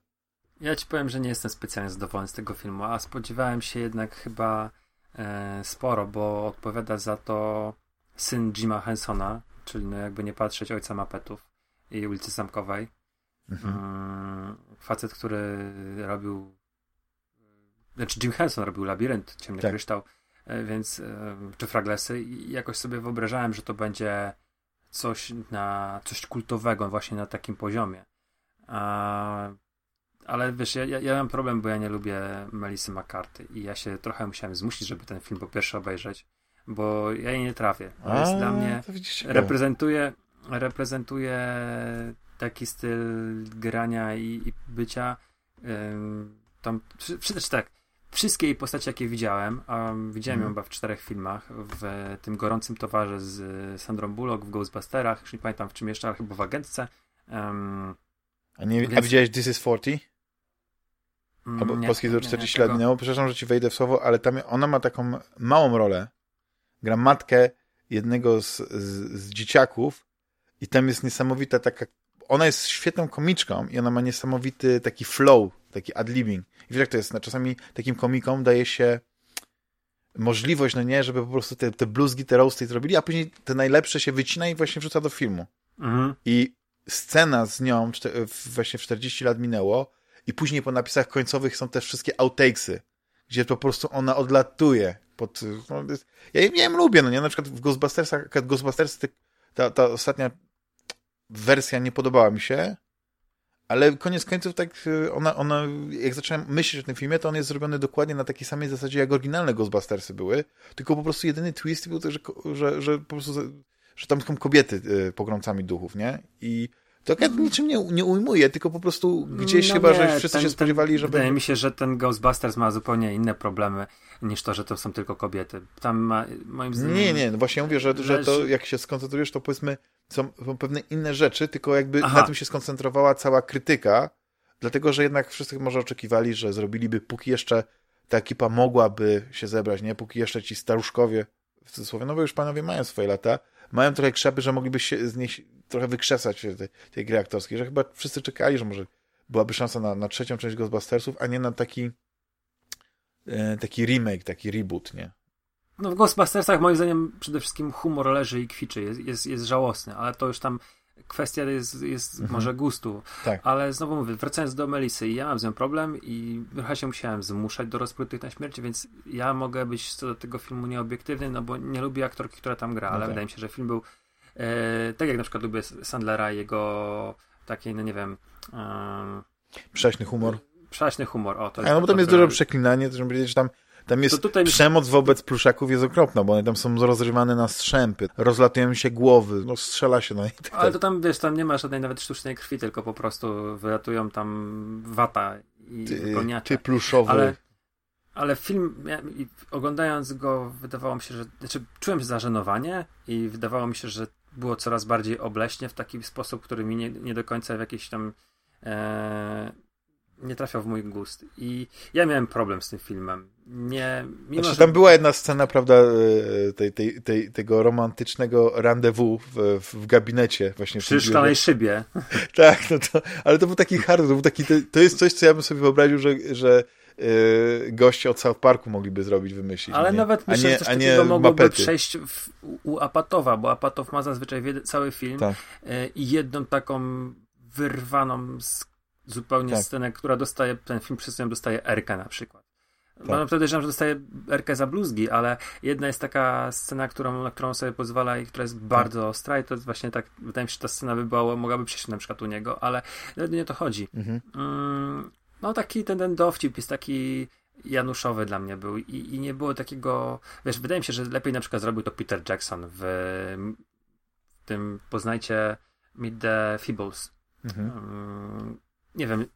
Ja ci powiem, że nie jestem specjalnie zadowolony z tego filmu, a spodziewałem się jednak chyba e, sporo, bo odpowiada za to syn Jima Hensona, czyli no jakby nie patrzeć Ojca Mapetów i ulicy Zamkowej. Mhm. Mm, facet, który robił znaczy Jim Henson robił Labirynt, Ciemny tak. Kryształ, e, więc e, czy Fraglesy i jakoś sobie wyobrażałem, że to będzie coś na coś kultowego właśnie na takim poziomie. A, ale wiesz, ja, ja, mam problem, bo ja nie lubię Melisy McCarthy i ja się trochę musiałem zmusić, żeby ten film po pierwsze obejrzeć, bo ja jej nie trafię. To jest dla mnie reprezentuje, reprezentuje taki styl grania i, i bycia. Ym, tam, przecież tak, wszystkie jej postacie, jakie widziałem, a widziałem ją mhm. chyba w czterech filmach, w tym Gorącym Towarze z Sandrą Bullock, w Ghostbusterach, już nie pamiętam w czym jeszcze, ale chyba w Agentce. Um, a, nie, więc... a widziałeś This is 40? Mm, Albo nie, polski do 40 nie, lat minęło. Przepraszam, że ci wejdę w słowo, ale tam ona ma taką małą rolę. Gra matkę jednego z, z, z dzieciaków i tam jest niesamowita taka ona jest świetną komiczką i ona ma niesamowity taki flow, taki adlibbing. I wiesz jak to jest, no, czasami takim komikom daje się możliwość, no nie, żeby po prostu te, te bluzgi, te roasty zrobili, a później te najlepsze się wycina i właśnie wrzuca do filmu. Mhm. I scena z nią właśnie w 40 lat minęło i później po napisach końcowych są też wszystkie outtakesy, gdzie po prostu ona odlatuje pod... No, ja, ja lubię, no nie? Na przykład w Ghostbustersach, Ghostbusters, ta, ta ostatnia wersja nie podobała mi się, ale koniec końców tak y, ona, ona, jak zacząłem myśleć o tym filmie, to on jest zrobiony dokładnie na takiej samej zasadzie, jak oryginalne Ghostbustersy były, tylko po prostu jedyny twist był to, że, że, że po prostu, że tam są kobiety y, pogromcami duchów, nie? I to ja niczym nie, nie ujmuję, tylko po prostu gdzieś no chyba, nie, że wszyscy ten, się spodziewali, że... Wydaje mi się, że ten Ghostbusters ma zupełnie inne problemy niż to, że to są tylko kobiety. Tam ma, moim zdaniem... Nie, nie, no właśnie mówię, że, że to jak się skoncentrujesz, to powiedzmy są, są pewne inne rzeczy, tylko jakby Aha. na tym się skoncentrowała cała krytyka, dlatego, że jednak wszyscy może oczekiwali, że zrobiliby, póki jeszcze ta ekipa mogłaby się zebrać, nie? Póki jeszcze ci staruszkowie, w cudzysłowie, no bo już panowie mają swoje lata, mają trochę krzepy, że mogliby się z nich trochę wykrzesać tej, tej gry aktorskiej, że chyba wszyscy czekali, że może byłaby szansa na, na trzecią część Ghostbustersów, a nie na taki e, taki remake, taki reboot, nie? No w Ghostbustersach moim zdaniem przede wszystkim humor leży i kwiczy, jest, jest, jest żałosny, ale to już tam kwestia jest, jest mhm. może gustu. Tak. Ale znowu mówię, wracając do Melisy, ja mam z nią problem i trochę się musiałem zmuszać do rozpłytych na śmierć, więc ja mogę być co do tego filmu nieobiektywny, no bo nie lubię aktorki, która tam gra, ale okay. wydaje mi się, że film był e, tak jak na przykład lubię Sandlera i jego taki, no nie wiem... E, Prześny humor. Prześny humor, o to jest. A, no bo tam jest dużo przeklinanie, to żeby powiedzieć, że tam tam jest tutaj... przemoc wobec pluszaków jest okropna, bo one tam są rozrywane na strzępy, rozlatują się głowy, no strzela się na no tak Ale to tam, wiesz, tam nie ma żadnej nawet sztucznej krwi, tylko po prostu wylatują tam wata i ty, Ty pluszowy. Ale, ale film, ja, oglądając go, wydawało mi się, że, znaczy czułem zażenowanie i wydawało mi się, że było coraz bardziej obleśnie w taki sposób, który mi nie, nie do końca w jakiś tam e, nie trafiał w mój gust. I ja miałem problem z tym filmem. Nie, mimo, znaczy, że... Tam była jedna scena, prawda, e, tej, tej, tej, tego romantycznego rendezvous w, w gabinecie właśnie. Przy szklanej szybie. tak, no to, ale to był taki hard, to był taki, to, to jest coś, co ja bym sobie wyobraził, że, że yy, goście od South Parku mogliby zrobić, wymyślić. Ale nie? nawet myślę, że coś takiego mogłoby mapety. przejść w, u Apatowa, bo Apatow ma zazwyczaj cały film tak. yy, i jedną taką wyrwaną z zupełnie tak. scenę, która dostaje, ten film przez nią dostaje Erkę na przykład. Tak. Mam podejrzewam, że dostaje Erkę za bluzgi, ale jedna jest taka scena, którą, na którą sobie pozwala i która jest bardzo tak. ostra i to jest właśnie tak, wydaje mi się, że ta scena by była, mogłaby przejść na przykład u niego, ale nie o to chodzi. Mhm. Mm, no taki ten, ten dowcip jest taki januszowy dla mnie był i, i nie było takiego, wiesz, wydaje mi się, że lepiej na przykład zrobił to Peter Jackson w, w tym, poznajcie Meet the Feebles. Mhm. Mm, nie wiem,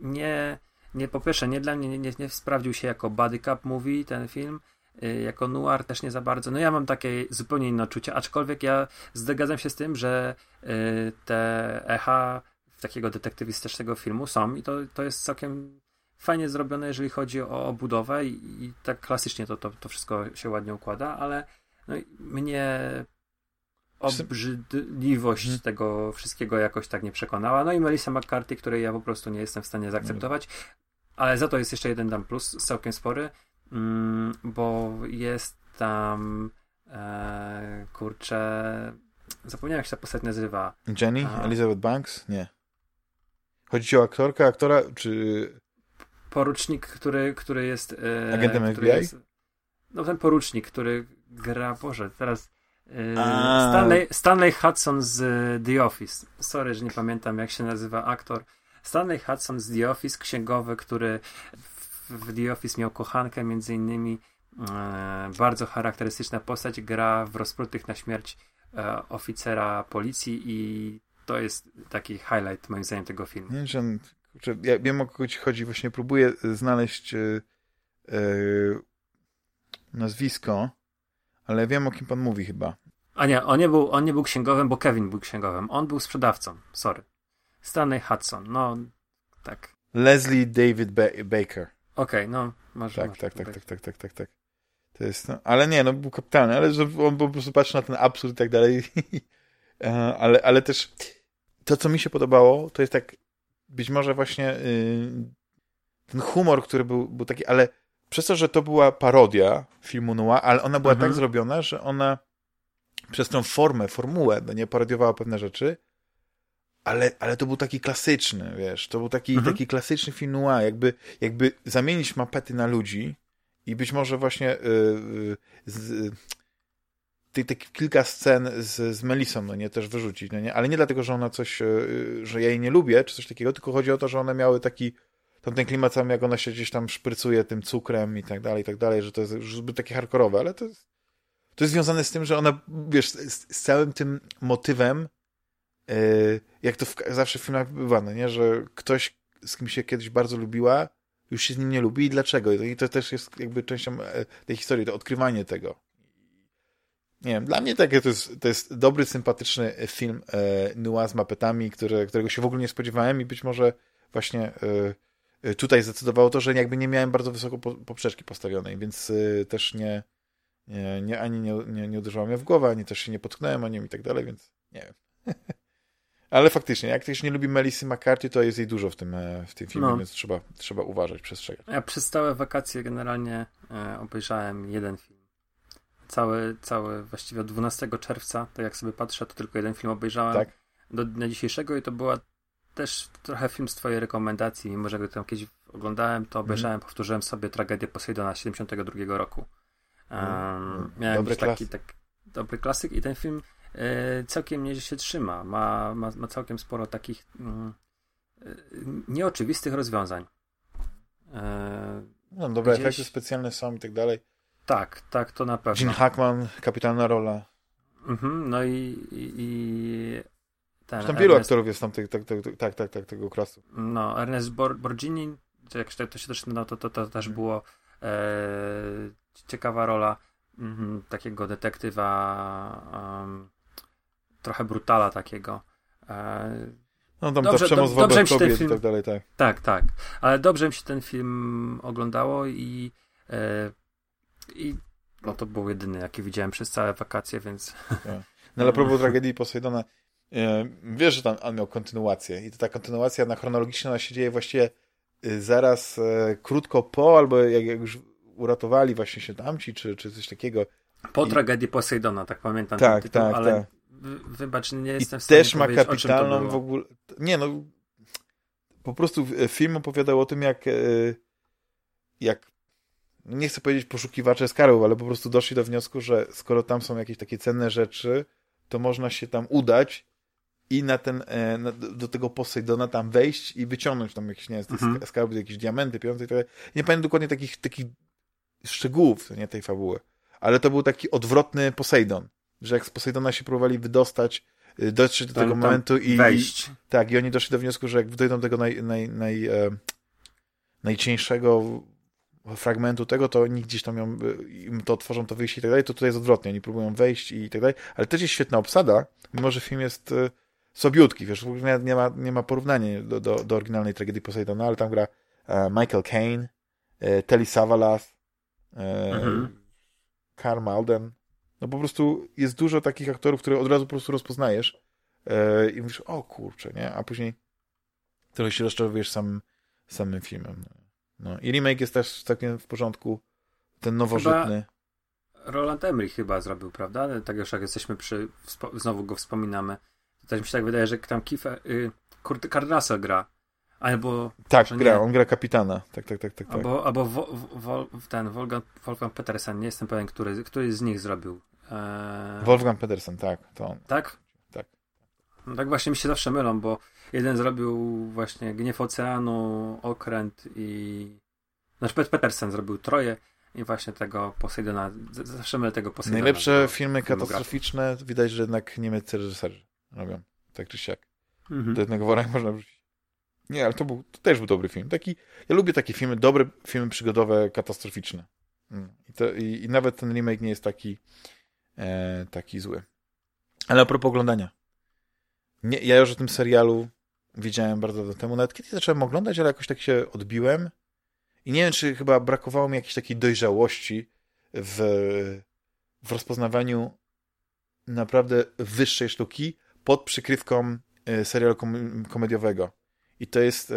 nie, nie po pierwsze, nie dla mnie nie, nie, nie sprawdził się jako body cup movie ten film, yy, jako noir też nie za bardzo. No ja mam takie zupełnie inne odczucia, aczkolwiek ja zgadzam się z tym, że yy, te echa takiego detektywistycznego filmu są i to, to jest całkiem fajnie zrobione, jeżeli chodzi o, o budowę i, i, tak klasycznie to, to, to wszystko się ładnie układa, ale no, mnie obrzydliwość hmm. tego wszystkiego jakoś tak nie przekonała. No i Melissa McCarthy, której ja po prostu nie jestem w stanie zaakceptować, ale za to jest jeszcze jeden tam plus, całkiem spory, mm, bo jest tam e, kurczę Zapomniałem, jak się ta postać nazywa. Jenny? A... Elizabeth Banks? Nie. Chodzi ci o aktorkę, aktora, czy... Porucznik, który, który jest... E, Agentem FBI? Jest, no ten porucznik, który gra, Boże, teraz... E, Stanley, Stanley Hudson z The Office. Sorry, że nie pamiętam, jak się nazywa aktor. Stanley Hudson z The Office, księgowy, który w The Office miał kochankę, między innymi e, bardzo charakterystyczna postać, gra w rozprutych na śmierć e, oficera policji i to jest taki highlight moim zdaniem tego filmu. Nie, że, kurczę, ja wiem o kogo ci chodzi, właśnie próbuję znaleźć e, e, nazwisko, ale wiem o kim pan mówi chyba. A nie, on nie, był, on nie był księgowym, bo Kevin był księgowym. On był sprzedawcą, sorry. Stanley Hudson, no tak. Leslie David ba Baker. Okej, okay, no może. Tak, tak, tak, tak, tak, tak, tak, tak. To jest, no, ale nie, no był kapitalny, ale że on po prostu patrzy na ten absurd i tak dalej. E, ale, ale też to, co mi się podobało, to jest tak, być może właśnie yy, ten humor, który był, był taki, ale przez to, że to była parodia filmu Noir, ale ona była tak mhm. tak zrobiona, że ona przez tą formę, formułę, no nie parodiowała pewne rzeczy, ale, ale to był taki klasyczny, wiesz, to był taki, mhm. taki klasyczny film noir, jakby, jakby zamienić mapety na ludzi i być może właśnie yy, z, te, te kilka scen z, z Melisą, no nie, też wyrzucić, no nie, ale nie dlatego, że ona coś, yy, że ja jej nie lubię, czy coś takiego, tylko chodzi o to, że one miały taki, tam ten klimat sam, jak ona się gdzieś tam szprycuje tym cukrem i tak dalej, i tak dalej, że to jest już zbyt takie hardkorowe, ale to jest, to jest związane z tym, że ona, wiesz, z, z całym tym motywem Yy, jak to w, zawsze w filmach bywa, no nie? że ktoś, z kim się kiedyś bardzo lubiła, już się z nim nie lubi i dlaczego? I to też jest jakby częścią e, tej historii, to odkrywanie tego. Nie wiem, dla mnie takie to jest, to jest dobry, sympatyczny film e, Noir z mapetami, które, którego się w ogóle nie spodziewałem i być może właśnie e, e tutaj zdecydowało to, że jakby nie miałem bardzo wysoko po, poprzeczki postawionej, więc e, też nie, nie, nie ani nie, nie, nie uderzyło mnie w głowę, ani też się nie potknąłem o nim i tak dalej, więc nie wiem. Ale faktycznie, jak ktoś nie lubi Melissy McCarthy, to jest jej dużo w tym, e, w tym filmie, no. więc trzeba, trzeba uważać, przestrzegać. Ja przez całe wakacje generalnie e, obejrzałem jeden film. Cały, cały, właściwie od 12 czerwca, tak jak sobie patrzę, to tylko jeden film obejrzałem tak? do dnia dzisiejszego i to była też trochę film z twojej rekomendacji, mimo że go tam kiedyś oglądałem, to obejrzałem, mm. powtórzyłem sobie Tragedię Poseidona z 72 roku. Um, miałem dobry taki, tak, dobry klasyk i ten film E, całkiem nieźle się trzyma. Ma, ma, ma całkiem sporo takich mm, e, nieoczywistych rozwiązań. E, no, dobre Gdzieś... efekty specjalne są i tak dalej. Tak, tak, to na pewno. Gene Hackman, kapitalna rola. Mhm, no i, i, i ten Tam wielu aktorów jest tam, tak, tak, tak, tak, tak, tego klasu. No, Ernest Bor Borgini, jak to się też no, to, to, to też było e, ciekawa rola m, mhm, takiego detektywa um, trochę brutala takiego. E, no tam dobrze, ta przemoc do, wobec kobiet film, i tak dalej, tak. Tak, tak. Ale dobrze mi się ten film oglądało i, e, i no to był jedyny, jaki widziałem przez całe wakacje, więc... Tak. No ale propos tragedii Poseidona, e, wiesz, że tam on miał kontynuację i to ta kontynuacja na chronologicznie ona się dzieje właściwie y, zaraz e, krótko po, albo jak, jak, już uratowali właśnie się tamci, czy, czy coś takiego. Po I... tragedii Poseidona, tak pamiętam. Tak, tytuł, tak, ale... tak wybacz, nie jestem I w stanie też ma kapitalną w ogóle. Nie, no. Po prostu film opowiadał o tym, jak. E, jak. Nie chcę powiedzieć poszukiwacze skarbów, ale po prostu doszli do wniosku, że skoro tam są jakieś takie cenne rzeczy, to można się tam udać i na ten, e, na, do tego Poseidona tam wejść i wyciągnąć tam jakieś, nie wiem, mhm. skarby, jakieś diamenty, pieniądze i tak Nie pamiętam dokładnie takich, takich szczegółów nie, tej fabuły. Ale to był taki odwrotny Poseidon że jak z Poseidona się próbowali wydostać, y, dotrzeć do tego momentu i, wejść. Tak, i oni doszli do wniosku, że jak dojdą do tego naj, naj, naj, e, najcieńszego fragmentu tego, to oni gdzieś tam ją, y, im to otworzą to wyjście i tak dalej, to tutaj jest odwrotnie, oni próbują wejść i tak dalej, ale też jest świetna obsada, mimo że film jest e, sobiutki, wiesz, nie, nie, ma, nie ma porównania do, do, do oryginalnej tragedii Poseidona, ale tam gra e, Michael Caine, e, Telly Savalas, e, mhm. Karl Malden, no po prostu jest dużo takich aktorów, które od razu po prostu rozpoznajesz yy, i mówisz, o kurczę, nie? A później trochę się rozczarowujesz samym, samym filmem. No. I remake jest też całkiem w porządku, ten nowożytny. Roland Emmerich chyba zrobił, prawda? Tak już jak jesteśmy przy, znowu go wspominamy. To też mi się tak wydaje, że tam Kiefer, y, Kurt Russell gra. Albo. Tak, gra, nie. on gra kapitana. Tak, tak, tak, tak. tak. Albo, albo wo, wo, ten Wolfgang, Wolfgang Petersen, nie jestem pewien, który, który z nich zrobił. Eee... Wolfgang Petersen, tak, to on. Tak? Tak. No, tak właśnie mi się zawsze mylą, bo jeden zrobił właśnie Gniew Oceanu, Okręt i. Znaczy Petersen zrobił Troje i właśnie tego Poseidona. Zawsze mylę tego Poseidona. Najlepsze filmy katastroficzne widać, że jednak niemieccy reżyserzy robią. Tak czy siak. Mhm. Do jednego wora można wrzucić. Nie, ale to, był, to też był dobry film. Taki, ja lubię takie filmy, dobre filmy przygodowe, katastroficzne. Mm. I, to, i, i nawet ten remake nie jest taki, e, taki zły. Ale a propos oglądania. Nie, ja już o tym serialu wiedziałem bardzo dawno temu. Nawet kiedyś zacząłem oglądać, ale jakoś tak się odbiłem. I nie wiem, czy chyba brakowało mi jakiejś takiej dojrzałości w, w rozpoznawaniu naprawdę wyższej sztuki pod przykrywką e, serialu kom komediowego. I to jest, e,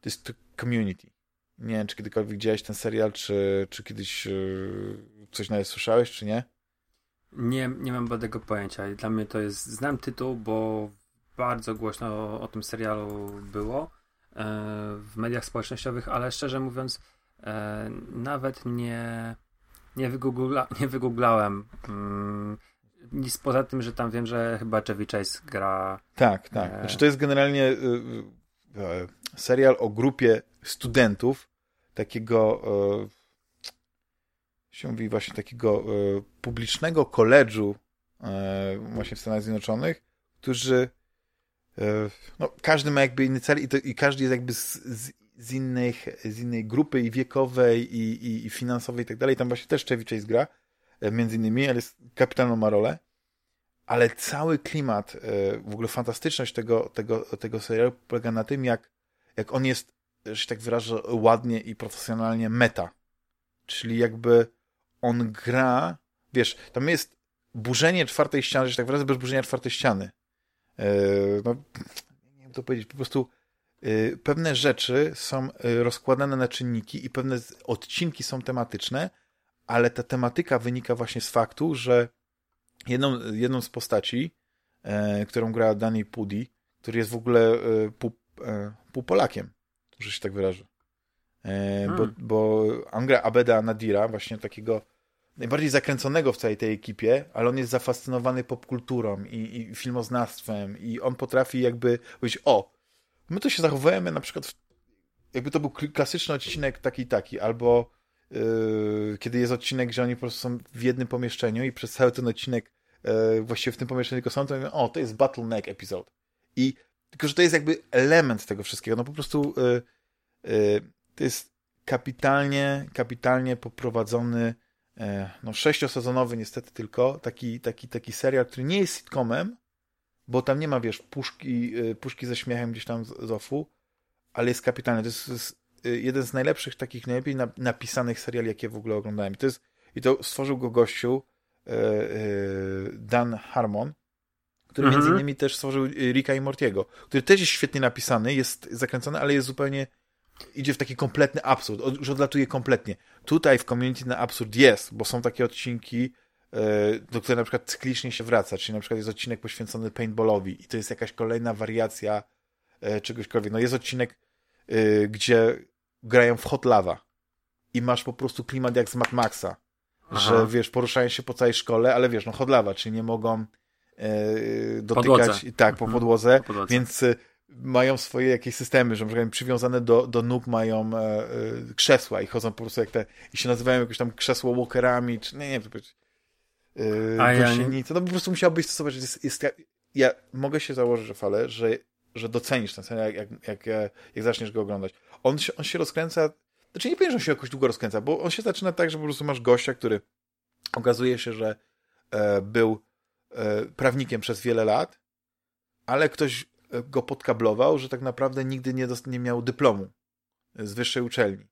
to jest Community. Nie wiem, czy kiedykolwiek widziałeś ten serial, czy, czy kiedyś e, coś nawet słyszałeś, czy nie? Nie, nie mam żadnego pojęcia. Dla mnie to jest, znam tytuł, bo bardzo głośno o, o tym serialu było e, w mediach społecznościowych, ale szczerze mówiąc, e, nawet nie, nie, wygoogla, nie wygooglałem. Mm, nic poza tym, że tam wiem, że chyba Chevy Chase gra. Tak, tak. Znaczy to jest generalnie serial o grupie studentów takiego się mówi właśnie takiego publicznego koledżu właśnie w Stanach Zjednoczonych, którzy no, każdy ma jakby inny cel i, to, i każdy jest jakby z, z, z, innych, z innej grupy i wiekowej i, i, i finansowej i tak dalej. Tam właśnie też Chevy Chase gra E, między innymi, ale jest kapitaną ma rolę, ale cały klimat, e, w ogóle fantastyczność tego, tego, tego serialu polega na tym, jak, jak on jest, że się tak wyrażę, ładnie i profesjonalnie meta. Czyli jakby on gra, wiesz, tam jest burzenie czwartej ściany, że tak wyrażę, bez burzenia czwartej ściany. E, no, nie wiem to powiedzieć, po prostu pewne rzeczy są rozkładane na czynniki i pewne odcinki są tematyczne, ale ta tematyka wynika właśnie z faktu, że jedną, jedną z postaci, e, którą gra Danny Pudi, który jest w ogóle e, pół, e, pół Polakiem, że się tak wyrażę. E, bo, hmm. bo on gra Abeda Nadira, właśnie takiego najbardziej zakręconego w całej tej ekipie, ale on jest zafascynowany popkulturą i, i filmoznawstwem i on potrafi jakby powiedzieć, o, my to się zachowujemy na przykład, w, jakby to był klasyczny odcinek taki taki, albo kiedy jest odcinek, że oni po prostu są w jednym pomieszczeniu i przez cały ten odcinek yy, właściwie w tym pomieszczeniu tylko są, to mówią, o, to jest Bottleneck episode. I tylko, że to jest jakby element tego wszystkiego. No po prostu yy, to jest kapitalnie, kapitalnie poprowadzony no sześciosezonowy niestety tylko, taki, taki, taki serial, który nie jest sitcomem, bo tam nie ma, wiesz, puszki, puszki ze śmiechem gdzieś tam z, z ofu, ale jest kapitalny. To jest, to jest jeden z najlepszych takich, najlepiej napisanych seriali, jakie w ogóle oglądałem. I to, jest, i to stworzył go gościu e, e, Dan Harmon, który mhm. między innymi też stworzył y, Ricka i Mortiego, który też jest świetnie napisany, jest zakręcony, ale jest zupełnie idzie w taki kompletny absurd, już odlatuje kompletnie. Tutaj w Community na absurd jest, bo są takie odcinki, do których na przykład cyklicznie się wraca, czyli na przykład jest odcinek poświęcony paintballowi i to jest jakaś kolejna wariacja czegośkolwiek. No jest odcinek, gdzie grają w Hot Lava i masz po prostu klimat jak z Mad Maxa, Aha. że wiesz, poruszają się po całej szkole, ale wiesz, no Hot Lava, czyli nie mogą e, dotykać podłodze. tak, po mhm. podłodze, po podłodze. więc e, mają swoje jakieś systemy, że na przywiązane do, do nóg mają e, e, krzesła i chodzą po prostu jak te, i się nazywają jakoś tam krzesło walkerami, czy nie, nie wiem, e, A ja nie... to no po prostu musiałbyś stosować, jest, jest, ja mogę się założyć, że fale, że że docenisz ten serial, jak, jak, jak, jak zaczniesz go oglądać. On się, on się rozkręca, znaczy nie powiem, że on się jakoś długo rozkręca, bo on się zaczyna tak, że po prostu masz gościa, który okazuje się, że e, był e, prawnikiem przez wiele lat, ale ktoś e, go podkablował, że tak naprawdę nigdy nie, nie miał dyplomu z wyższej uczelni.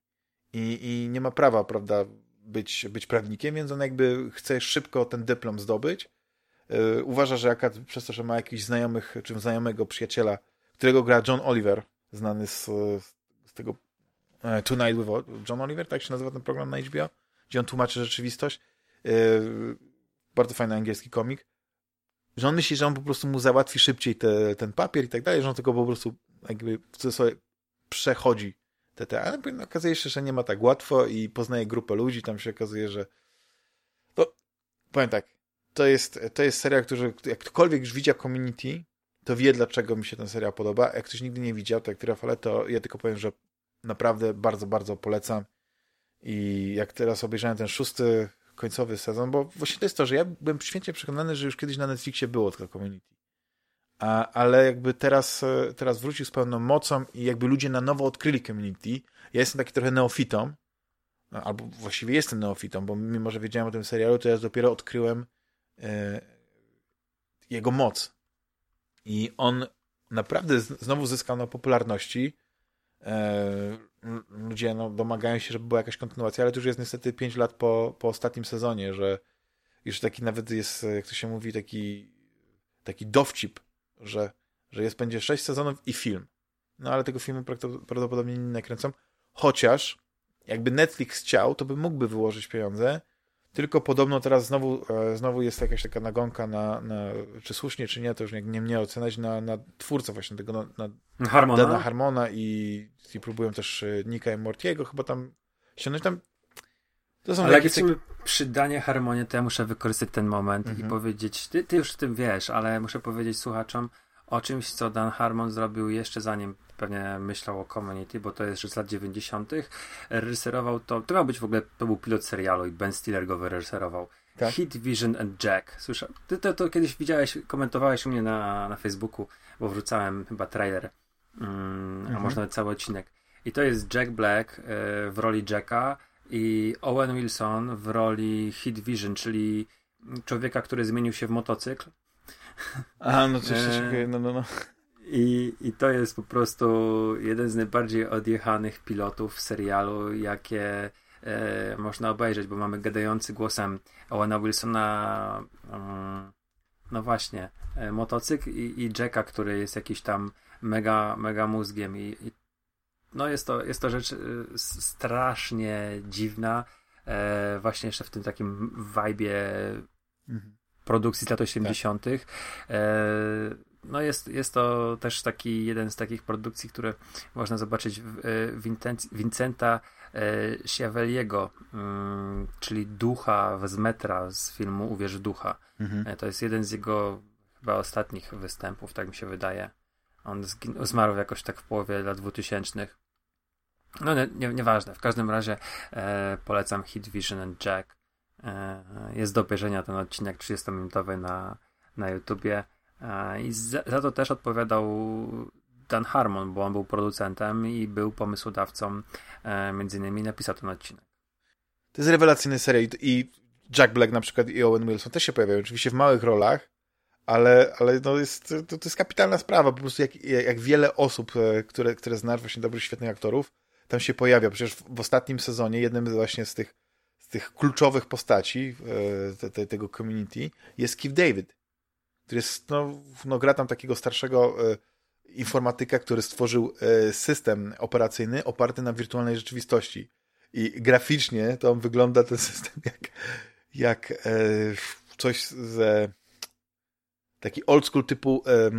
I, I nie ma prawa, prawda, być, być prawnikiem, więc on jakby chce szybko ten dyplom zdobyć. Yy, uważa, że jak, przez to, że ma jakichś znajomych, czy znajomego przyjaciela, którego gra John Oliver, znany z, z tego e, Tonight with John Oliver, tak się nazywa ten program na HBO, gdzie on tłumaczy rzeczywistość. yy, bardzo fajny angielski komik, że on myśli, że on po prostu mu załatwi szybciej te, ten papier i tak dalej, że on tylko po prostu jakby w cudzysłowie przechodzi te, te, ale okazuje się, że nie ma tak łatwo i poznaje grupę ludzi, tam się okazuje, że to, powiem tak, to jest, to jest serial, który, jak ktokolwiek już widział Community, to wie, dlaczego mi się ten serial podoba. Jak ktoś nigdy nie widział, tak jak ty, Rafale, to ja tylko powiem, że naprawdę bardzo, bardzo polecam. I jak teraz obejrzałem ten szósty końcowy sezon, bo właśnie to jest to, że ja byłem święcie przekonany, że już kiedyś na Netflixie było tylko Community. A, ale jakby teraz, teraz wrócił z pełną mocą i jakby ludzie na nowo odkryli Community. Ja jestem taki trochę neofitą, no, albo właściwie jestem neofitą, bo mimo, że wiedziałem o tym serialu, to ja dopiero odkryłem e, jego moc. I on naprawdę znowu zyskał na popularności. E, ludzie no, domagają się, żeby była jakaś kontynuacja, ale to już jest niestety 5 lat po, po ostatnim sezonie, że już taki nawet jest, jak to się mówi, taki, taki dowcip, że, że jest, będzie 6 sezonów i film. No ale tego filmu prawdopodobnie nie nakręcą, chociaż jakby Netflix chciał, to by mógłby wyłożyć pieniądze, tylko podobno teraz znowu, e, znowu jest jakaś taka nagonka na, na czy słusznie, czy nie, to już nie, nie mnie oceniać, na, na twórcę właśnie tego, na, na Harmona, Dana Harmona i, i próbują też e, Nika i Mortiego chyba tam ściągnąć tam to są Ale jak jesteśmy przy Danie Harmonie, to ja muszę wykorzystać ten moment mhm. i powiedzieć, ty, ty już w tym wiesz, ale muszę powiedzieć słuchaczom o czymś, co Dan Harmon zrobił jeszcze zanim pewnie myślał o Community, bo to jest z lat 90. Reżyserował to, to miał być w ogóle, to był pilot serialu i Ben Stiller go wyreżyserował. Tak? Hit Vision and Jack. Słyszę, ty to, to kiedyś widziałeś, komentowałeś u mnie na, na Facebooku, bo wrzucałem chyba trailer, mm, mhm. a może nawet cały odcinek. I to jest Jack Black y, w roli Jacka i Owen Wilson w roli Hit Vision, czyli człowieka, który zmienił się w motocykl. A, no coś takiego, no, no, no. I, I to jest po prostu jeden z najbardziej odjechanych pilotów serialu, jakie e, można obejrzeć, bo mamy gadający głosem Owena Wilsona, um, no właśnie, e, motocykl i, i Jacka, który jest jakiś tam mega, mega mózgiem i, i no jest to, jest to rzecz e, strasznie dziwna, e, właśnie jeszcze w tym takim vibe mhm. produkcji z lat 80. Tak. No jest, jest to też taki jeden z takich produkcji, które można zobaczyć w, e, Vincenta e, Schiavelliego, mm, czyli ducha z metra z filmu Uwierz ducha. Mhm. E, to jest jeden z jego chyba ostatnich występów, tak mi się wydaje. On zmarł jakoś tak w połowie lat 2000. No nie, nie, nieważne. W każdym razie e, polecam Hit Vision and Jack. E, jest do obejrzenia ten odcinek 30-minutowy na, na YouTubie. I za, to też odpowiadał Dan Harmon, bo on był producentem i był pomysłodawcą, e, między innymi napisał ten odcinek. To jest rewelacyjny serial i Jack Black na przykład i Owen Wilson też się pojawiają, oczywiście w małych rolach, ale, ale no jest, to, to jest kapitalna sprawa, po prostu jak, jak wiele osób, e, które, które znasz, właśnie dobrych, świetnych aktorów, tam się pojawia. Przecież w, w ostatnim sezonie jednym właśnie z tych, z tych kluczowych postaci e, te, te, tego community jest Keith David który jest, no, no gra tam takiego starszego e, informatyka, który stworzył e, system operacyjny oparty na wirtualnej rzeczywistości. I graficznie to on wygląda ten system jak, jak e, coś z taki old school typu e,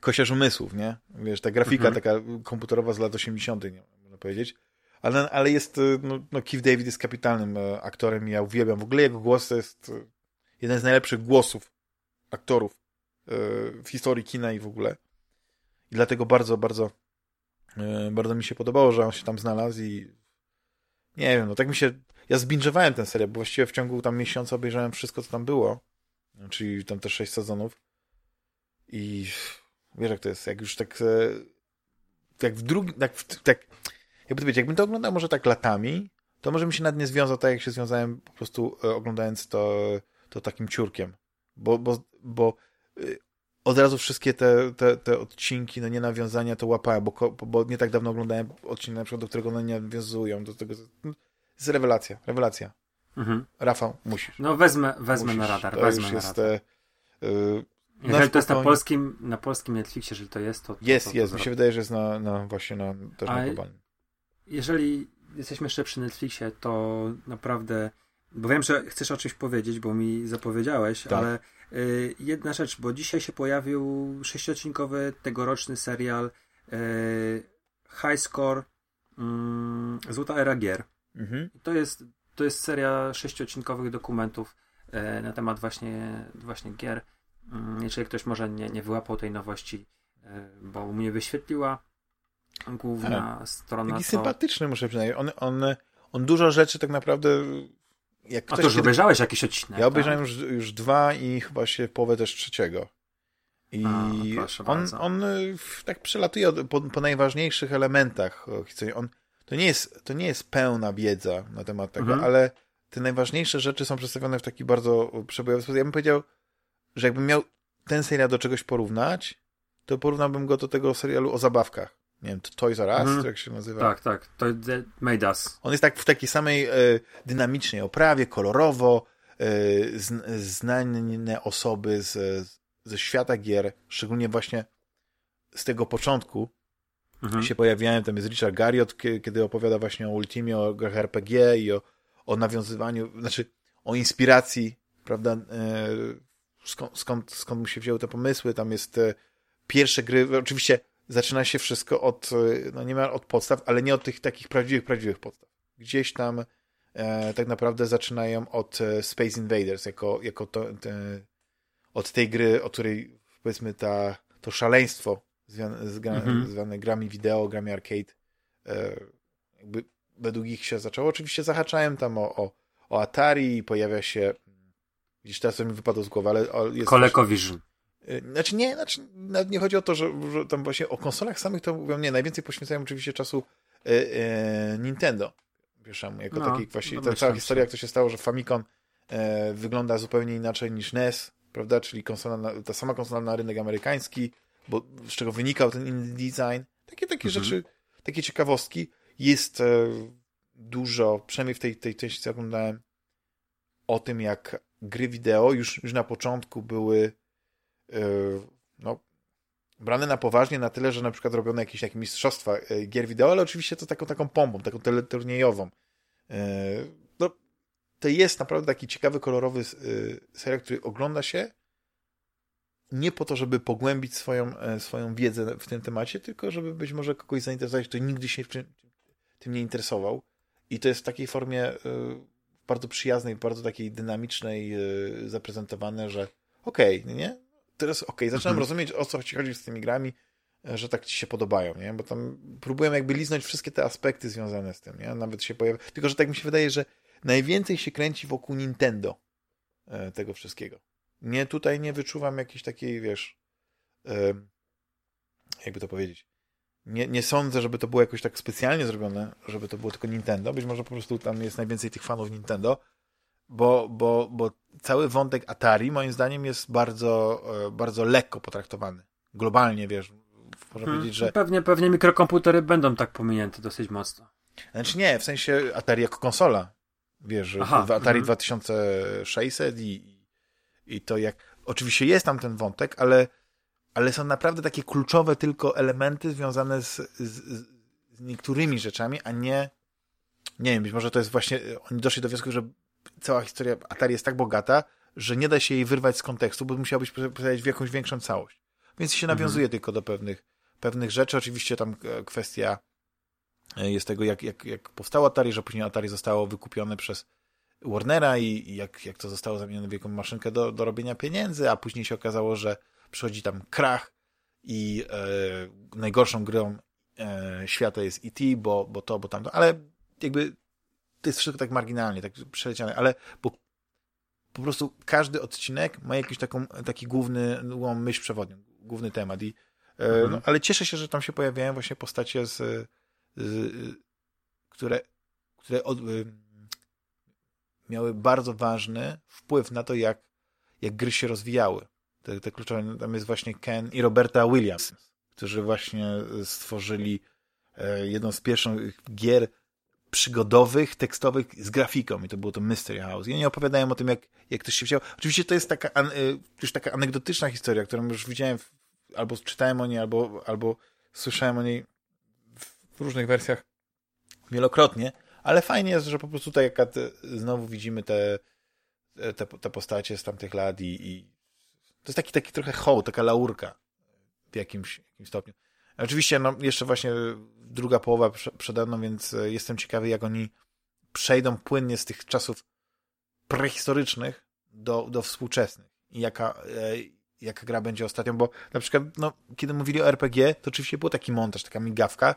kosiarz umysłów, nie? Wiesz, ta grafika mhm. taka komputerowa z lat 80., nie można powiedzieć. Ale, ale jest, no, no Keith David jest kapitalnym aktorem i ja uwielbiam. W ogóle jego głos to jest jeden z najlepszych głosów aktorów e, w historii kina i w ogóle. I dlatego bardzo, bardzo e, bardzo mi się podobało, że on się tam znalazł i nie wiem, no tak mi się ja zbingewałem ten serial, bo właściwie w ciągu tam miesiąca obejrzałem wszystko, co tam było, czyli tam też sześć sezonów i wiesz jak to jest, jak już tak e, jak w drugim, tak, tak jakby to wiecie, jakbym to oglądał może tak latami, to może mi się nad nie związał tak, jak się związałem po prostu oglądając to, to takim ciurkiem bo, bo, bo y, od razu wszystkie te, te, te odcinki, no nie nawiązania to łapałem, bo, bo nie tak dawno oglądałem odcinek na przykład, do którego one nie nawiązują, do tego no, jest rewelacja, rewelacja. Mhm. Rafał, musisz. No wezmę, wezmę musisz. na radar, to wezmę już jest, radar. E, y, jeżeli to jest na polskim, na polskim Netflixie, jeżeli to jest, to... to jest, to, to, jest. Mi się wydaje, że jest na, na właśnie na, też A na globalnym. Jeżeli jesteśmy jeszcze przy Netflixie, to naprawdę bo wiem, że chcesz o czymś powiedzieć, bo mi zapowiedziałeś, tak. ale y, jedna rzecz, bo dzisiaj się pojawił sześciodcinkowy tegoroczny serial y, High Score y, Złota Era Gier. Mhm. To, jest, to jest seria sześciodcinkowych dokumentów y, na temat właśnie, właśnie gier. Mm, jeżeli ktoś może nie, nie wyłapał tej nowości, y, bo mnie wyświetliła główna tak. strona. Taki to... sympatyczny, muszę przyznać. On, on, on dużo rzeczy tak naprawdę jak ktoś A to już obejrzałeś jakiś odcinek? Ja obejrzałem tak? już, już dwa i chyba się połowę też trzeciego. I A, on, on y, tak przelatuje po, po najważniejszych elementach historii. On, to, nie jest, to nie jest pełna wiedza na temat tego, mhm. ale te najważniejsze rzeczy są przedstawione w taki bardzo przebojowy sposób. Ja bym powiedział, że jakbym miał ten serial do czegoś porównać, to porównałbym go do tego serialu o zabawkach nie wiem, Toys R Us, mm. jak się nazywa? Tak, tak, to Made Us. On jest tak w takiej samej e, dynamicznej oprawie, kolorowo, e, z, znane osoby z, ze świata gier, szczególnie właśnie z tego początku mhm. się pojawiają, tam jest Richard Garriott, kiedy opowiada właśnie o Ultimie, o grach RPG i o, o nawiązywaniu, znaczy o inspiracji, prawda, e, skąd, skąd, skąd mu się wzięły te pomysły, tam jest e, pierwsze gry, oczywiście zaczyna się wszystko od, e, no nie ma od podstaw, ale nie od tych takich prawdziwych, prawdziwych podstaw. Gdzieś tam e, tak naprawdę zaczynają od e, Space Invaders, jako, jako to, te, od tej gry, o której powiedzmy ta, to szaleństwo zwane, z gra, mhm. zwane grami wideo, grami arcade, e, jakby według ich się zaczęło. Oczywiście zahaczałem tam o, o, o Atari i pojawia się gdzieś teraz mi wypadło z głowy, ale jest... ColecoVision. Znaczy nie, znaczy, nie chodzi o to, że, że tam właśnie o konsolach samych to mówią, nie, najwięcej poświęcają oczywiście czasu y, y, Nintendo. Pierwszemu, jako no, taki właśnie, ta cała historia, jak to się stało, że Famicom y, wygląda zupełnie inaczej niż NES, prawda, czyli konsola na, ta sama konsola na rynek amerykański, bo z czego wynikał ten inny design, takie, takie mhm. rzeczy, takie ciekawostki, jest e, dużo, przynajmniej w tej, tej części, co oglądałem, o tym, jak gry wideo już, już na początku były no, brane na poważnie na tyle, że na przykład robione jakieś takie mistrzostwa yy, gier wideo, ale oczywiście to taką taką pompą, taką teleturniejową. Yy, no, to jest naprawdę taki ciekawy, kolorowy serial, który ogląda się nie po to, żeby pogłębić swoją, swoją wiedzę w tym temacie, tylko żeby być może kogoś zainteresować, kto nigdy się tym nie interesował. I to jest w takiej formie bardzo przyjaznej, bardzo takiej dynamicznej zaprezentowane, że okej, okay, nie? Teraz okej, okay, zaczynam mhm. rozumieć, o co ci chodzi z tymi grami, e, że tak ci się podobają, nie? Bo tam próbuję jakby liznąć wszystkie te aspekty związane z tym, nie? Nawet się pojawia... Tylko, że tak mi się wydaje, że najwięcej się kręci wokół Nintendo e, tego wszystkiego. Nie, tutaj nie wyczuwam jakiejś takiej, wiesz, e, jakby to powiedzieć, nie, nie sądzę, żeby to było jakoś tak specjalnie zrobione, żeby to było tylko Nintendo. Być może po prostu tam jest najwięcej tych fanów Nintendo, bo, bo, bo cały wątek Atari moim zdaniem jest bardzo, e, bardzo lekko potraktowany. Globalnie, wiesz, można hmm, powiedzieć, że... Pewnie, pewnie mikrokomputery będą tak pominięte dosyć mocno. Znaczy nie, w sensie Atari jako konsola. Wiesz, Aha, Atari hmm. 2600 i, i to jak... Oczywiście jest tam ten wątek, ale, ale są naprawdę takie kluczowe tylko elementy związane z, z, z niektórymi rzeczami, a nie nie wiem, być może to jest właśnie, oni doszli do wniosku, że cała historia Atari jest tak bogata, że nie da się jej wyrwać z kontekstu, bo musiałbyś przedstawić w jakąś większą całość. Więc się nawiązuje mhm. tylko do pewnych, pewnych rzeczy. Oczywiście tam e, kwestia e, jest tego, jak, jak, jak powstało Atari, że później Atari zostało wykupione przez Warnera i, i jak, jak to zostało zamienione w jakąś maszynkę do, do robienia pieniędzy, a później się okazało, że przychodzi tam krach i e, najgorszą grą e, świata jest E.T., bo, bo to, bo tamto, ale jakby to jest wszystko tak marginalnie, tak przeleciane, ale bo po prostu każdy odcinek ma jakiś taką, taki główny myśl przewodnią, główny temat. I, e, mhm. no, ale cieszę się, że tam się pojawiają właśnie postacie, z, z które, które od, miały bardzo ważny wpływ na to, jak, jak gry się rozwijały. Te, te kluczowe, tam jest właśnie Ken i Roberta Williams, którzy właśnie stworzyli e, jedną z pierwszych gier przygodowych, tekstowych z grafiką i to było to Mystery House. I oni opowiadają o tym, jak, jak ktoś się wziął. Oczywiście to jest taka, an, y, już taka anegdotyczna historia, którą już widziałem, w, albo czytałem o niej, albo, albo słyszałem o niej w różnych wersjach wielokrotnie, Ale fajnie jest, że po prostu tutaj jak znowu widzimy te, te, te postacie z tamtych lat i, i to jest taki, taki trochę hołd, taka laurka w jakimś, jakimś stopniu. Oczywiście, no, jeszcze właśnie druga połowa przede mną, więc e, jestem ciekawy, jak oni przejdą płynnie z tych czasów prehistorycznych do, do współczesnych i jaka, e, jaka gra będzie ostatnią, bo na przykład, no, kiedy mówili o RPG, to oczywiście był taki montaż, taka migawka,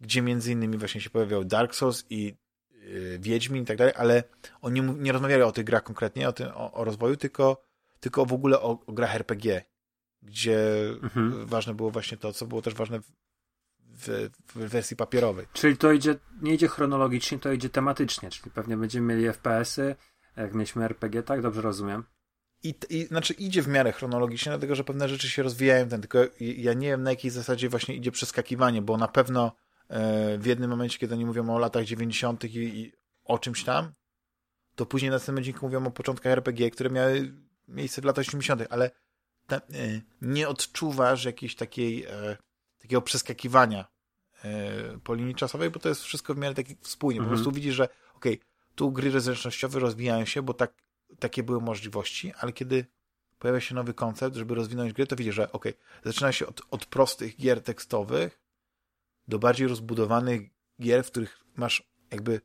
gdzie między innymi właśnie się pojawiał Dark Souls i yy, Wiedźmin i tak dalej, ale oni nie rozmawiali o tych grach konkretnie, o, tym, o, o rozwoju, tylko, tylko w ogóle o, o grach RPG, gdzie mhm. ważne było właśnie to, co było też ważne w, w, w, wersji papierowej. Czyli to idzie, nie idzie chronologicznie, to idzie tematycznie, czyli pewnie będziemy mieli FPS-y, jak mieliśmy RPG, tak? Dobrze rozumiem? I, I, znaczy idzie w miarę chronologicznie, dlatego że pewne rzeczy się rozwijają, ten, tylko ja nie wiem na jakiej zasadzie właśnie idzie przeskakiwanie, bo na pewno e, w jednym momencie, kiedy oni mówią o latach 90. I, i o czymś tam, to później na następnym odcinku mówią o początkach RPG, które miały miejsce w latach 80., ale e, nie odczuwasz jakiejś takiej e, takiego przeskakiwania e, po linii czasowej, bo to jest wszystko w miarę tak spójnie. Po mhm. prostu widzisz, że okej, okay, tu gry zręcznościowe rozwijają się, bo tak, takie były możliwości, ale kiedy pojawia się nowy koncept, żeby rozwinąć grę, to widzisz, że okej, okay, zaczyna się od, od prostych gier tekstowych do bardziej rozbudowanych gier, w których masz jakby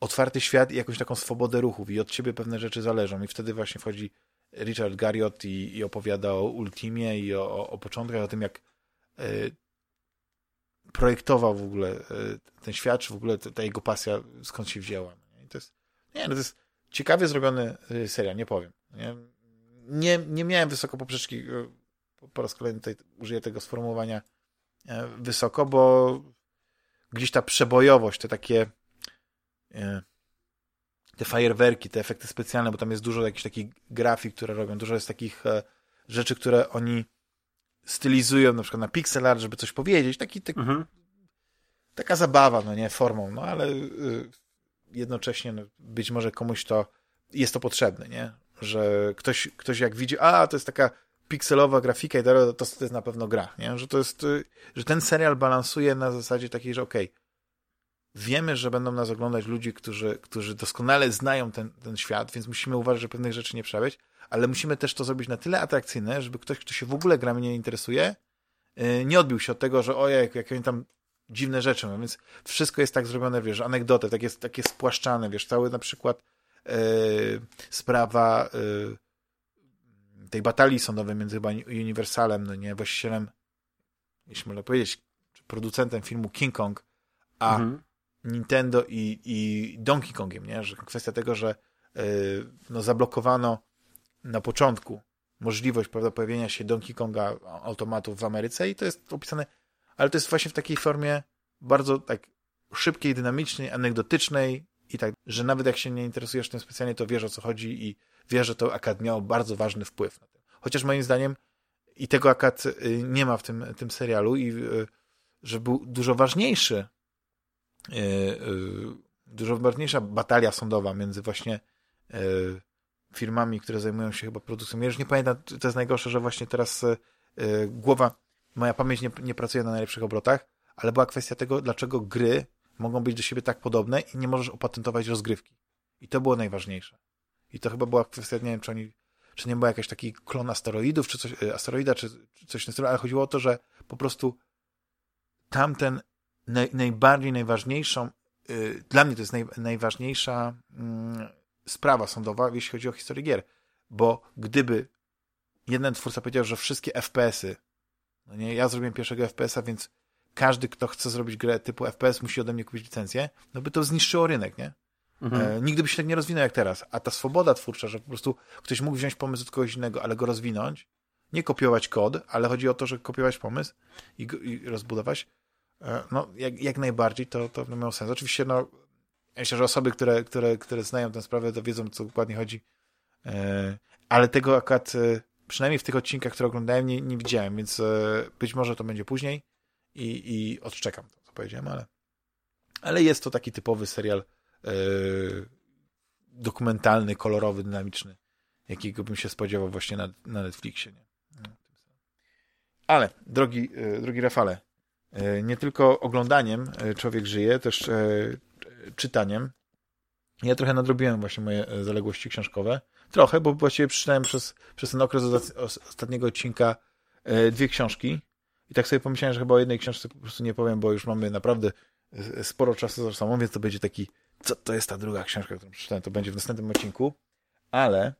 otwarty świat i jakąś taką swobodę ruchów i od ciebie pewne rzeczy zależą i wtedy właśnie wchodzi Richard Garriott i, i opowiada o Ultimie i o, o, o początkach, o tym jak projektował w ogóle y, ten świat, czy w ogóle ta jego pasja skąd się wzięła. I to jest, nie, no to jest ciekawie zrobiony y, serial, nie powiem. Nie, nie, nie miałem wysoko poprzeczki, po raz kolejny tutaj użyję tego sformułowania wysoko, bo gdzieś ta przebojowość, te takie te fajerwerki, te efekty specjalne, bo tam jest dużo jakichś takich grafik, które robią, dużo jest takich e, rzeczy, które oni stylizują na przykład na pixel art, żeby coś powiedzieć, taki, taki mhm. taka zabawa, no nie, formą, no ale y, jednocześnie no, być może komuś to jest to potrzebne, nie, że ktoś, ktoś jak widzi, a to jest taka pikselowa grafika i to, to, jest na pewno gra, nie, że to jest, y, że ten serial balansuje na zasadzie takiej, że okej, okay, wiemy, że będą nas oglądać ludzie, którzy, którzy doskonale znają ten, ten świat, więc musimy uważać, że pewnych rzeczy nie przebyć, ale musimy też to zrobić na tyle atrakcyjne, żeby ktoś, kto się w ogóle grami nie interesuje, y, nie odbił się od tego, że ojej, jak oni tam dziwne rzeczy mają, więc wszystko jest tak zrobione, wiesz, anegdoty, takie, takie spłaszczane, wiesz, cały na przykład yy, sprawa yy, tej batalii sądowej między chyba Universalem, no nie, właścicielem, jeśli można powiedzieć, producentem filmu King Kong, a mhm. Nintendo i, i Donkey Kongiem, nie? Że kwestia tego, że yy, no, zablokowano na początku możliwość prawda, pojawienia się Donkey Konga automatów w Ameryce i to jest opisane, ale to jest właśnie w takiej formie bardzo tak szybkiej, dynamicznej, anegdotycznej i tak, że nawet jak się nie interesujesz tym specjalnie, to wiesz o co chodzi i wiesz, że to akad miał bardzo ważny wpływ na to. Chociaż moim zdaniem i tego akad y, nie ma w tym, tym serialu i y, że był dużo ważniejszy e, dużo ważniejsza batalia sądowa między właśnie firmami, które zajmują się chyba produkcją. Ja już nie pamiętam, to jest najgorsze, że właśnie teraz głowa, moja pamięć nie, nie pracuje na najlepszych obrotach, ale była kwestia tego, dlaczego gry mogą być do siebie tak podobne i nie możesz opatentować rozgrywki. I to było najważniejsze. I to chyba była kwestia, nie wiem, czy oni, czy nie był jakiś taki klon asteroidów, czy coś, asteroida, czy, czy coś tym stylu, ale chodziło o to, że po prostu tamten naj, najbardziej najważniejszą, dla mnie to jest naj, najważniejsza y, sprawa sądowa, jeśli chodzi o historię gier. Bo gdyby jeden twórca powiedział, że wszystkie FPS-y, no nie, ja zrobiłem pierwszego FPS-a, więc każdy, kto chce zrobić grę typu FPS, musi ode mnie kupić licencję, no by to zniszczyło rynek, nie? Mhm. E, nigdy by się tak nie rozwinął jak teraz. A ta swoboda twórcza, że po prostu ktoś mógł wziąć pomysł od kogoś innego, ale go rozwinąć, nie kopiować kod, ale chodzi o to, że kopiować pomysł i, go, i rozbudować, E, no, jak, jak najbardziej to, to miało sens. Oczywiście, no, myślę, że osoby, które, które, które znają tę sprawę, to wiedzą, co dokładnie chodzi. E, ale tego akurat, e, przynajmniej w tych odcinkach, które oglądałem, nie, nie widziałem, więc być może to będzie później i, i odczekam to, co powiedziałem, ale, ale jest to taki typowy serial dokumentalny, kolorowy, dynamiczny, jakiego bym się spodziewał właśnie na, na Netflixie. Nie? No, ale, drogi, drogi Rafale, E, nie tylko oglądaniem e, człowiek żyje, też e, czytaniem. Ja trochę nadrobiłem właśnie moje zaległości książkowe. Trochę, bo właściwie przeczytałem przez, przez ten okres ostatniego odcinka dwie książki. I tak sobie pomyślałem, że chyba o jednej książce po prostu nie powiem, bo już mamy naprawdę sporo czasu za sobą, więc to będzie taki, co to jest ta druga książka, którą przeczytałem, to będzie w następnym odcinku. Ale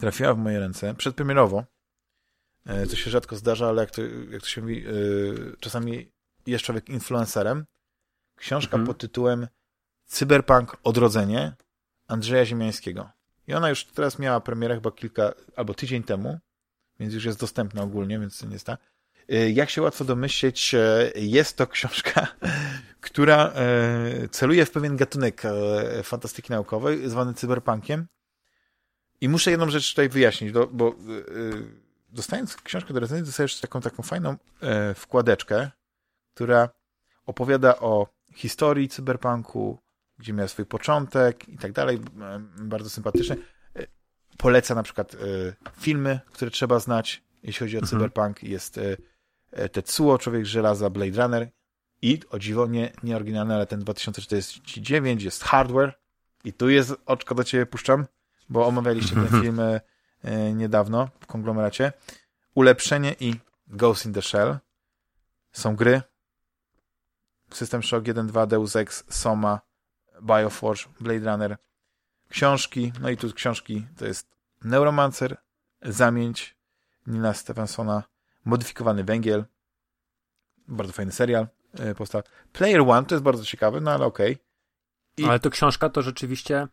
trafiła w moje ręce przedpremierowo, e, co się rzadko zdarza, ale jak to, jak to się mówi, e, czasami jest człowiek influencerem. Książka mhm. pod tytułem Cyberpunk Odrodzenie Andrzeja Ziemiańskiego. I ona już teraz miała premierę chyba kilka, albo tydzień temu, więc już jest dostępna ogólnie, więc nie jest ta. E, jak się łatwo domyśleć, jest to książka, która celuje w pewien gatunek fantastyki naukowej, zwany cyberpunkiem, i muszę jedną rzecz tutaj wyjaśnić, bo dostając książkę do recenzji, dostajesz taką, taką fajną wkładeczkę, która opowiada o historii cyberpunku, gdzie miał swój początek i tak dalej. Bardzo sympatyczne. E, poleca na przykład filmy, które trzeba znać, jeśli chodzi o mhm. cyberpunk. Jest Tetsuo, Człowiek Żelaza, Blade Runner i, o dziwo, nie, nie oryginalny, ale ten 2049 jest Hardware i tu jest, oczko do ciebie puszczam, bo omawialiście ten film e, niedawno w konglomeracie. Ulepszenie i Ghost in the Shell. Są gry. System Shock 1.2, Deus Ex, Soma, Bioforge, Blade Runner. Książki, no i tu książki to jest Neuromancer, Zamięć, Nina Stephensona, Modyfikowany Węgiel, bardzo fajny serial e, powstał. Player One to jest bardzo ciekawy, no ale okej. Okay. Ale to książka to rzeczywiście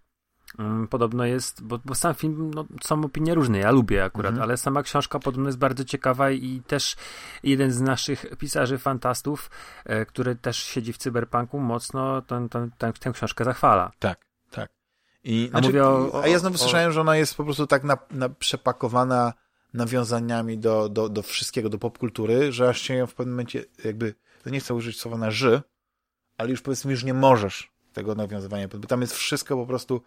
podobno jest, bo, bo sam film, no, są opinie różne, ja lubię akurat, mhm. ale sama książka podobno jest bardzo ciekawa i też jeden z naszych pisarzy fantastów, e, który też siedzi w cyberpunku, mocno ten, ten, ten, tę książkę zachwala. Tak, tak. I, a, znaczy, o, a ja znowu o, słyszałem, że ona jest po prostu tak na, na przepakowana nawiązaniami do, do, do wszystkiego, do popkultury, że aż się ją w pewnym momencie jakby, to nie chcę użyć słowa na ży, ale już powiedzmy, już nie możesz tego nawiązywania, bo tam jest wszystko po prostu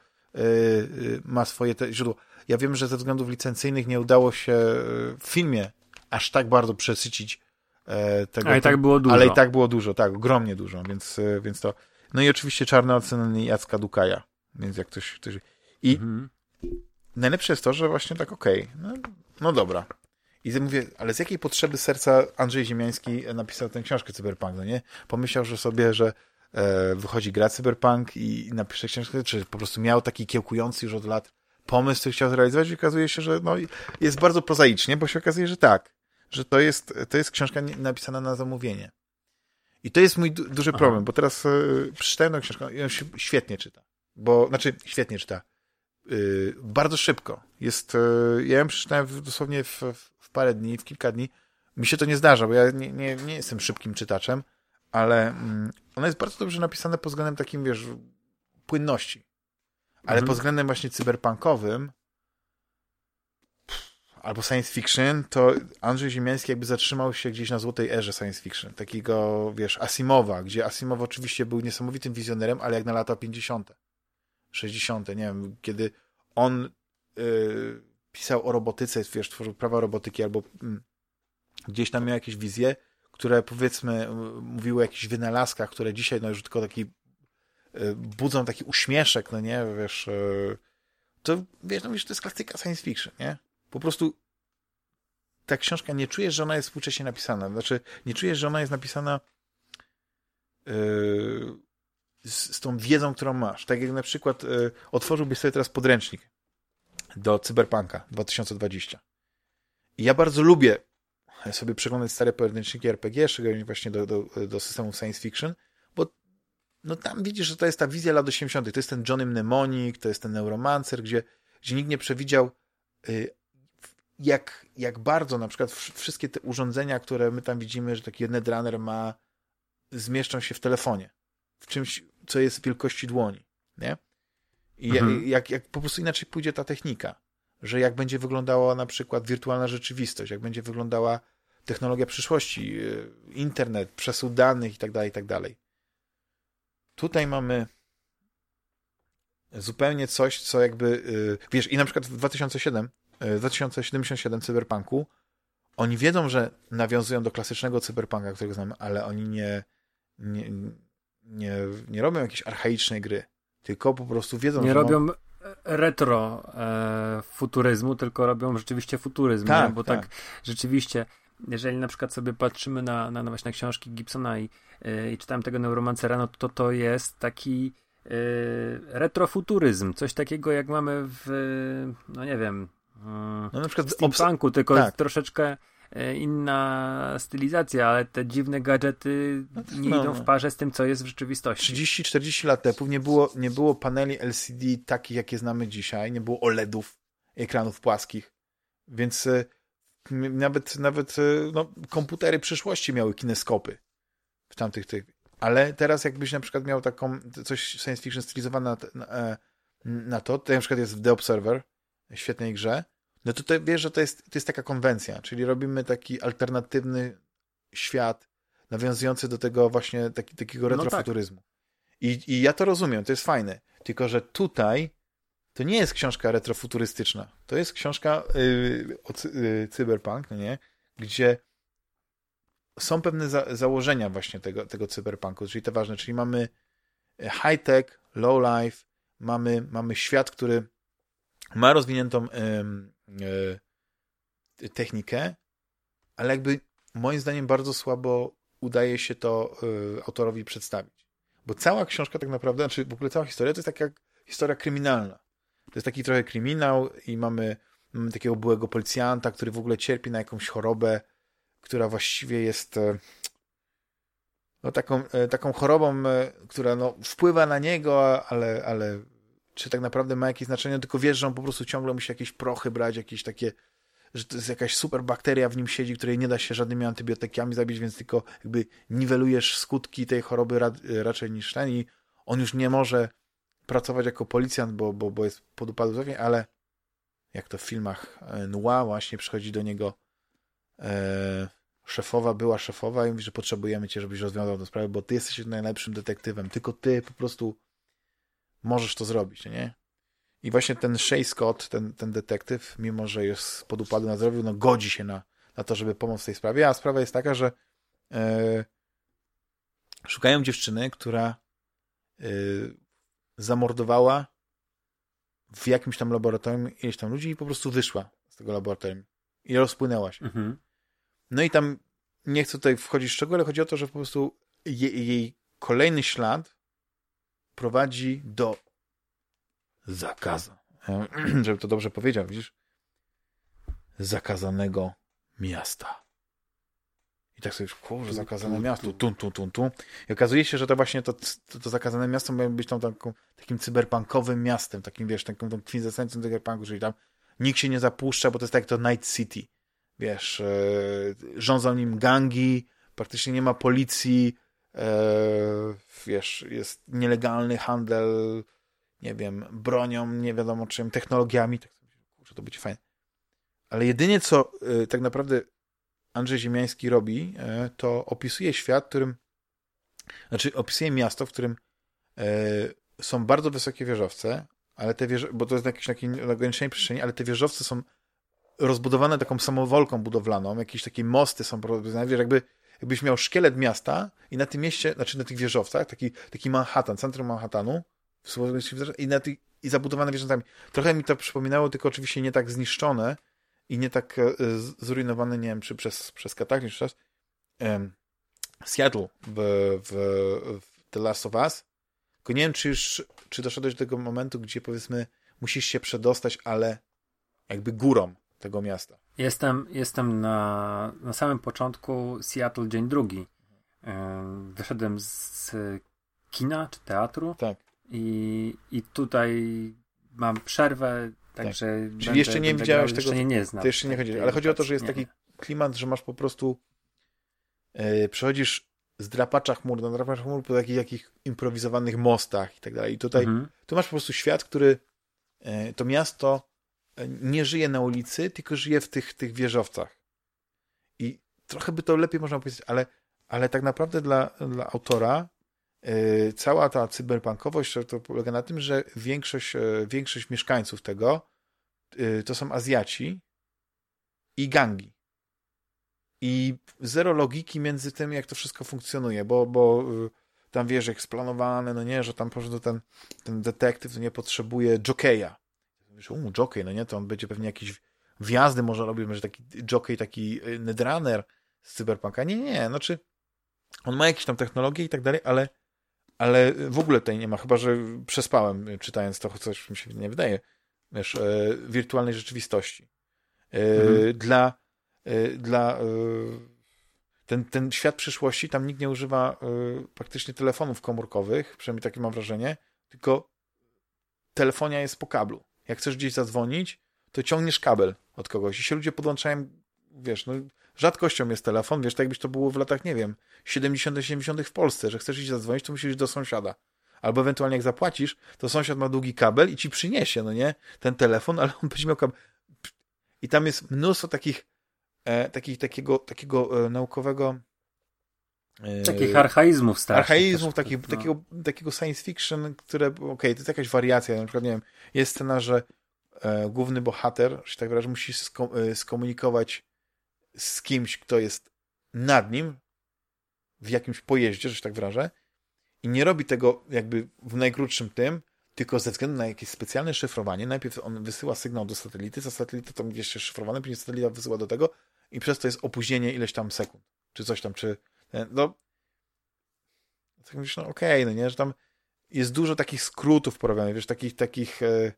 ma swoje te źródło. Ja wiem, że ze względów licencyjnych nie udało się y, w filmie aż tak bardzo przesycić e, tego. Ale i tak było dużo. Ale i tak było dużo, tak, ogromnie dużo, więc, więc to. No i oczywiście czarne oceny Jacka Dukaja, więc jak ktoś. ktoś... I mhm. najlepsze jest to, że właśnie tak okej, okay, no, no dobra. I mówię, ale z jakiej potrzeby serca Andrzej Ziemiański napisał tę książkę Cyberpunk, no nie? Pomyślał, że sobie, że wychodzi gra Cyberpunk i napisze książkę, czy po prostu miał taki kiełkujący już od lat pomysł, który chciał zrealizować i okazuje się, że no, jest bardzo prozaicznie, bo się okazuje, że tak, że to jest, to jest książka napisana na zamówienie. I to jest mój du duży Aha. problem, bo teraz y, przeczytałem tę książkę i on się świetnie czyta. Bo, znaczy, świetnie czyta. Y, bardzo szybko. Jest, ja ją przeczytałem w, dosłownie w, w, parę dni, w kilka dni. Mi się to nie zdarza, bo ja nie, nie, nie jestem szybkim czytaczem, ale mm, ona jest bardzo dobrze napisana pod względem takim, wiesz, płynności. Ale mhm. pod względem właśnie cyberpunkowym albo science fiction, to Andrzej Ziemiański jakby zatrzymał się gdzieś na złotej erze science fiction. Takiego, wiesz, Asimowa, gdzie Asimow oczywiście był niesamowitym wizjonerem, ale jak na lata 50., 60., nie wiem, kiedy on yy, pisał o robotyce, wiesz, tworzył prawa robotyki albo yy, gdzieś tam miał jakieś wizje, które powiedzmy mówiły o jakichś wynalazkach, które dzisiaj no już tylko taki e, budzą taki uśmieszek, no nie, wiesz, e, to wiesz, no wiesz, to jest klasyka science fiction, nie? Po prostu ta książka, nie czujesz, że ona jest współcześnie napisana. Znaczy, nie czujesz, że ona jest napisana yy, z, z, tą wiedzą, którą masz. Tak jak na przykład yy, otworzyłbyś sobie teraz podręcznik do Cyberpunka 2020. I ja bardzo lubię sobie przeglądać stare podręczniki RPG, szczególnie właśnie do, do, do systemów science fiction, bo no tam widzisz, że to jest ta wizja lat 80. To jest ten Johnny Mnemonic, to jest ten Neuromancer, gdzie, gdzie nikt nie przewidział, y, jak, jak bardzo na przykład wszystkie te urządzenia, które my tam widzimy, że taki Netrunner ma, zmieszczą się w telefonie. W czymś, co jest wielkości dłoni. Nie? I mhm. jak, jak po prostu inaczej pójdzie ta technika że jak będzie wyglądała na przykład wirtualna rzeczywistość, jak będzie wyglądała technologia przyszłości, y, internet, przesył danych itd., tak itd. Tak Tutaj mamy zupełnie coś, co jakby, y, wiesz, i na przykład w 2007, 2077 y, cyberpunku oni wiedzą, że nawiązują do klasycznego cyberpunka, którego znamy, ale oni nie, nie, nie, nie robią jakiejś archaicznej gry, tylko po prostu wiedzą, nie że robią no... retro e, futuryzmu, tylko robią rzeczywiście futuryzm, tak, bo tak. tak rzeczywiście jeżeli na przykład sobie patrzymy na, na, na właśnie książki Gibsona i, yy, i czytałem tego Neuromancera, no to to jest taki yy, retrofuturyzm, coś takiego jak mamy w, no nie wiem, yy, no na przykład w steampunku, tylko tak. troszeczkę y, inna stylizacja, ale te dziwne gadżety no, nie no, idą w parze z tym, co jest w rzeczywistości. 30-40 lat temu nie było, nie było paneli LCD takich, jakie znamy dzisiaj, nie było OLEDów, ekranów płaskich, więc nawet, nawet y, no, komputery przyszłości miały kineskopy w tamtych tych. Ale teraz jakbyś na przykład miał taką coś science fiction stylizowane na, na, e, na to, to na przykład jest w The Observer, świetnej grze, no to, to wiesz, że to jest, to jest taka konwencja, czyli robimy taki alternatywny świat nawiązujący do tego właśnie taki, takiego retrofuturyzmu. No tak. I, I ja to rozumiem, to jest fajne. Tylko, że tutaj to nie jest książka retrofuturystyczna. To jest książka yy, o yy, cyberpunk, no nie? Gdzie są pewne za założenia właśnie tego, tego cyberpunku, czyli te ważne, czyli mamy e, high-tech, low-life, mamy, mamy świat, który ma rozwiniętą yy, technikę, ale jakby moim zdaniem bardzo słabo udaje się to y, autorowi przedstawić. Bo cała książka tak naprawdę, znaczy w ogóle cała historia to jest taka historia kryminalna. To jest taki trochę kryminał i mamy, mamy takiego byłego policjanta, który w ogóle cierpi na jakąś chorobę, która właściwie jest e, no, taką, e, taką chorobą, e, która no, wpływa na niego, ale, ale czy tak naprawdę ma jakieś znaczenie, tylko wiesz, że on po prostu ciągle musi jakieś prochy brać, jakieś takie, że to jest jakaś super bakteria w nim siedzi, której nie da się żadnymi antybiotykami zabić, więc tylko jakby niwelujesz skutki tej choroby ra raczej niż ten i on już nie może pracować jako policjant, bo, bo, bo jest pod upadłością, ale jak to w filmach e, noir właśnie przychodzi do niego e, szefowa, była szefowa i mówi, że potrzebujemy cię, żebyś rozwiązał tę sprawę, bo ty jesteś najlepszym detektywem, tylko ty po prostu możesz to zrobić, nie? I właśnie ten Shay Scott, ten, ten detektyw, mimo że jest pod upadem na zdrowiu, no godzi się na, na to, żeby pomóc w tej sprawie, a sprawa jest taka, że e, szukają dziewczyny, która e, zamordowała w jakimś tam laboratorium ileś tam ludzi i po prostu wyszła z tego laboratorium i rozpłynęła się. Mhm. No i tam nie chcę tutaj wchodzić w szczegóły, ale chodzi o to, że po prostu jej, jej kolejny ślad prowadzi do zakazu. Żeby to dobrze powiedział, widzisz? Zakazanego miasta. I tak sobie, kurze, zakazane miasto, tum, tum, tum, tum. I okazuje się, że to właśnie to, to, to zakazane miasto ma być tą taką, takim cyberpunkowym miastem, takim, wiesz, taką tą kwintesencją cyberpunku, czyli tam nikt się nie zapuszcza, bo to jest tak jak to Night City. Wiesz, e, rządzą nim gangi, praktycznie nie ma policji, e, wiesz, jest nielegalny handel, nie wiem, bronią, nie wiadomo czym, technologiami, tak sobie, kurczę, to będzie fajne. Ale jedynie co e, tak naprawdę Andrzej Ziemiański robi, e, to opisuje świat, w którym, znaczy opisuje miasto, w którym e, są bardzo wysokie wieżowce, ale te wieże, bo to jest na jakiejś takiej ograniczonej przestrzeni, ale te wieżowce są rozbudowane taką samowolką budowlaną, jakieś takie mosty są, wiesz, jakby jakbyś miał szkielet miasta i na tym mieście, znaczy na tych wieżowcach, taki, taki Manhattan, centrum Manhattanu i, na tych, i zabudowane wieżowcami. Trochę mi to przypominało, tylko oczywiście nie tak zniszczone, i nie tak e, zrujnowany, nie wiem, czy przez, przez kataklizm, czy czas, Seattle w, w, w The Last of Us, tylko nie wiem, czy już, czy doszedłeś do tego momentu, gdzie powiedzmy musisz się przedostać, ale jakby górą tego miasta. Jestem, jestem na, na samym początku Seattle dzień drugi. Wyszedłem z kina czy teatru. Tak. I, i tutaj mam przerwę Także tak. Czyli będę, jeszcze nie widziałeś tego. Jeszcze nie, nie znam. To jeszcze nie. Ale chodzi o to, że jest taki klimat, że masz po prostu yy, przechodzisz z drapacza chmur na drapacza chmur po takich, takich improwizowanych mostach i tak dalej. I tutaj mhm. tu masz po prostu świat, który yy, to miasto e, nie żyje na ulicy, tylko żyje w tych, tych wieżowcach. I trochę by to lepiej można powiedzieć, ale, ale tak naprawdę dla, dla autora cała ta cyberpunkowość to polega na tym, że większość, yy, większość mieszkańców tego Y, to są Azjaci i gangi. I zero logiki między tym, jak to wszystko funkcjonuje, bo, bo tam wiesz, jak splanowane, no nie, że tam po prostu ten, ten detektyw nie potrzebuje jokeja. Wiesz, um, jockey, no nie, to on będzie pewnie jakiś wjazdy może robił, może taki jockey, taki netrunner z Cyberpunka. Nie, nie, znaczy on ma jakieś tam technologie i tak dalej, ale, ale w ogóle tutaj nie ma, chyba, że przespałem y, czytając to, coś mi się nie wydaje, wiesz, e, wirtualnej rzeczywistości. E, mhm. Dla, e, dla e, ten, ten świat przyszłości, tam nikt nie używa y, praktycznie telefonów komórkowych, przynajmniej takie mam wrażenie, tylko telefonia jest po kablu. Jak chcesz gdzieś zadzwonić, to ciągniesz kabel od kogoś i się ludzie podłączają, wiesz, no rzadkością jest telefon, wiesz, tak jakbyś to było w latach, nie wiem, 70 70 w Polsce, że chcesz iść zadzwonić, to musisz iść do sąsiada. Albo ewentualnie jak zapłacisz, to sąsiad ma długi kabel i ci przyniesie, no nie, ten telefon, ale on będzie miał kabel. I tam jest mnóstwo takich e, takich, takiego, takiego e, naukowego e, Takich archaizmów strasznych. Archaizmów, taki, no. takiego, takiego science fiction, które, okej, okay, to jest jakaś wariacja, na przykład, nie wiem, jest scena, że e, główny bohater, że tak wyrażę, musi e, skomunikować z kimś, kto jest nad nim w jakimś pojeździe, że się tak wyrażę, i nie robi tego jakby w najkrótszym tym, tylko ze względu na jakieś specjalne szyfrowanie, najpierw on wysyła sygnał do satelity, za satelitę to jeszcze szyfrowane, później satelita wysyła do tego i przez to jest opóźnienie ileś tam sekund, czy coś tam, czy no tak mówisz, no okej, okay, no nie, że tam jest dużo takich skrótów porobionych, wiesz, takich, takich e, e,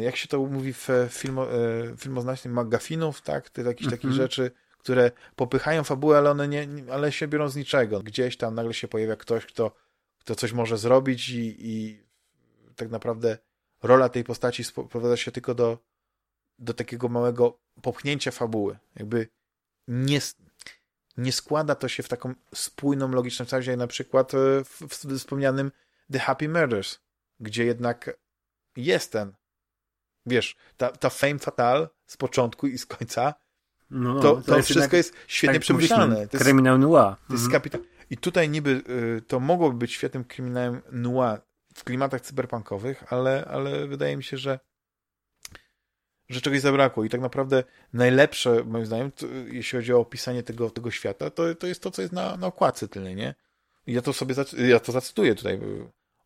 jak się to mówi w filmo, e, filmoznacznym, magafinów, tak, Ty, takich, takich mhm. rzeczy, które popychają fabułę, ale one nie, ale się biorą z niczego. Gdzieś tam nagle się pojawia ktoś, kto, kto coś może zrobić i, i tak naprawdę rola tej postaci sprowadza się tylko do, do takiego małego popchnięcia fabuły. Jakby nie, nie składa to się w taką spójną, logiczną całość, jak na przykład e, w, w wspomnianym The Happy Murders, gdzie jednak jest ten, wiesz, ta, ta fame fatal z początku i z końca, no, no to, to, to jest wszystko jest świetnie tak przemyślane. Kryminał noir. To jest mhm. I tutaj niby y, to mogłoby być świetnym kryminałem noir w klimatach cyberpunkowych, ale, ale wydaje mi się, że że czegoś zabrakło i tak naprawdę najlepsze, moim zdaniem, to, jeśli chodzi o opisanie tego, tego świata, to, to jest to, co jest na, na okładce tyle, nie? I ja to sobie, ja to zacytuję tutaj.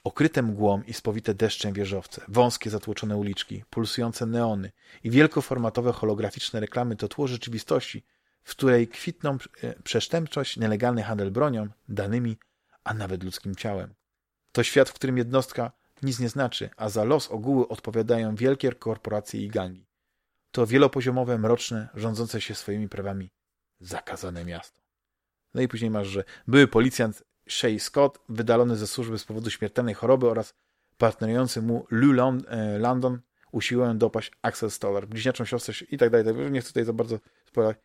Okryte mgłą i spowite deszczem wieżowce, wąskie zatłoczone uliczki, pulsujące neony i wielkoformatowe holograficzne reklamy to tło rzeczywistości, w której kwitną e, przestępczość, nielegalny handel bronią, danymi, a nawet ludzkim ciałem. To świat, w którym jednostka nic nie znaczy, a za los ogóły odpowiadają wielkie korporacje i gangi. To wielopoziomowe, mroczne, rządzące się swoimi prawami zakazane miasto. No i później masz, że były policjant Shay Scott, wydalony ze służby z powodu śmiertelnej choroby oraz partnerujący mu Lou e, London usiłują dopaść Axel Stoller, bliźniaczą siostrę i tak dalej. Nie chcę tutaj za bardzo spoilować.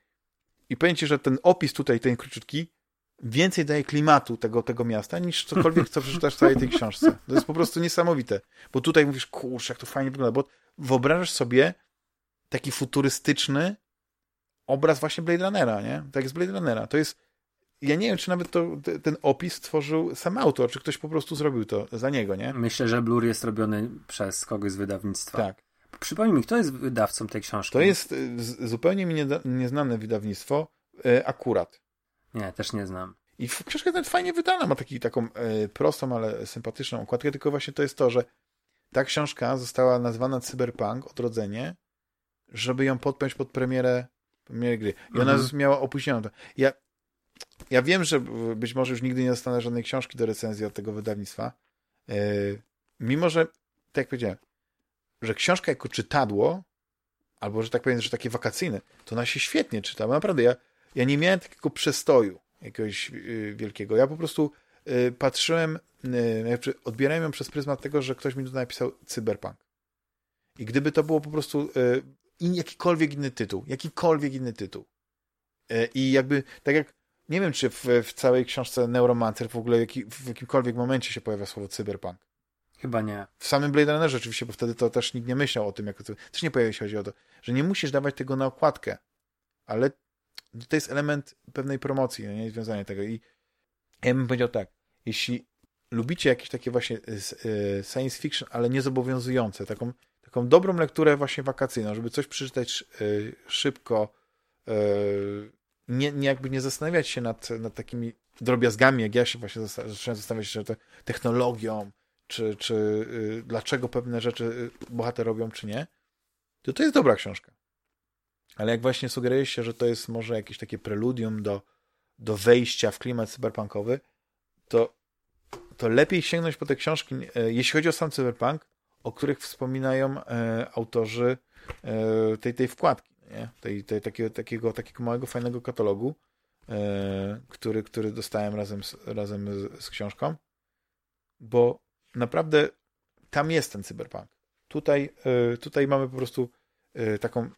I powiem ci, że ten opis tutaj, ten króciutki, więcej daje klimatu tego, tego miasta niż cokolwiek, co przeczytasz w całej tej książce. To jest po prostu niesamowite. Bo tutaj mówisz, kurczę, jak to fajnie wygląda, bo wyobrażasz sobie taki futurystyczny obraz właśnie Blade Runnera, nie? Tak jest Blade Runnera. To jest ja nie wiem, czy nawet to, ten opis stworzył sam autor, czy ktoś po prostu zrobił to za niego, nie? Myślę, że Blur jest robiony przez kogoś z wydawnictwa. Tak. Przypomnij mi, kto jest wydawcą tej książki? To jest y, zupełnie mi nieznane wydawnictwo, y, akurat. Nie, też nie znam. I książka nawet fajnie wydana, ma taki, taką e, prostą, ale sympatyczną okładkę, tylko właśnie to jest to, że ta książka została nazwana Cyberpunk, Odrodzenie, żeby ją podpiąć pod premierę, premierę gry. I ona mhm. miała opóźnioną. Ja, ja wiem, że być może już nigdy nie dostanę żadnej książki do recenzji od tego wydawnictwa, e, mimo że, tak jak powiedziałem, że książka jako czytadło, albo, że tak powiem, że takie wakacyjne, to ona się świetnie czyta. Naprawdę, ja, ja nie miałem takiego przestoju jakiegoś y, wielkiego. Ja po prostu y, patrzyłem, y, odbierałem ją przez pryzmat tego, że ktoś mi tu napisał cyberpunk. I gdyby to było po prostu jakikolwiek inny tytuł, jakikolwiek inny tytuł. I jakby, tak jak, nie wiem, czy w, w całej książce Neuromancer w ogóle jaki, w jakimkolwiek momencie się pojawia słowo cyberpunk. Chyba nie. W samym Blade Runnerze oczywiście, bo wtedy to też nikt nie myślał o tym, jak to... Też nie pojawia się chodzi o to, że nie musisz dawać tego na okładkę, ale to jest element pewnej promocji, no nie związania tego. I ja bym powiedział tak, jeśli lubicie jakieś takie właśnie e, e, science fiction, ale niezobowiązujące, taką, taką dobrą lekturę właśnie wakacyjną, żeby coś przeczytać e, szybko, nie, nie jakby nie zastanawiać się nad, nad takimi drobiazgami, jak ja się właśnie zacząłem zastanawiać się te, technologią, czy, czy y, dlaczego pewne rzeczy y, bohater robią, czy nie, to to jest dobra książka. Ale jak właśnie sugeruje się, że to jest może jakieś takie preludium do, do wejścia w klimat cyberpunkowy, to, to lepiej sięgnąć po te książki, e, jeśli chodzi o sam cyberpunk, o których wspominają e, autorzy e, tej, tej wkładki, nie? Tej, tej, takiego, takiego, takiego małego, fajnego katalogu, e, który, który dostałem razem, z, razem z, z książką, bo naprawdę tam jest ten cyberpunk. Tutaj, e, tutaj mamy po prostu e, taką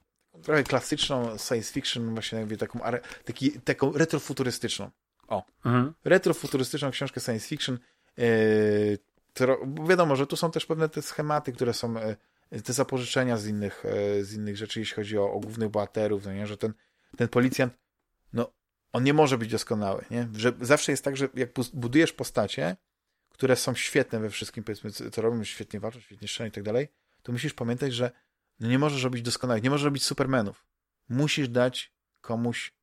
trochę klasyczną science fiction, właśnie jakby taką, taki, taką retrofuturystyczną. O, mhm. retrofuturystyczną książkę science fiction. Yy, wiadomo, że tu są też pewne te schematy, które są, te zapożyczenia z innych, yy, z innych rzeczy, jeśli chodzi o, o głównych bohaterów, no nie? że ten, ten policjant, no, on nie może być doskonały, nie? Że zawsze jest tak, że jak budujesz postacie, które są świetne we wszystkim, powiedzmy, co robią, świetnie walczą, świetnie strzelają i tak dalej, to musisz pamiętać, że no nie możesz robić doskonałych, nie możesz robić supermenów. Musisz dać komuś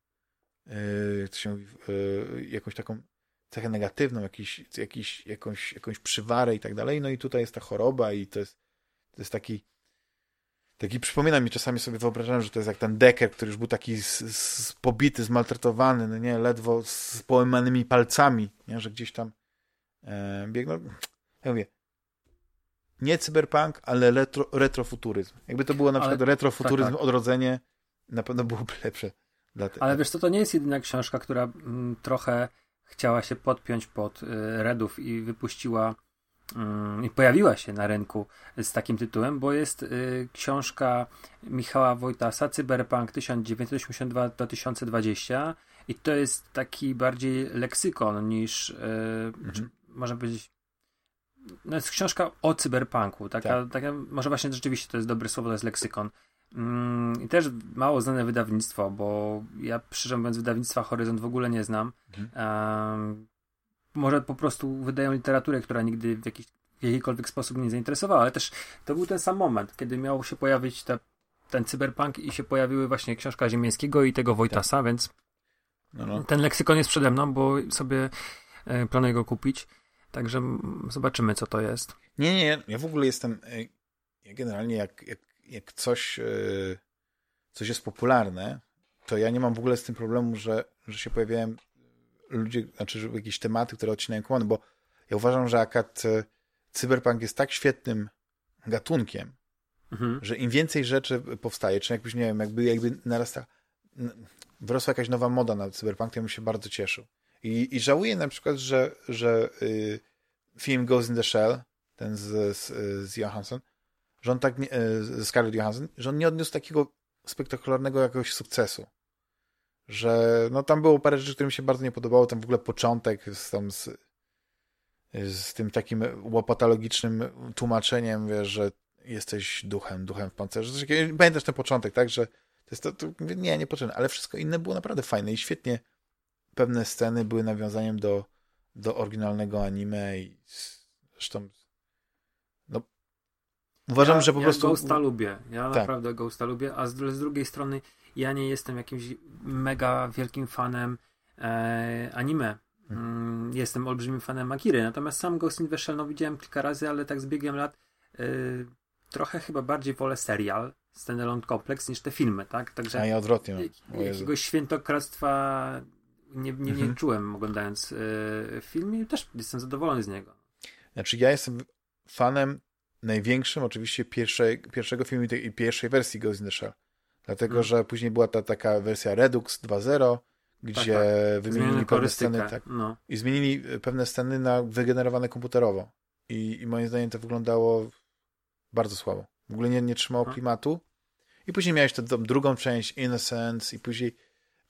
yy, się, yy, jakąś taką cechę negatywną, jakiś, jakiś, jakąś, jakąś przywarę i tak dalej. No i tutaj jest ta choroba i to jest, to jest taki taki przypomina mi, czasami sobie wyobrażałem, że to jest jak ten Decker, który już był taki z, z, pobity, zmaltretowany, no nie, ledwo z połamanymi palcami, nie, że gdzieś tam e, biegną. Ja mówię, nie cyberpunk, ale retro, retrofuturyzm. Jakby to było na przykład ale, retrofuturyzm, tak, tak. odrodzenie, na pewno byłoby lepsze. Dla ale wiesz co, to nie jest jedyna książka, która m, mm, trochę chciała się podpiąć pod y, Redów i wypuściła i pojawiła się na rynku z takim tytułem, bo jest y, książka Michała Wojtasa Cyberpunk 1982-2020 i to jest taki bardziej leksykon niż y, mhm. można powiedzieć no jest książka o cyberpunku. Taka, tak. taka, może właśnie rzeczywiście to jest dobre słowo, to jest leksykon. Mm, I też mało znane wydawnictwo, bo ja szczerze mówiąc wydawnictwa Horyzont w ogóle nie znam. Mhm. Może po prostu wydają literaturę, która nigdy w, jakiś, w jakikolwiek sposób nie zainteresowała, ale też to był ten sam moment, kiedy miał się pojawić te, ten cyberpunk i się pojawiły właśnie książka Ziemińskiego i tego Wojtasa, tak. więc no, no. ten leksykon jest przede mną, bo sobie e, planuję go kupić. Także zobaczymy, co to jest. Nie, nie, ja w ogóle jestem. E, ja generalnie, jak, jak, jak coś, e, coś jest popularne, to ja nie mam w ogóle z tym problemu, że, że się pojawiają ludzie, znaczy, jakieś tematy, które odcinają kłony, bo ja uważam, że akad e, cyberpunk jest tak świetnym gatunkiem, mhm. że im więcej rzeczy powstaje, czy jakbyś, nie wiem, jakby, jakby narasta, wyrosła jakaś nowa moda na cyberpunk, to ja bym się bardzo cieszył. I, i żałuję na przykład, że, że y, film Ghost in the Shell, ten z, z, z Johansson, że on tak, nie, e, z Scarlett Johansson, że on nie odniósł takiego spektakularnego jakiegoś sukcesu. Że no tam było parę rzeczy, które mi się bardzo nie podobało, tam w ogóle początek z, tam z, z tym takim łopatologicznym tłumaczeniem, wiesz, że jesteś duchem, duchem w pancerzu. Pamiętasz ten początek, tak, że to jest to, to nie, nie potrzebne, ale wszystko inne było naprawdę fajne i świetnie pewne sceny były nawiązaniem do, do oryginalnego anime i zresztą no, uważam, ja, że po ja prostu... Ghosta lubię. Ja tak. naprawdę Ghosta lubię, a z, z, drugiej strony ja nie jestem jakimś mega wielkim fanem e, anime. Hmm. Mm, jestem olbrzymim fanem Akiry, natomiast sam Ghost in the Shell no, widziałem kilka razy, ale tak z biegiem lat e, trochę chyba bardziej wolę serial Standalone Complex niż te filmy, tak? Także a ja odwrotnie. jakiegoś świętokradztwa nie, nie, nie mhm. czułem oglądając y, film i też jestem zadowolony z niego. Znaczy ja jestem fanem największym oczywiście pierwszej, pierwszego filmu i pierwszej wersji Ghost in the Shell. Dlatego, hmm. że później była ta taka wersja Redux 2.0, gdzie tak, tak. wymienili pewne sceny tak, no. i zmienili e, pewne sceny na wygenerowane komputerowo. I, I moim zdaniem to wyglądało bardzo słabo. W ogóle nie, nie trzymało hmm. klimatu. I później miałeś tę drugą część, Innocence, i później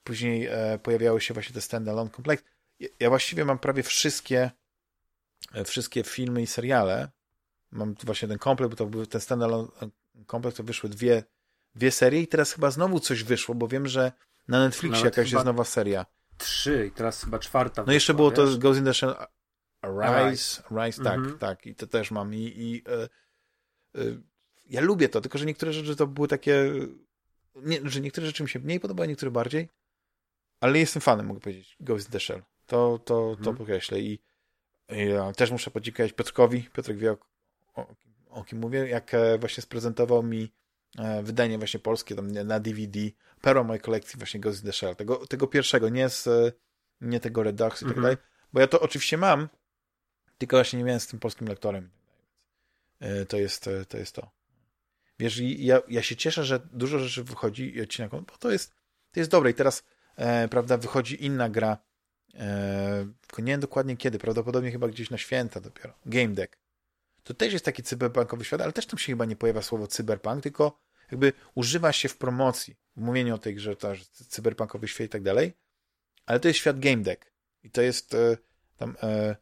Później e, pojawiały się właśnie te standalone complex. Ja właściwie mam prawie wszystkie e, wszystkie filmy i seriale. Mam właśnie ten kompleks, bo to był ten standalone kompleks, to wyszły dwie, dwie serie i teraz chyba znowu coś wyszło, bo wiem, że na Netflixie Nawet jakaś jest nowa seria. Trzy i teraz chyba czwarta. No jeszcze było wiesz? to Ghost in the Shell Rise, Rise, tak, mhm. tak. I to też mam. I, i e, e, ja lubię to, tylko że niektóre rzeczy to były takie nie, że niektóre rzeczy mi się mniej podobały, niektóre bardziej. Ale jestem fanem, mogę powiedzieć, Ghost in the Shell. To, to, to mhm. podkreślę. I, I ja też muszę podziękować Piotrkowi. Piotrek wie, o, o, o kim mówię, jak e, właśnie sprezentował mi e, wydanie właśnie polskie tam na DVD, perło mojej kolekcji właśnie Ghost in the Shell. Tego, tego pierwszego, nie z nie tego Redux i tak mhm. dalej. Bo ja to oczywiście mam, tylko właśnie nie miałem z tym polskim lektorem. E, to jest to. Jest to. Wiesz, ja, ja się cieszę, że dużo rzeczy wychodzi i odcinek, bo to jest, to jest dobre. I teraz, e, prawda, wychodzi inna gra, e, tylko nie wiem dokładnie kiedy, prawdopodobnie chyba gdzieś na święta dopiero. Game Deck. To też jest taki cyberpunkowy świat, ale też tam się chyba nie pojawia słowo cyberpunk, tylko jakby używa się w promocji, w mówieniu o tej grze, to, cyberpunkowy świat i tak dalej, ale to jest świat Game Deck. I to jest e, tam e,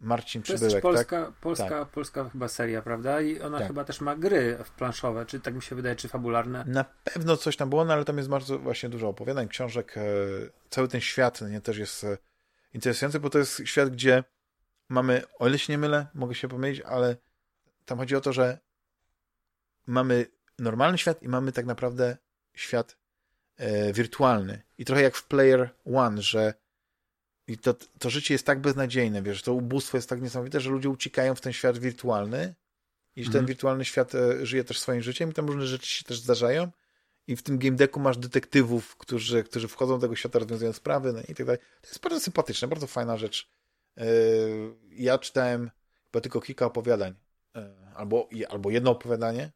Marcin to Przybyłek, jest polska, tak? Polska, tak. polska chyba seria, prawda? I ona tak. chyba też ma gry planszowe, czy tak mi się wydaje, czy fabularne. Na pewno coś tam było, no ale tam jest bardzo właśnie dużo opowiadań, książek. E, cały ten świat nie, też jest e, interesujący, bo to jest świat, gdzie mamy, o ile się nie mylę, mogę się pomylić, ale tam chodzi o to, że mamy normalny świat i mamy tak naprawdę świat e, wirtualny. I trochę jak w Player One, że i to, to życie jest tak beznadziejne, wiesz, to ubóstwo jest tak niesamowite, że ludzie uciekają w ten świat wirtualny i że ten mhm. wirtualny świat e, żyje też swoim życiem i tam różne rzeczy się też zdarzają i w tym game decku masz detektywów, którzy, którzy wchodzą do tego świata, rozwiązują sprawy no i tak dalej. To jest bardzo sympatyczne, bardzo fajna rzecz. E, ja czytałem chyba tylko kilka opowiadań, e, albo, albo jedno opowiadanie,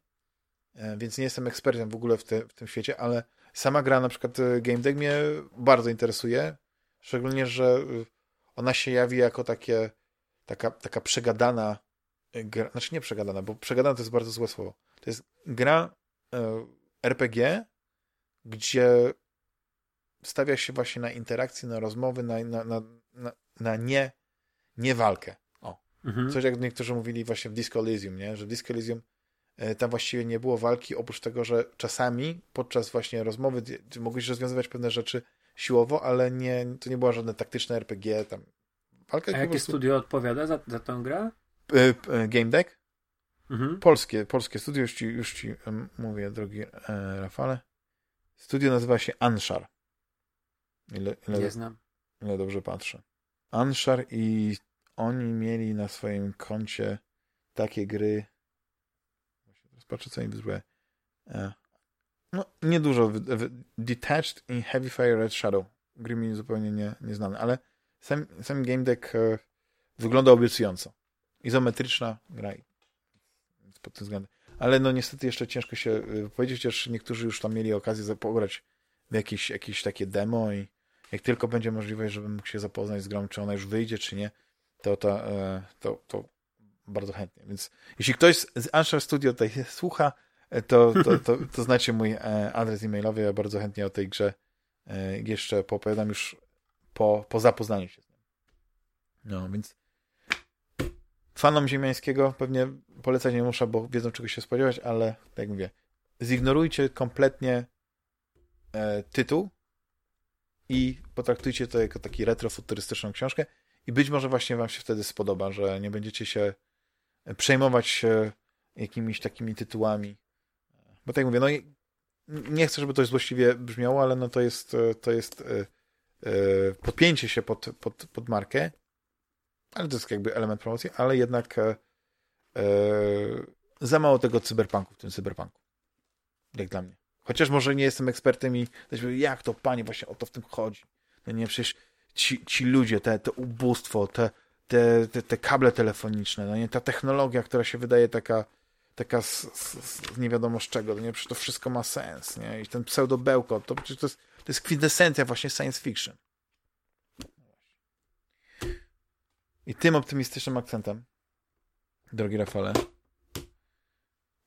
więc nie jestem ekspertem w ogóle w, te, w tym świecie, ale sama gra, na przykład game deck mnie bardzo interesuje. Szczególnie, że y, ona się jawi jako takie, taka, taka przegadana gra, znaczy nie przegadana, bo przegadana to jest bardzo złe słowo. To jest gra e, RPG, gdzie stawia się właśnie na interakcję, na rozmowy, na, na, na, na, nie, nie walkę. O. Mhm. Coś jak niektórzy mówili właśnie w Disco Elysium, nie? że w Disco Elysium e, tam właściwie nie było walki, oprócz tego, że czasami podczas właśnie rozmowy mogłeś rozwiązywać pewne rzeczy siłowo, ale nie, to nie była żadne taktyczne RPG. Tam. Walka A jakie prostu... studio odpowiada za, za tę grę? E, e, Game Deck? Mhm. Polskie, polskie studio, już ci, już ci mówię, drogi e, Rafale. Studio nazywa się Anshar. Ile, ile, nie znam. Ile dobrze patrzę. Anshar i oni mieli na swoim koncie takie gry. Patrzę, co im wyzwę. No, niedużo. Detached in Heavy Fire Red Shadow. Gry mi zupełnie nie, nieznane, ale sam, sam game deck e, wygląda obiecująco. Izometryczna gra. Pod tym względem. Ale no niestety jeszcze ciężko się e, powiedzieć, chociaż niektórzy już tam mieli okazję pograć jakieś, jakieś takie demo i jak tylko będzie możliwość, żebym mógł się zapoznać z grą, czy ona już wyjdzie, czy nie, to, e, to, to bardzo chętnie. Więc jeśli ktoś z Answer Studio tutaj słucha, to, to, to, to znacie mój e, adres e-mailowy. Ja bardzo chętnie o tej grze e, jeszcze poopowiadam już po, po zapoznaniu się z nią. No, więc fanom Ziemiańskiego pewnie polecać nie muszę, bo wiedzą czego się spodziewać, ale tak jak mówię, zignorujcie kompletnie e, tytuł i potraktujcie to jako taki retrofuturystyczną książkę i być może właśnie wam się wtedy spodoba, że nie będziecie się przejmować jakimiś takimi tytułami bo tak mówię, no nie chcę, żeby to złośliwie brzmiało, ale no to jest, e, to jest e, e, podpięcie się pod, pod, pod markę, ale to jest jakby element promocji, ale jednak za mało tego cyberpunku w tym cyberpunku. Jak dla mnie. Chociaż może nie jestem ekspertem i jak to, panie, właśnie o to w tym chodzi. No nie, przecież ci, ci ludzie, te, te ubóstwo, te, te, te, te kable telefoniczne, no nie, ta technologia, która się wydaje taka taka z, z, z nie wiadomo z czego, nie? Przecież to wszystko ma sens, nie? I ten pseudo-bełkot, to to jest, to jest kwintesencja właśnie science fiction. I tym optymistycznym akcentem, drogi Rafale,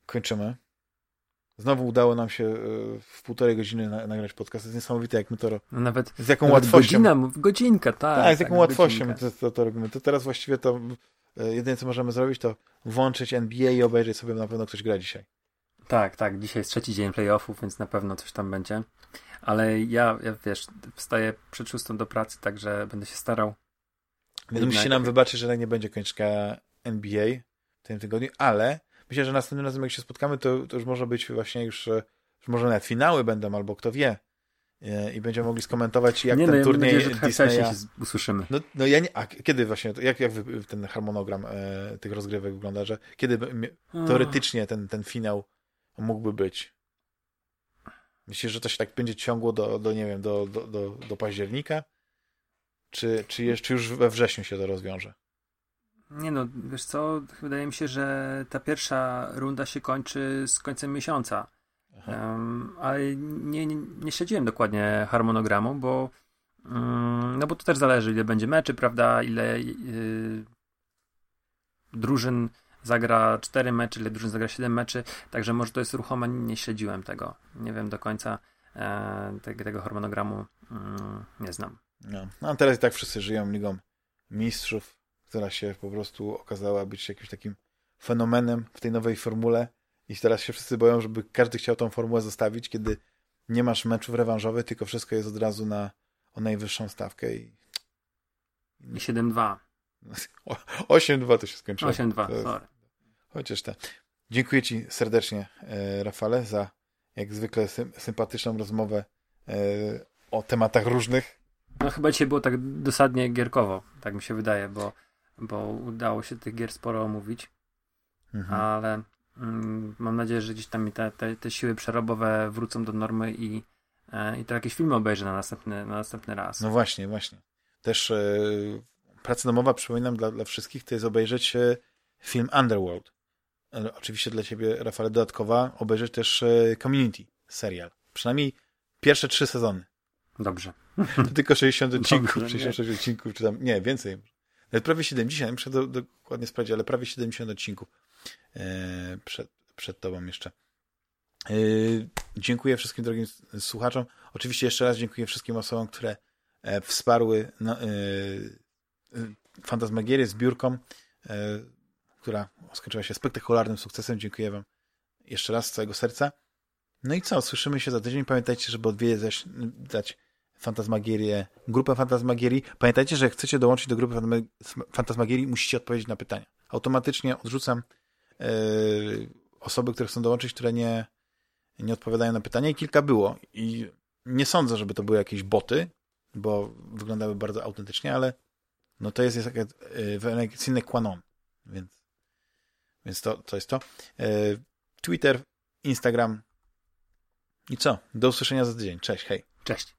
kończymy. Znowu udało nam się e, w półtorej godziny nagrać podcast. To jest niesamowite, jak my to no nawet, z jaką nawet łatwością. Godzina, godzinka, tak. Tak, z jaką tak, łatwością to, to, to robimy. To teraz właściwie to E, jedyne co możemy zrobić to włączyć NBA i obejrzeć sobie na pewno ktoś gra dzisiaj. Tak, tak, dzisiaj jest trzeci dzień playoffów, więc na pewno coś tam będzie. Ale ja, ja wiesz, wstaję przed szóstą do pracy, także będę się starał. Więc musicie nam wybaczyć, że nie będzie kończka NBA w tym tygodniu, ale myślę, że następnym razem jak się spotkamy, to, to już może być właśnie już, już może nawet finały będą, albo kto wie. i będziemy mogli skomentować, jak nie, ten no, turniej nadzieję, że Disneya... usłyszymy. No, no ja nie... A kiedy właśnie, jak, jak ten harmonogram e, tych rozgrywek wygląda, że kiedy teoretycznie ten, ten finał mógłby być? Myślisz, że to się tak będzie ciągło do, do nie wiem, do, do, do, do października? Czy, czy, jeszcze, już we wrześniu się to rozwiąże? Nie no, wiesz co, wydaje mi się, że ta pierwsza runda się kończy z końcem miesiąca. Um, ale nie, nie, nie, śledziłem dokładnie harmonogramu, bo um, no bo to też zależy, ile będzie meczy, prawda, ile yy, drużyn zagra 4 mecze, ile drużyn zagra 7 meczy, także może to jest ruchome, nie śledziłem tego. Nie wiem do końca e, tego, tego harmonogramu, mm, nie znam. No. no, a teraz i tak wszyscy żyją ligą mistrzów, która się po prostu okazała być jakimś takim fenomenem w tej nowej formule i teraz się wszyscy boją, żeby każdy chciał tą formułę zostawić, kiedy nie masz meczów rewanżowych, tylko wszystko jest od razu na o najwyższą stawkę i... I 7-2. 8-2 to się skończyło. 8-2, sorry. Chociaż te. Dziękuję Ci serdecznie, e, Rafale, za jak zwykle sympatyczną rozmowę e, o tematach różnych. No chyba dzisiaj było tak dosadnie gierkowo, tak mi się wydaje, bo, bo udało się tych gier sporo omówić, mhm. ale mm, mam nadzieję, że gdzieś tam mi te, te, te siły przerobowe wrócą do normy i, e, i to jakieś filmy obejrzę na następny, na następny raz. No właśnie, właśnie. Też e, praca domowa, przypominam, dla, dla wszystkich, to jest obejrzeć e, film Underworld. E, oczywiście dla ciebie, Rafale, dodatkowa, obejrzeć też e, Community, serial. Przynajmniej pierwsze trzy sezony. Dobrze. To tylko 60 odcinków, Dobrze, 66 nie. odcinków, czy tam, nie, więcej. Nawet prawie 70, muszę do, dokładnie sprawdzić, ale prawie 70 odcinków e, przed, przed tobą jeszcze. E, dziękuję wszystkim drogim słuchaczom. Oczywiście jeszcze raz dziękuję wszystkim osobom, które e, wsparły no, e, Fantasmagierię z biurką, e, która skończyła się spektakularnym sukcesem. Dziękuję wam jeszcze raz z całego serca. No i co? Słyszymy się za tydzień. Pamiętajcie, żeby odwiedzać dać Fantasmagierię, grupę Fantasmagierii. Pamiętajcie, że jak chcecie dołączyć do grupy Fantasmagierii, musicie odpowiedzieć na pytania. Automatycznie odrzucam yy, osoby, które chcą dołączyć, które nie, nie odpowiadają na pytania i kilka było. I nie sądzę, żeby to były jakieś boty, bo wyglądały bardzo autentycznie, ale no to jest, jest takie sine qua non. Więc, więc to, to jest to. Yy, Twitter, Instagram, i co? Do usłyszenia za tydzień. Cześć, hej. Cześć.